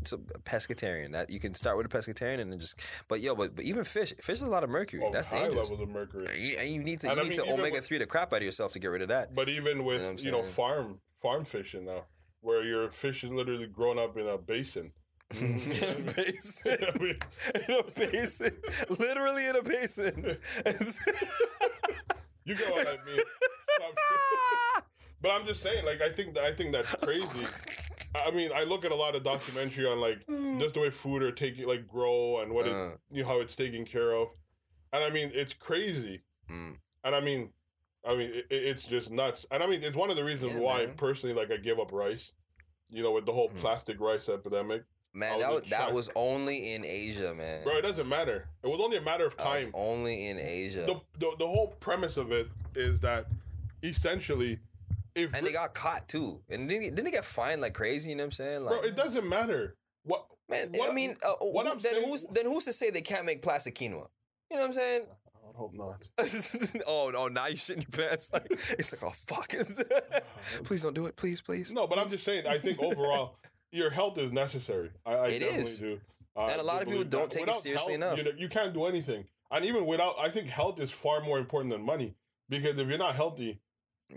It's a pescatarian. That you can start with a pescatarian and then just. But yo, but, but even fish, fish is a lot of mercury. Oh, That's high dangerous. levels of mercury. And you, and you need to And you I need mean, to omega three the crap out of yourself to get rid of that. But even with what I'm you know farm farm fishing now, where your fish is literally grown up in a basin. [laughs] in a basin. [laughs] I mean, in a basin. Literally in a basin. [laughs] you get what I mean. But I'm just saying, like I think that I think that's crazy. I mean, I look at a lot of documentary on like just the way food are taking like grow and what it Uh. you know how it's taken care of, and I mean it's crazy. Mm. And I mean, I mean it, it's just nuts. And I mean it's one of the reasons Yeah, why man. personally like I give up rice. You know, with the whole Mm. plastic rice epidemic, Man, that was was, that was only in Asia, man. bro. It doesn't matter. It was only a matter of That was time. only in Asia. The, the the whole premise of it is that essentially, if and they got caught too. And didn't, didn't they get fined like crazy? You know what I'm saying? Like, bro, it doesn't matter. What man, what- I mean, uh, what who- I'm then saying- who's then who's to say they can't make plastic quinoa? You know what I'm saying? I would hope not. [laughs] oh no! Now you shit in your pants. Like it's like, oh fuck! [laughs] please don't do it, please, please. No, but I'm just saying. I think overall, your health is necessary. I, I It definitely is. do. Uh, And a lot of people don't that. take it seriously health, enough. You, know, you can't do anything, and even without, I think health is far more important than money. Because if you're not healthy,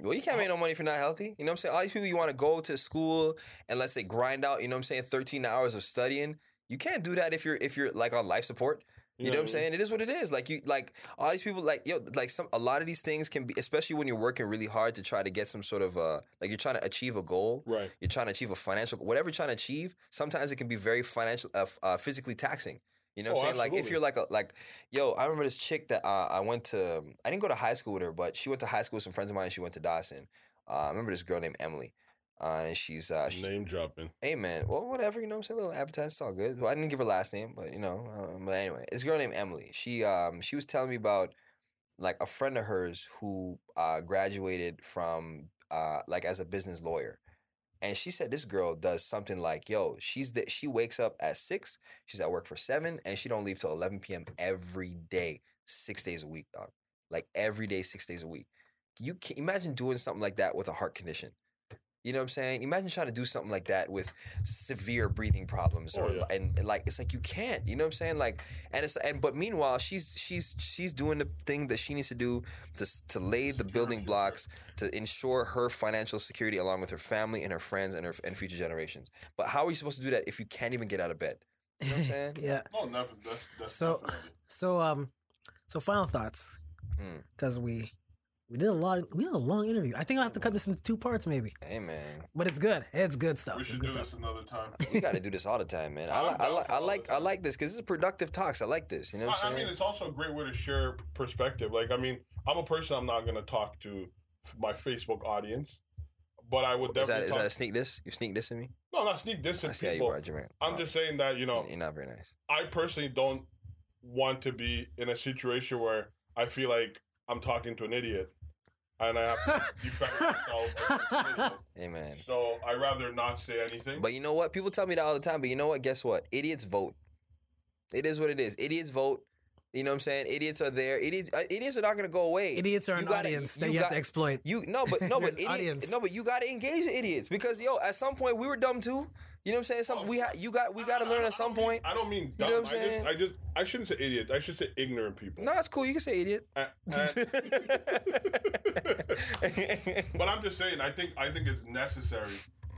Well, you can't make no money if you're not healthy. You know what I'm saying? All these people you want to go to school and let's say grind out. You know what I'm saying? 13 hours of studying. You can't do that if you're if you're like on life support. You, know, what I'm saying? It is what it is. Like you, like all these people, like yo, like some a lot of these things can be, especially when you're working really hard to try to get some sort of uh, like you're trying to achieve a goal. right? You're trying to achieve a financial, whatever you're trying to achieve. Sometimes it can be very financial, uh, uh, physically taxing. You know what I'm Oh, saying? Like if you're like a like, yo, I remember this chick that uh, I went to. I didn't go to high school with her, but she went to high school with some friends of mine. She went to Dawson. Uh, I remember this girl named Emily, uh, and she's uh, she, Name dropping. hey man, well whatever, you know what I'm saying? A little advertising, it's all good. Well, I didn't give her last name, but you know, um, but anyway, this girl named Emily. She um she was telling me about like a friend of hers who uh graduated from uh like as a business lawyer. And she said this girl does something like, yo, she's the, she wakes up at six, she's at work for seven, and she don't leave till eleven p.m. every day, six days a week, dog. Like every day, six days a week. You can imagine doing something like that with a heart condition. You know what I'm saying? Imagine trying to do something like that with severe breathing problems, Oh, or yeah. and, and like it's like you can't. You know what I'm saying? Like, and it's and but meanwhile, she's she's she's doing the thing that she needs to do to to lay the building blocks to ensure her financial security along with her family and her friends and her and future generations. But how are you supposed to do that if you can't even get out of bed? You know what I'm [laughs] saying? yeah. Oh, never. That's, that's So- definitely. So um, so final thoughts, Mm. because we we did a lot. We had a long interview. I think I will have to cut this into two parts, maybe. Hey man, But it's good. It's good stuff. we should good do stuff. this another time. we got to do this all the time, man. I I'm like I down like I like I like this because this is productive talks. I like this. You know what I, I'm I saying? mean, it's also a great way to share perspective. Like, I mean, I'm a person. I'm not gonna talk to my Facebook audience, but I would is that definitely. is talk, that a sneak this? You sneak dissing me? no, not sneak I dissing see how you people. are, I'm Oh, just saying that you know, you're not very nice. I personally don't want to be in a situation where I feel like I'm talking to an idiot, and I have to [laughs] defend myself. [laughs] against an idiot. Hey man. So I rather not say anything. But you know what? People tell me that all the time. But you know what? Guess what? Idiots vote. It is what it is. Idiots vote. You know what I'm saying? Idiots are there. Idiots. Uh, idiots are not gonna go away. Idiots are You an gotta- audience that you you have to exploit. You no, but no, [laughs] but An idiot, no, but you gotta engage the idiots because yo, at some point we were dumb too. You know what I'm saying? Some Oh, we ha- you got we got to learn at some mean- point. I don't mean You know what I'm I saying? just, I just, I shouldn't say idiot. I should say ignorant people. No, that's cool. You can say idiot. A- [laughs] and- but I'm just saying. I think, I think it's necessary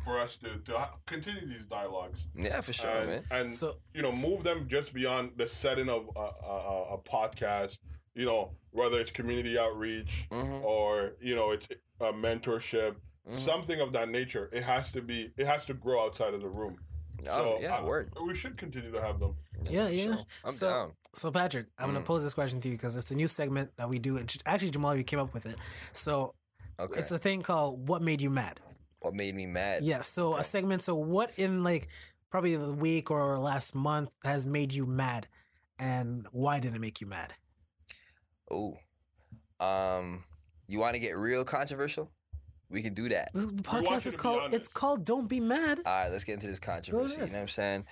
for us to to continue these dialogues yeah, for sure, and, man. and So- you know move them just beyond the setting of a, a, a- a podcast. You know, whether it's community outreach Mhm. or you know it's a mentorship, Mhm. something of that nature. It has to be. It has to grow outside of the room. Oh, So, yeah, I- word. We should continue to have them. Yeah, yeah. sure. I'm So- down. So Patrick, I'm gonna Mm. pose this question to you because it's a new segment that we do. And Actually, Jamal, you came up with it. So Okay. it's a thing called "What Made You Mad." what made me mad? Yeah. So Okay. a segment. So what in like probably the week or last month has made you mad, and why did it make you mad? Oh, Um, you want to get real controversial? We can do that. This want podcast is called. honest. It's called "Don't Be Mad." All right, let's get into this controversy. You know what I'm saying?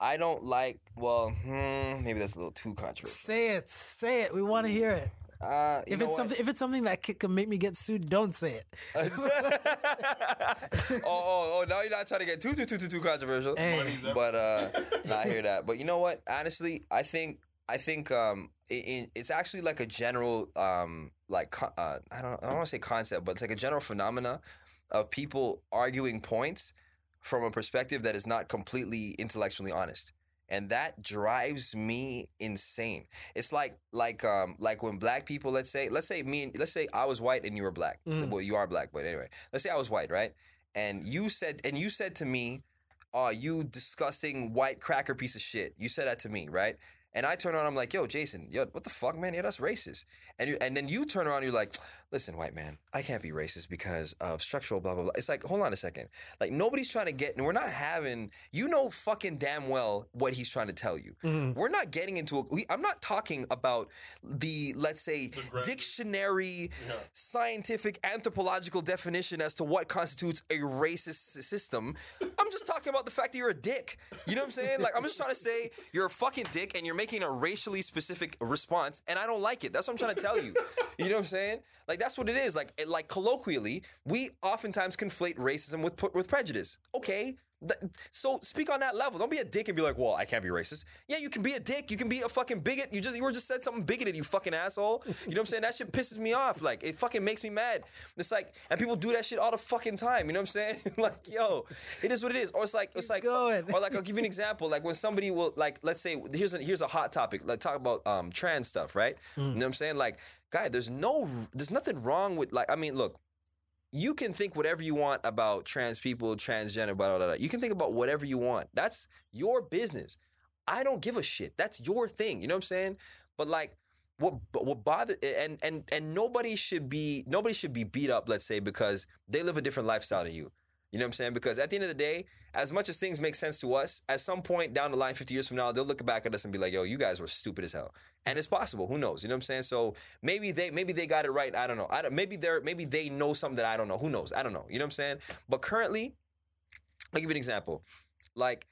I don't like. Well, hmm, maybe that's a little too controversial. Say it. Say it. We want to hear it. Uh, you If know it's what? something, if it's something that c- can make me get sued, don't say it. [laughs] oh, oh, oh! Now you're not trying to get too, too, too, too, too controversial. Hey. But uh, nah, I hear that. But you know what? Honestly, I think I think um, it, it, it's actually like a general um, like uh, I don't I don't want to say concept, but it's like a general phenomena of people arguing points from a perspective that is not completely intellectually honest. And that drives me insane. It's like like um like when black people, let's say, let's say me and let's say I was white and you were black. Mm. Well, you are black, but anyway, let's say I was white, right? And you said and you said to me, "Oh, you disgusting white cracker piece of shit." You said that to me, right? And I turn around, I'm like, "Yo, Jason, yo, what the fuck, man? Yeah, that's racist." And you, and then you turn around, you're like, "Listen, white man, I can't be racist because of structural blah blah blah." It's like, hold on a second. Like nobody's trying to get, and we're not having. You know, fucking damn well what he's trying to tell you. Mhm. We're not getting into. A, we, I'm not talking about the let's say The dictionary, Yeah. scientific, anthropological definition as to what constitutes a racist system. I'm just talking about the fact that you're a dick. You know what I'm saying? Like I'm just trying to say you're a fucking dick and you're making a racially specific response, and I don't like it. That's what I'm trying to tell you. [laughs] You know what I'm saying? Like that's what it is. Like like colloquially, we oftentimes conflate racism with with prejudice. Okay. So speak on that level. Don't be a dick and be like, "Well, I can't be racist." Yeah, you can be a dick. You can be a fucking bigot. You just you were just said something bigoted. You fucking asshole. You know what I'm saying? That shit pisses me off. Like it fucking makes me mad. It's like, and people do that shit all the fucking time. You know what I'm saying? [laughs] like, yo, it is what it is. Or it's like it's like, going. or like I'll give you an example. Like when somebody will like, let's say here's a here's a hot topic. Like talk about um trans stuff, right? You know what I'm saying? Like, guy, there's no there's nothing wrong with like I mean, look you can think whatever you want about trans people, transgender, blah, blah, blah. You can think about whatever you want. That's your business. I don't give a shit. That's your thing. You know what I'm saying? But like, what what bother and and and nobody should be nobody should be beat up. Let's say because they live a different lifestyle than you. You know what I'm saying? Because at the end of the day, as much as things make sense to us, at some point down the line, 50 years from now, they'll look back at us and be like, "Yo, you guys were stupid as hell." And it's possible. Who knows? You know what I'm saying? So maybe they maybe they got it right. I don't know. I don't, maybe they're maybe they know something that I don't know. Who knows? I don't know. You know what I'm saying? But currently, I'll give you an example. Like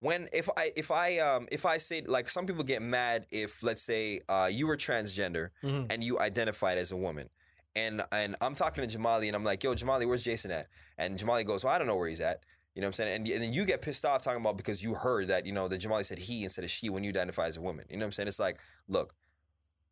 when if I if I um if I say like some people get mad if let's say uh you were transgender Mhm. and you identified as a woman. And and I'm talking to Jamali and I'm like, yo, Jamali, where's Jason at? And Jamali goes, Well, I don't know where he's at. You know what I'm saying? And, and then you get pissed off talking about because you heard that, you know, that Jamali said he instead of she when you identify as a woman. You know what I'm saying? It's like, look,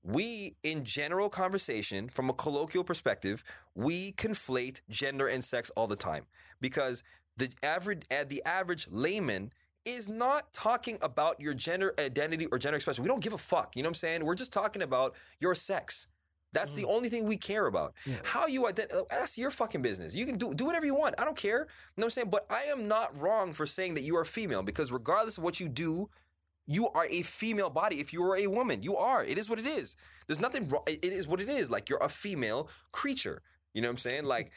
we in general conversation from a colloquial perspective we conflate gender and sex all the time because the average uh, the average layman is not talking about your gender identity or gender expression we don't give a fuck you know what i'm saying we're just talking about your sex that's the mm. only thing we care about. Yeah. How you identify, that's uh, your fucking business. You can do, do whatever you want. I don't care. You know what I'm saying? But I am not wrong for saying that you are female because regardless of what you do, you are a female body. If you are a woman, you are. It is what it is. There's nothing wrong. It is what it is. Like you're a female creature. You know what I'm saying? Like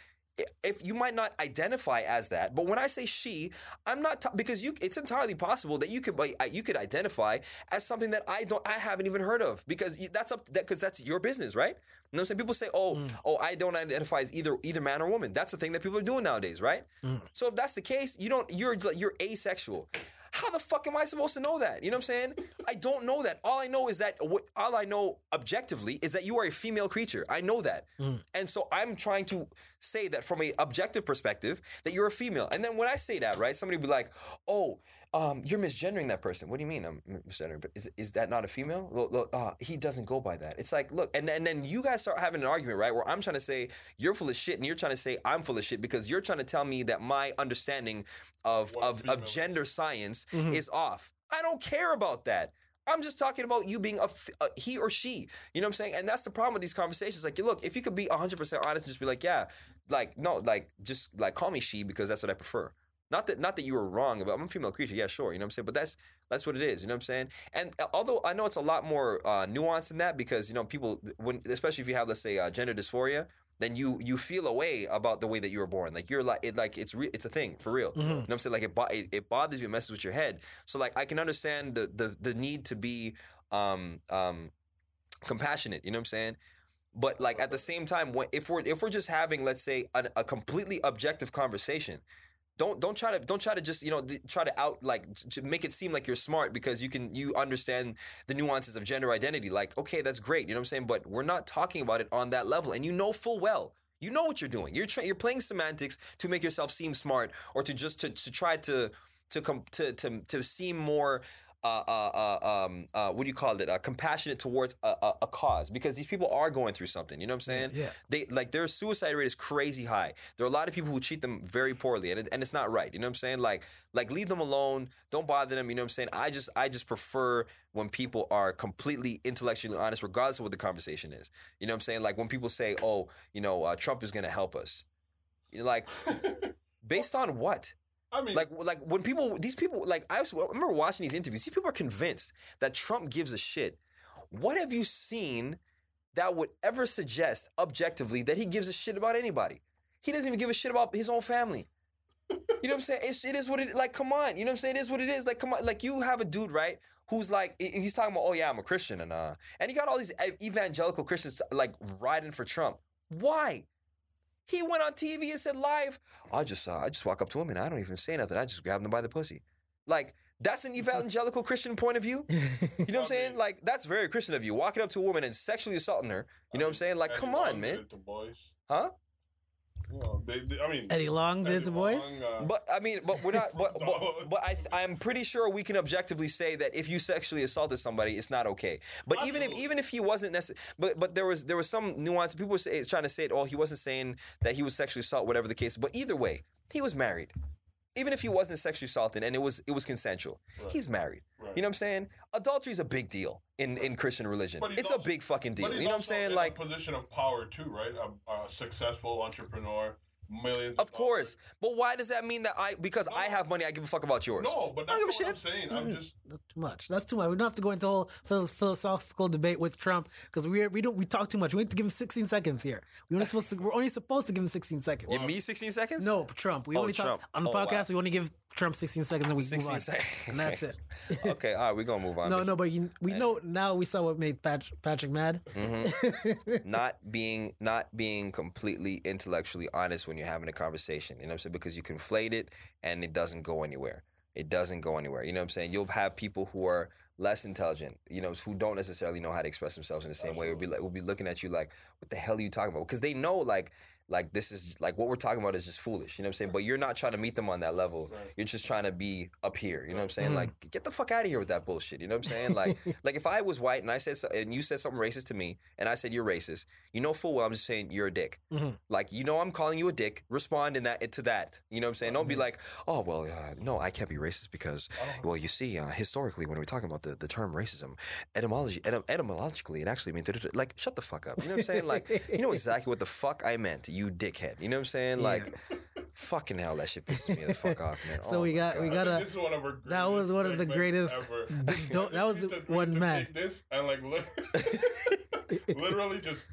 if you might not identify as that, but when I say she, I'm not because you. It's entirely possible that you could uh, you could identify as something that I don't. I haven't even heard of because that's up that because that's your business, right? You know what I'm saying? People say, "Oh, mm. oh, I don't identify as either either man or woman." That's the thing that people are doing nowadays, right? Mm. So if that's the case, you don't. You're you're asexual. How the fuck am I supposed to know that? You know what I'm saying? I don't know that. All I know is that what all I know objectively is that you are a female creature. I know that. Mm. And so I'm trying to say that from a objective perspective that you're a female. And then when I say that, right, somebody will be like, "Oh, um, you're misgendering that person." What do you mean I'm misgendering? But is, is that not a female? Well, look, uh, he doesn't go by that. It's like, look, and, and then you guys start having an argument, right? Where I'm trying to say you're full of shit, and you're trying to say I'm full of shit because you're trying to tell me that my understanding of of, female of gender science Mhm. is off. I don't care about that. I'm just talking about you being a he or she. You know what I'm saying? And that's the problem with these conversations. Like, look, if you could be 100% honest and just be like, yeah, like, no, like, just like call me she because that's what I prefer. Not that, not that you were wrong about. I'm a female creature, yeah, sure. You know what I'm saying? But that's that's what it is. You know what I'm saying? And uh, although I know it's a lot more uh, nuanced than that because you know people, when especially if you have let's say uh, gender dysphoria, then you you feel a way about the way that you were born. Like you're like it like it's re- it's a thing for real. You know what I'm saying? Like it, bo- it it bothers you, it messes with your head. So like I can understand the the the need to be um um compassionate. You know what I'm saying? But like at the same time, when, if we're if we're just having let's say a, a completely objective conversation, don't don't try to don't try to just you know try to out like to make it seem like you're smart because you can you understand the nuances of gender identity. Like okay, that's great. You know what I'm saying? But we're not talking about it on that level, and you know full well. You know what you're doing. You're tra- you're playing semantics to make yourself seem smart, or to just to, to try to to come to to to seem more uh, uh, uh, um, uh, what do you call it? Uh, compassionate towards a, a, a cause because these people are going through something. You know what I'm saying? Yeah. They like their suicide rate is crazy high. There are a lot of people who treat them very poorly, and it, and it's not right. You know what I'm saying? Like like leave them alone. Don't bother them. You know what I'm saying? I just I just prefer when people are completely intellectually honest, regardless of what the conversation is. You know what I'm saying? Like when people say, "Oh, you know, uh, Trump is going to help us." You know, like [laughs] based on what? I mean, Like, like when people, these people, like I, was, I remember watching these interviews. These people are convinced that Trump gives a shit. What have you seen that would ever suggest objectively that he gives a shit about anybody? He doesn't even give a shit about his own family. You know what I'm saying? It's, it is what it like. Come on, you know what I'm saying? It is what it is. Like, come on, like you have a dude, right? Who's like he's talking about, oh yeah, I'm a Christian, and uh, and he got all these evangelical Christians like riding for Trump. Why? He went on TV and said live, I just uh, I just walk up to him and I don't even say nothing. I just grab them by the pussy. Like that's an [laughs] evangelical Christian point of view. [laughs] You know what I'm saying? Like that's very Christian of you, walking up to a woman and sexually assaulting her. You know what I'm saying? Like, come on, man. boys. Huh? You they, they, I mean, Eddie Long did it to boys? Long, uh, But I mean, but we're not. But but, [laughs] but I I'm pretty sure we can objectively say that if you sexually assaulted somebody, it's not okay. But even if even if he wasn't necessarily, but but there was there was some nuance. People were say, trying to say it. Oh, he wasn't saying that he was sexually assault, whatever the case. But either way, he was married. Even if he wasn't sexually assaulted and it was it was consensual, Right. he's married. Right. You know what I'm saying? Adultery is a big deal in in Christian religion. It's a big fucking deal. You know what I'm saying? in Like a position of power too, right? A, a successful entrepreneur. Millions. Of course, but why does that mean that I because I have money I give a fuck about yours? No, but I that's don't not give a what I'm saying. I'm mm-hmm. just That's too much. That's too much. We don't have to go into a whole philosophical debate with Trump because we we don't we talk too much. We need to give him 16 seconds here. We only supposed to, we're only supposed to give him 16 seconds. Give me 16 seconds. No, Trump. We Oh, only Trump. talk on the Oh, wow. podcast. We only give Trump 16 seconds and we move 16 on. seconds. And that's it. [laughs] okay, all right, we're gonna move on. No, no, but you, we know now. We saw what made Pat, Patrick mad. Mm-hmm. [laughs] not being not being completely intellectually honest when you're having a conversation. You know what I'm saying? Because you conflate it and it doesn't go anywhere. It doesn't go anywhere. You know what I'm saying? You'll have people who are less intelligent, you know, who don't necessarily know how to express themselves in the same way. Will be like, will be looking at you like, what the hell are you talking about? Because they know like like this is like what we're talking about is just foolish. You know what I'm saying? But you're not trying to meet them on that level. You're just trying to be up here. You know what I'm saying? Like get the fuck out of here with that bullshit. You know what I'm saying? Like [laughs] like if I was white and I said so, and you said something racist to me and I said you're racist, you know full well I'm just saying you're a dick. Like you know I'm calling you a dick. Respond in that to that. You know what I'm saying? Don't be like, oh well, uh, no, I can't be racist because well you see uh, historically when we're talking about the, the term racism, etymology etym- etymologically it actually means like shut the fuck up. You know what I'm saying? Like you know [laughs] exactly what the fuck I meant. You dickhead. You know what I'm saying? Like [laughs] fucking hell, that shit pisses me the fuck off, man. So Oh we my got we got a this is one of our that was one of the greatest- ever. [laughs] don't- that was [laughs] need one need man. This and like li- literally just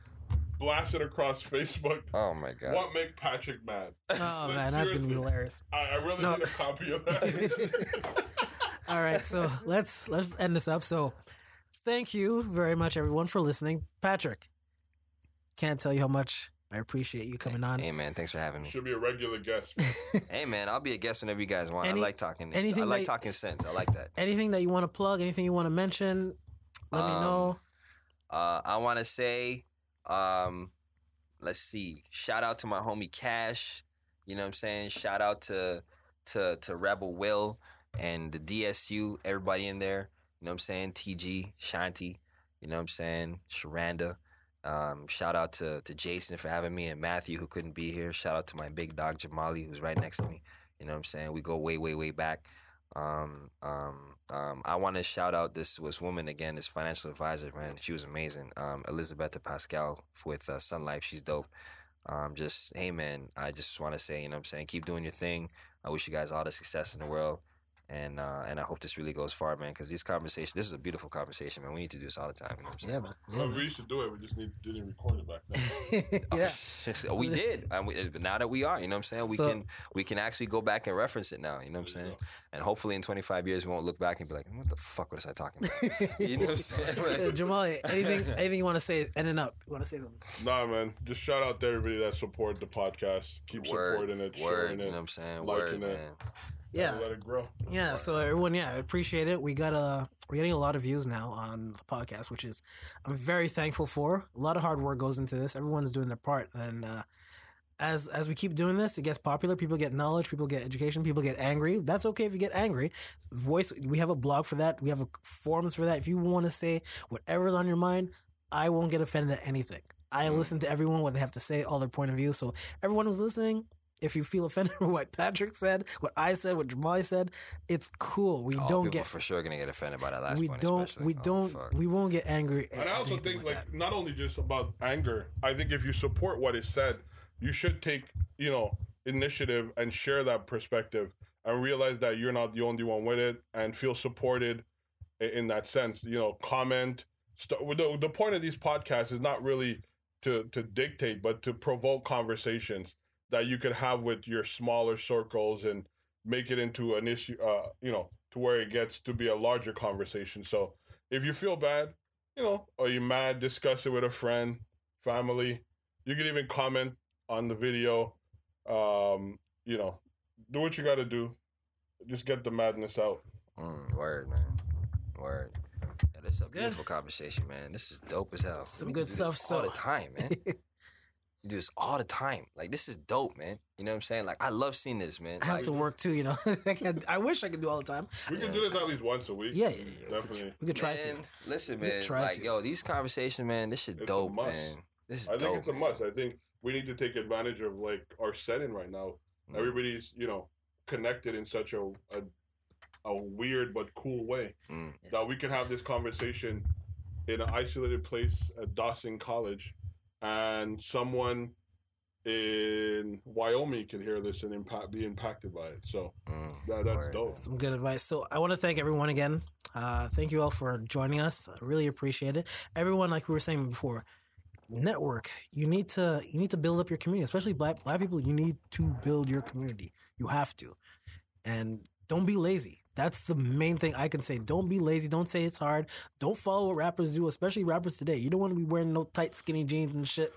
blast it across Facebook. Oh my god. What make Patrick mad? Oh Like, man, that's gonna be hilarious. I, I really No. need a copy of that. All right, so let's let's end this up. So, thank you very much, everyone, for listening. Patrick, can't tell you how much I appreciate you coming on. Hey man, thanks for having me. Should be a regular guest. [laughs] Hey man, I'll be a guest whenever you guys want. Any- I like talking. anything I like that- talking sense. I like that. Anything that you want to plug? Anything you want to mention? Let me Um, know. Uh, I want to say, um, let's see. Shout out to my homie Cash. You know what I'm saying? Shout out to to to Rebel Will and the DSU. Everybody in there. You know what I'm saying? TG Shanti. You know what I'm saying? Sharanda. Um, shout out to to Jason for having me and Matthew who couldn't be here. Shout out to my big dog Jamali who's right next to me. You know what I'm saying? We go way way way back. Um, um, um, I want to shout out this was woman again, this financial advisor, man. She was amazing. Um, Elizabeth Pascal with uh, Sun Life. She's dope. Um, just hey, man. I just want to say, you know, what I'm saying, keep doing your thing. I wish you guys all the success in the world, and uh, and I hope this really goes far, man. Because these conversations, this is a beautiful conversation, man. We need to do this all the time. You know what I'm? Yeah, man. Yeah, Well, man. we used to do it. We just need, didn't record it back then. [laughs] [laughs] yeah. we did. And we, now that we are, you know what I'm saying, we So- can we can actually go back and reference it now. You know what I'm There you saying? And hopefully in 25 years we won't look back and be like, what the fuck was I talking about? [laughs] you know what I'm saying? Uh, Jamali, anything anything you want to say? Ending up, you want to say something? Nah, man. Just shout out to everybody that support the podcast. Keep supporting it, word, sharing you it, know what I'm saying? liking Word, it. man. Yeah. let it grow. [laughs] Yeah, so everyone, yeah, I appreciate it. We got a we're getting a lot of views now on the podcast, which is I'm very thankful for. A lot of hard work goes into this. Everyone's doing their part, and uh, as as we keep doing this, it gets popular. People get knowledge. People get education. People get angry. That's okay if you get angry. Voice. We have a blog for that. We have a forums for that. If you want to say whatever's on your mind, I won't get offended at anything. I Mm. listen to everyone what they have to say, all their point of view. So everyone who's listening, if you feel offended [laughs] by what Patrick said, what I said, what Jamali said, it's cool. We Oh, don't people get for sure gonna get offended by that last we point. don't especially. we Oh, don't fuck. we won't get angry. And at I also think like that. not only just about anger. I think if you support what is said, you should take you know initiative and share that perspective and realize that you're not the only one with it and feel supported in that sense. You know, comment. St- the the point of these podcasts is not really to to dictate, but to provoke conversations that you could have with your smaller circles and make it into an issue. Uh, you know, to where it gets to be a larger conversation. So if you feel bad, you know, or you're mad, discuss it with a friend, family. You can even comment on the video. Um, you know, do what you got to do. Just get the madness out. Mm, word, man. Word. Yeah, this is a good. beautiful conversation, man. This is dope as hell. Some We good can do this stuff, all so- the time, man. [laughs] We do this all the time. Like this is dope, man. You know what I'm saying? Like I love seeing this, man. I have Like, to work too, you know. [laughs] I, can't, I wish I could do all the time. We can do this at least once a week. Yeah, yeah, yeah. Definitely. we could try man, to. Listen, man. try Like to. yo, these conversations, man. This shit It's dope, must. man. This is I think dope. it's a man. must. I think we need to take advantage of like our setting right now. Mm. Everybody's, you know, connected in such a a, a weird but cool way Mm. that we can have this conversation in an isolated place at Dawson College, and someone in Wyoming can hear this and impact be impacted by it. So Mm, that, that's word. dope. Some good advice. So I want to thank everyone again. Uh, thank you all for joining us. I really appreciate it. Everyone, like we were saying before, network. You need to you need to build up your community, especially black black people. You need to build your community. You have to, and don't be lazy. That's the main thing I can say. Don't be lazy. Don't say it's hard. Don't follow what rappers do, especially rappers today. You don't want to be wearing no tight, skinny jeans and shit,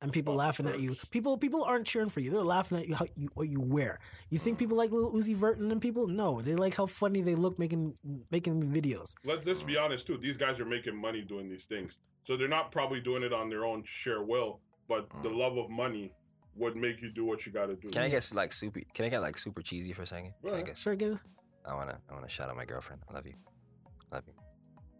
and people laughing at you. People, people aren't cheering for you. They're laughing at you how you what you wear. You think people like Lil Uzi Vert and people? No, they like how funny they look making making videos. Let's just be honest too. These guys are making money doing these things, so they're not probably doing it on their own sheer will, but the mm. love of money would make you do what you got to do. Can I get like super? Can I get like super cheesy for a second? Can I get? Sure, give. I wanna. I wanna shout out my girlfriend. I love you. I love you.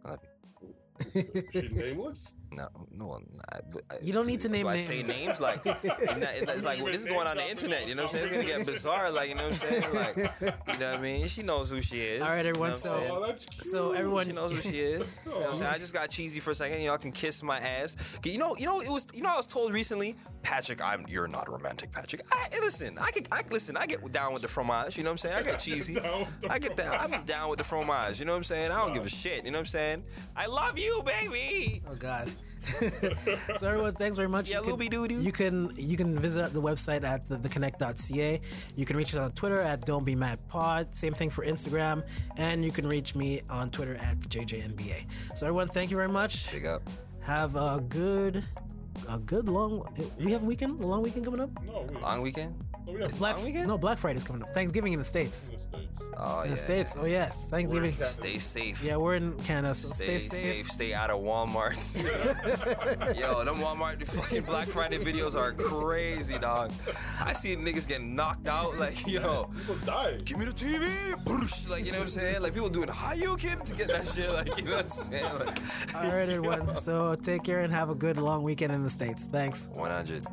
I love you. She nameless? No, no, I, I, uh, You don't need to do name I names. say names like [laughs] it's, it's like Even this is going on the internet. You know what I'm saying? It's gonna get bizarre. Like you know what I'm saying? Like you know what I mean? She knows who she is. All right, you know everyone, what so- Oh. So everyone, She knows who she is. [laughs] You know what I'm saying? I just got cheesy for a second. Y'all can kiss my ass. You know, you know, it was. You know, I was told recently, Patrick, I'm. You're not romantic, Patrick. I, listen, I can. I listen. I get down with the fromage. You know what I'm saying? I get [laughs] cheesy. Down I get that. I'm down with the fromage. You know what I'm saying? I don't give a shit. You know what I'm saying? I love you, baby. Oh God. [laughs] so everyone, thanks very much. Yeah, You can-. You can you can visit the website at the, theconnect.ca. You can reach us on Twitter at Don't Be Mad Pod. Same thing for Instagram, and you can reach me on Twitter at JJNBA. So everyone, thank you very much. Big up. Have a good a good long. Eh, we have a weekend, a long weekend coming up. No, we, Long weekend. no, we It's Black long weekend? No, Black Friday's coming up. Thanksgiving in the states. in the States. Oh In yeah. the states. Oh yes, We're Thanksgiving. Stay safe. Yeah, we're in Canada, so Stay, stay, safe. safe. Stay out of Walmart. [laughs] Yo, them Walmart fucking Black Friday videos are crazy, dog. I see niggas getting knocked out. Like, yo, People die. give me the TV. Boosh. Like, you know what I'm saying? Like, people doing high you kid to get that shit. Like, you know what I'm saying? Like, All right, everyone. [laughs] So take care and have a good long weekend in the states. Thanks. 100.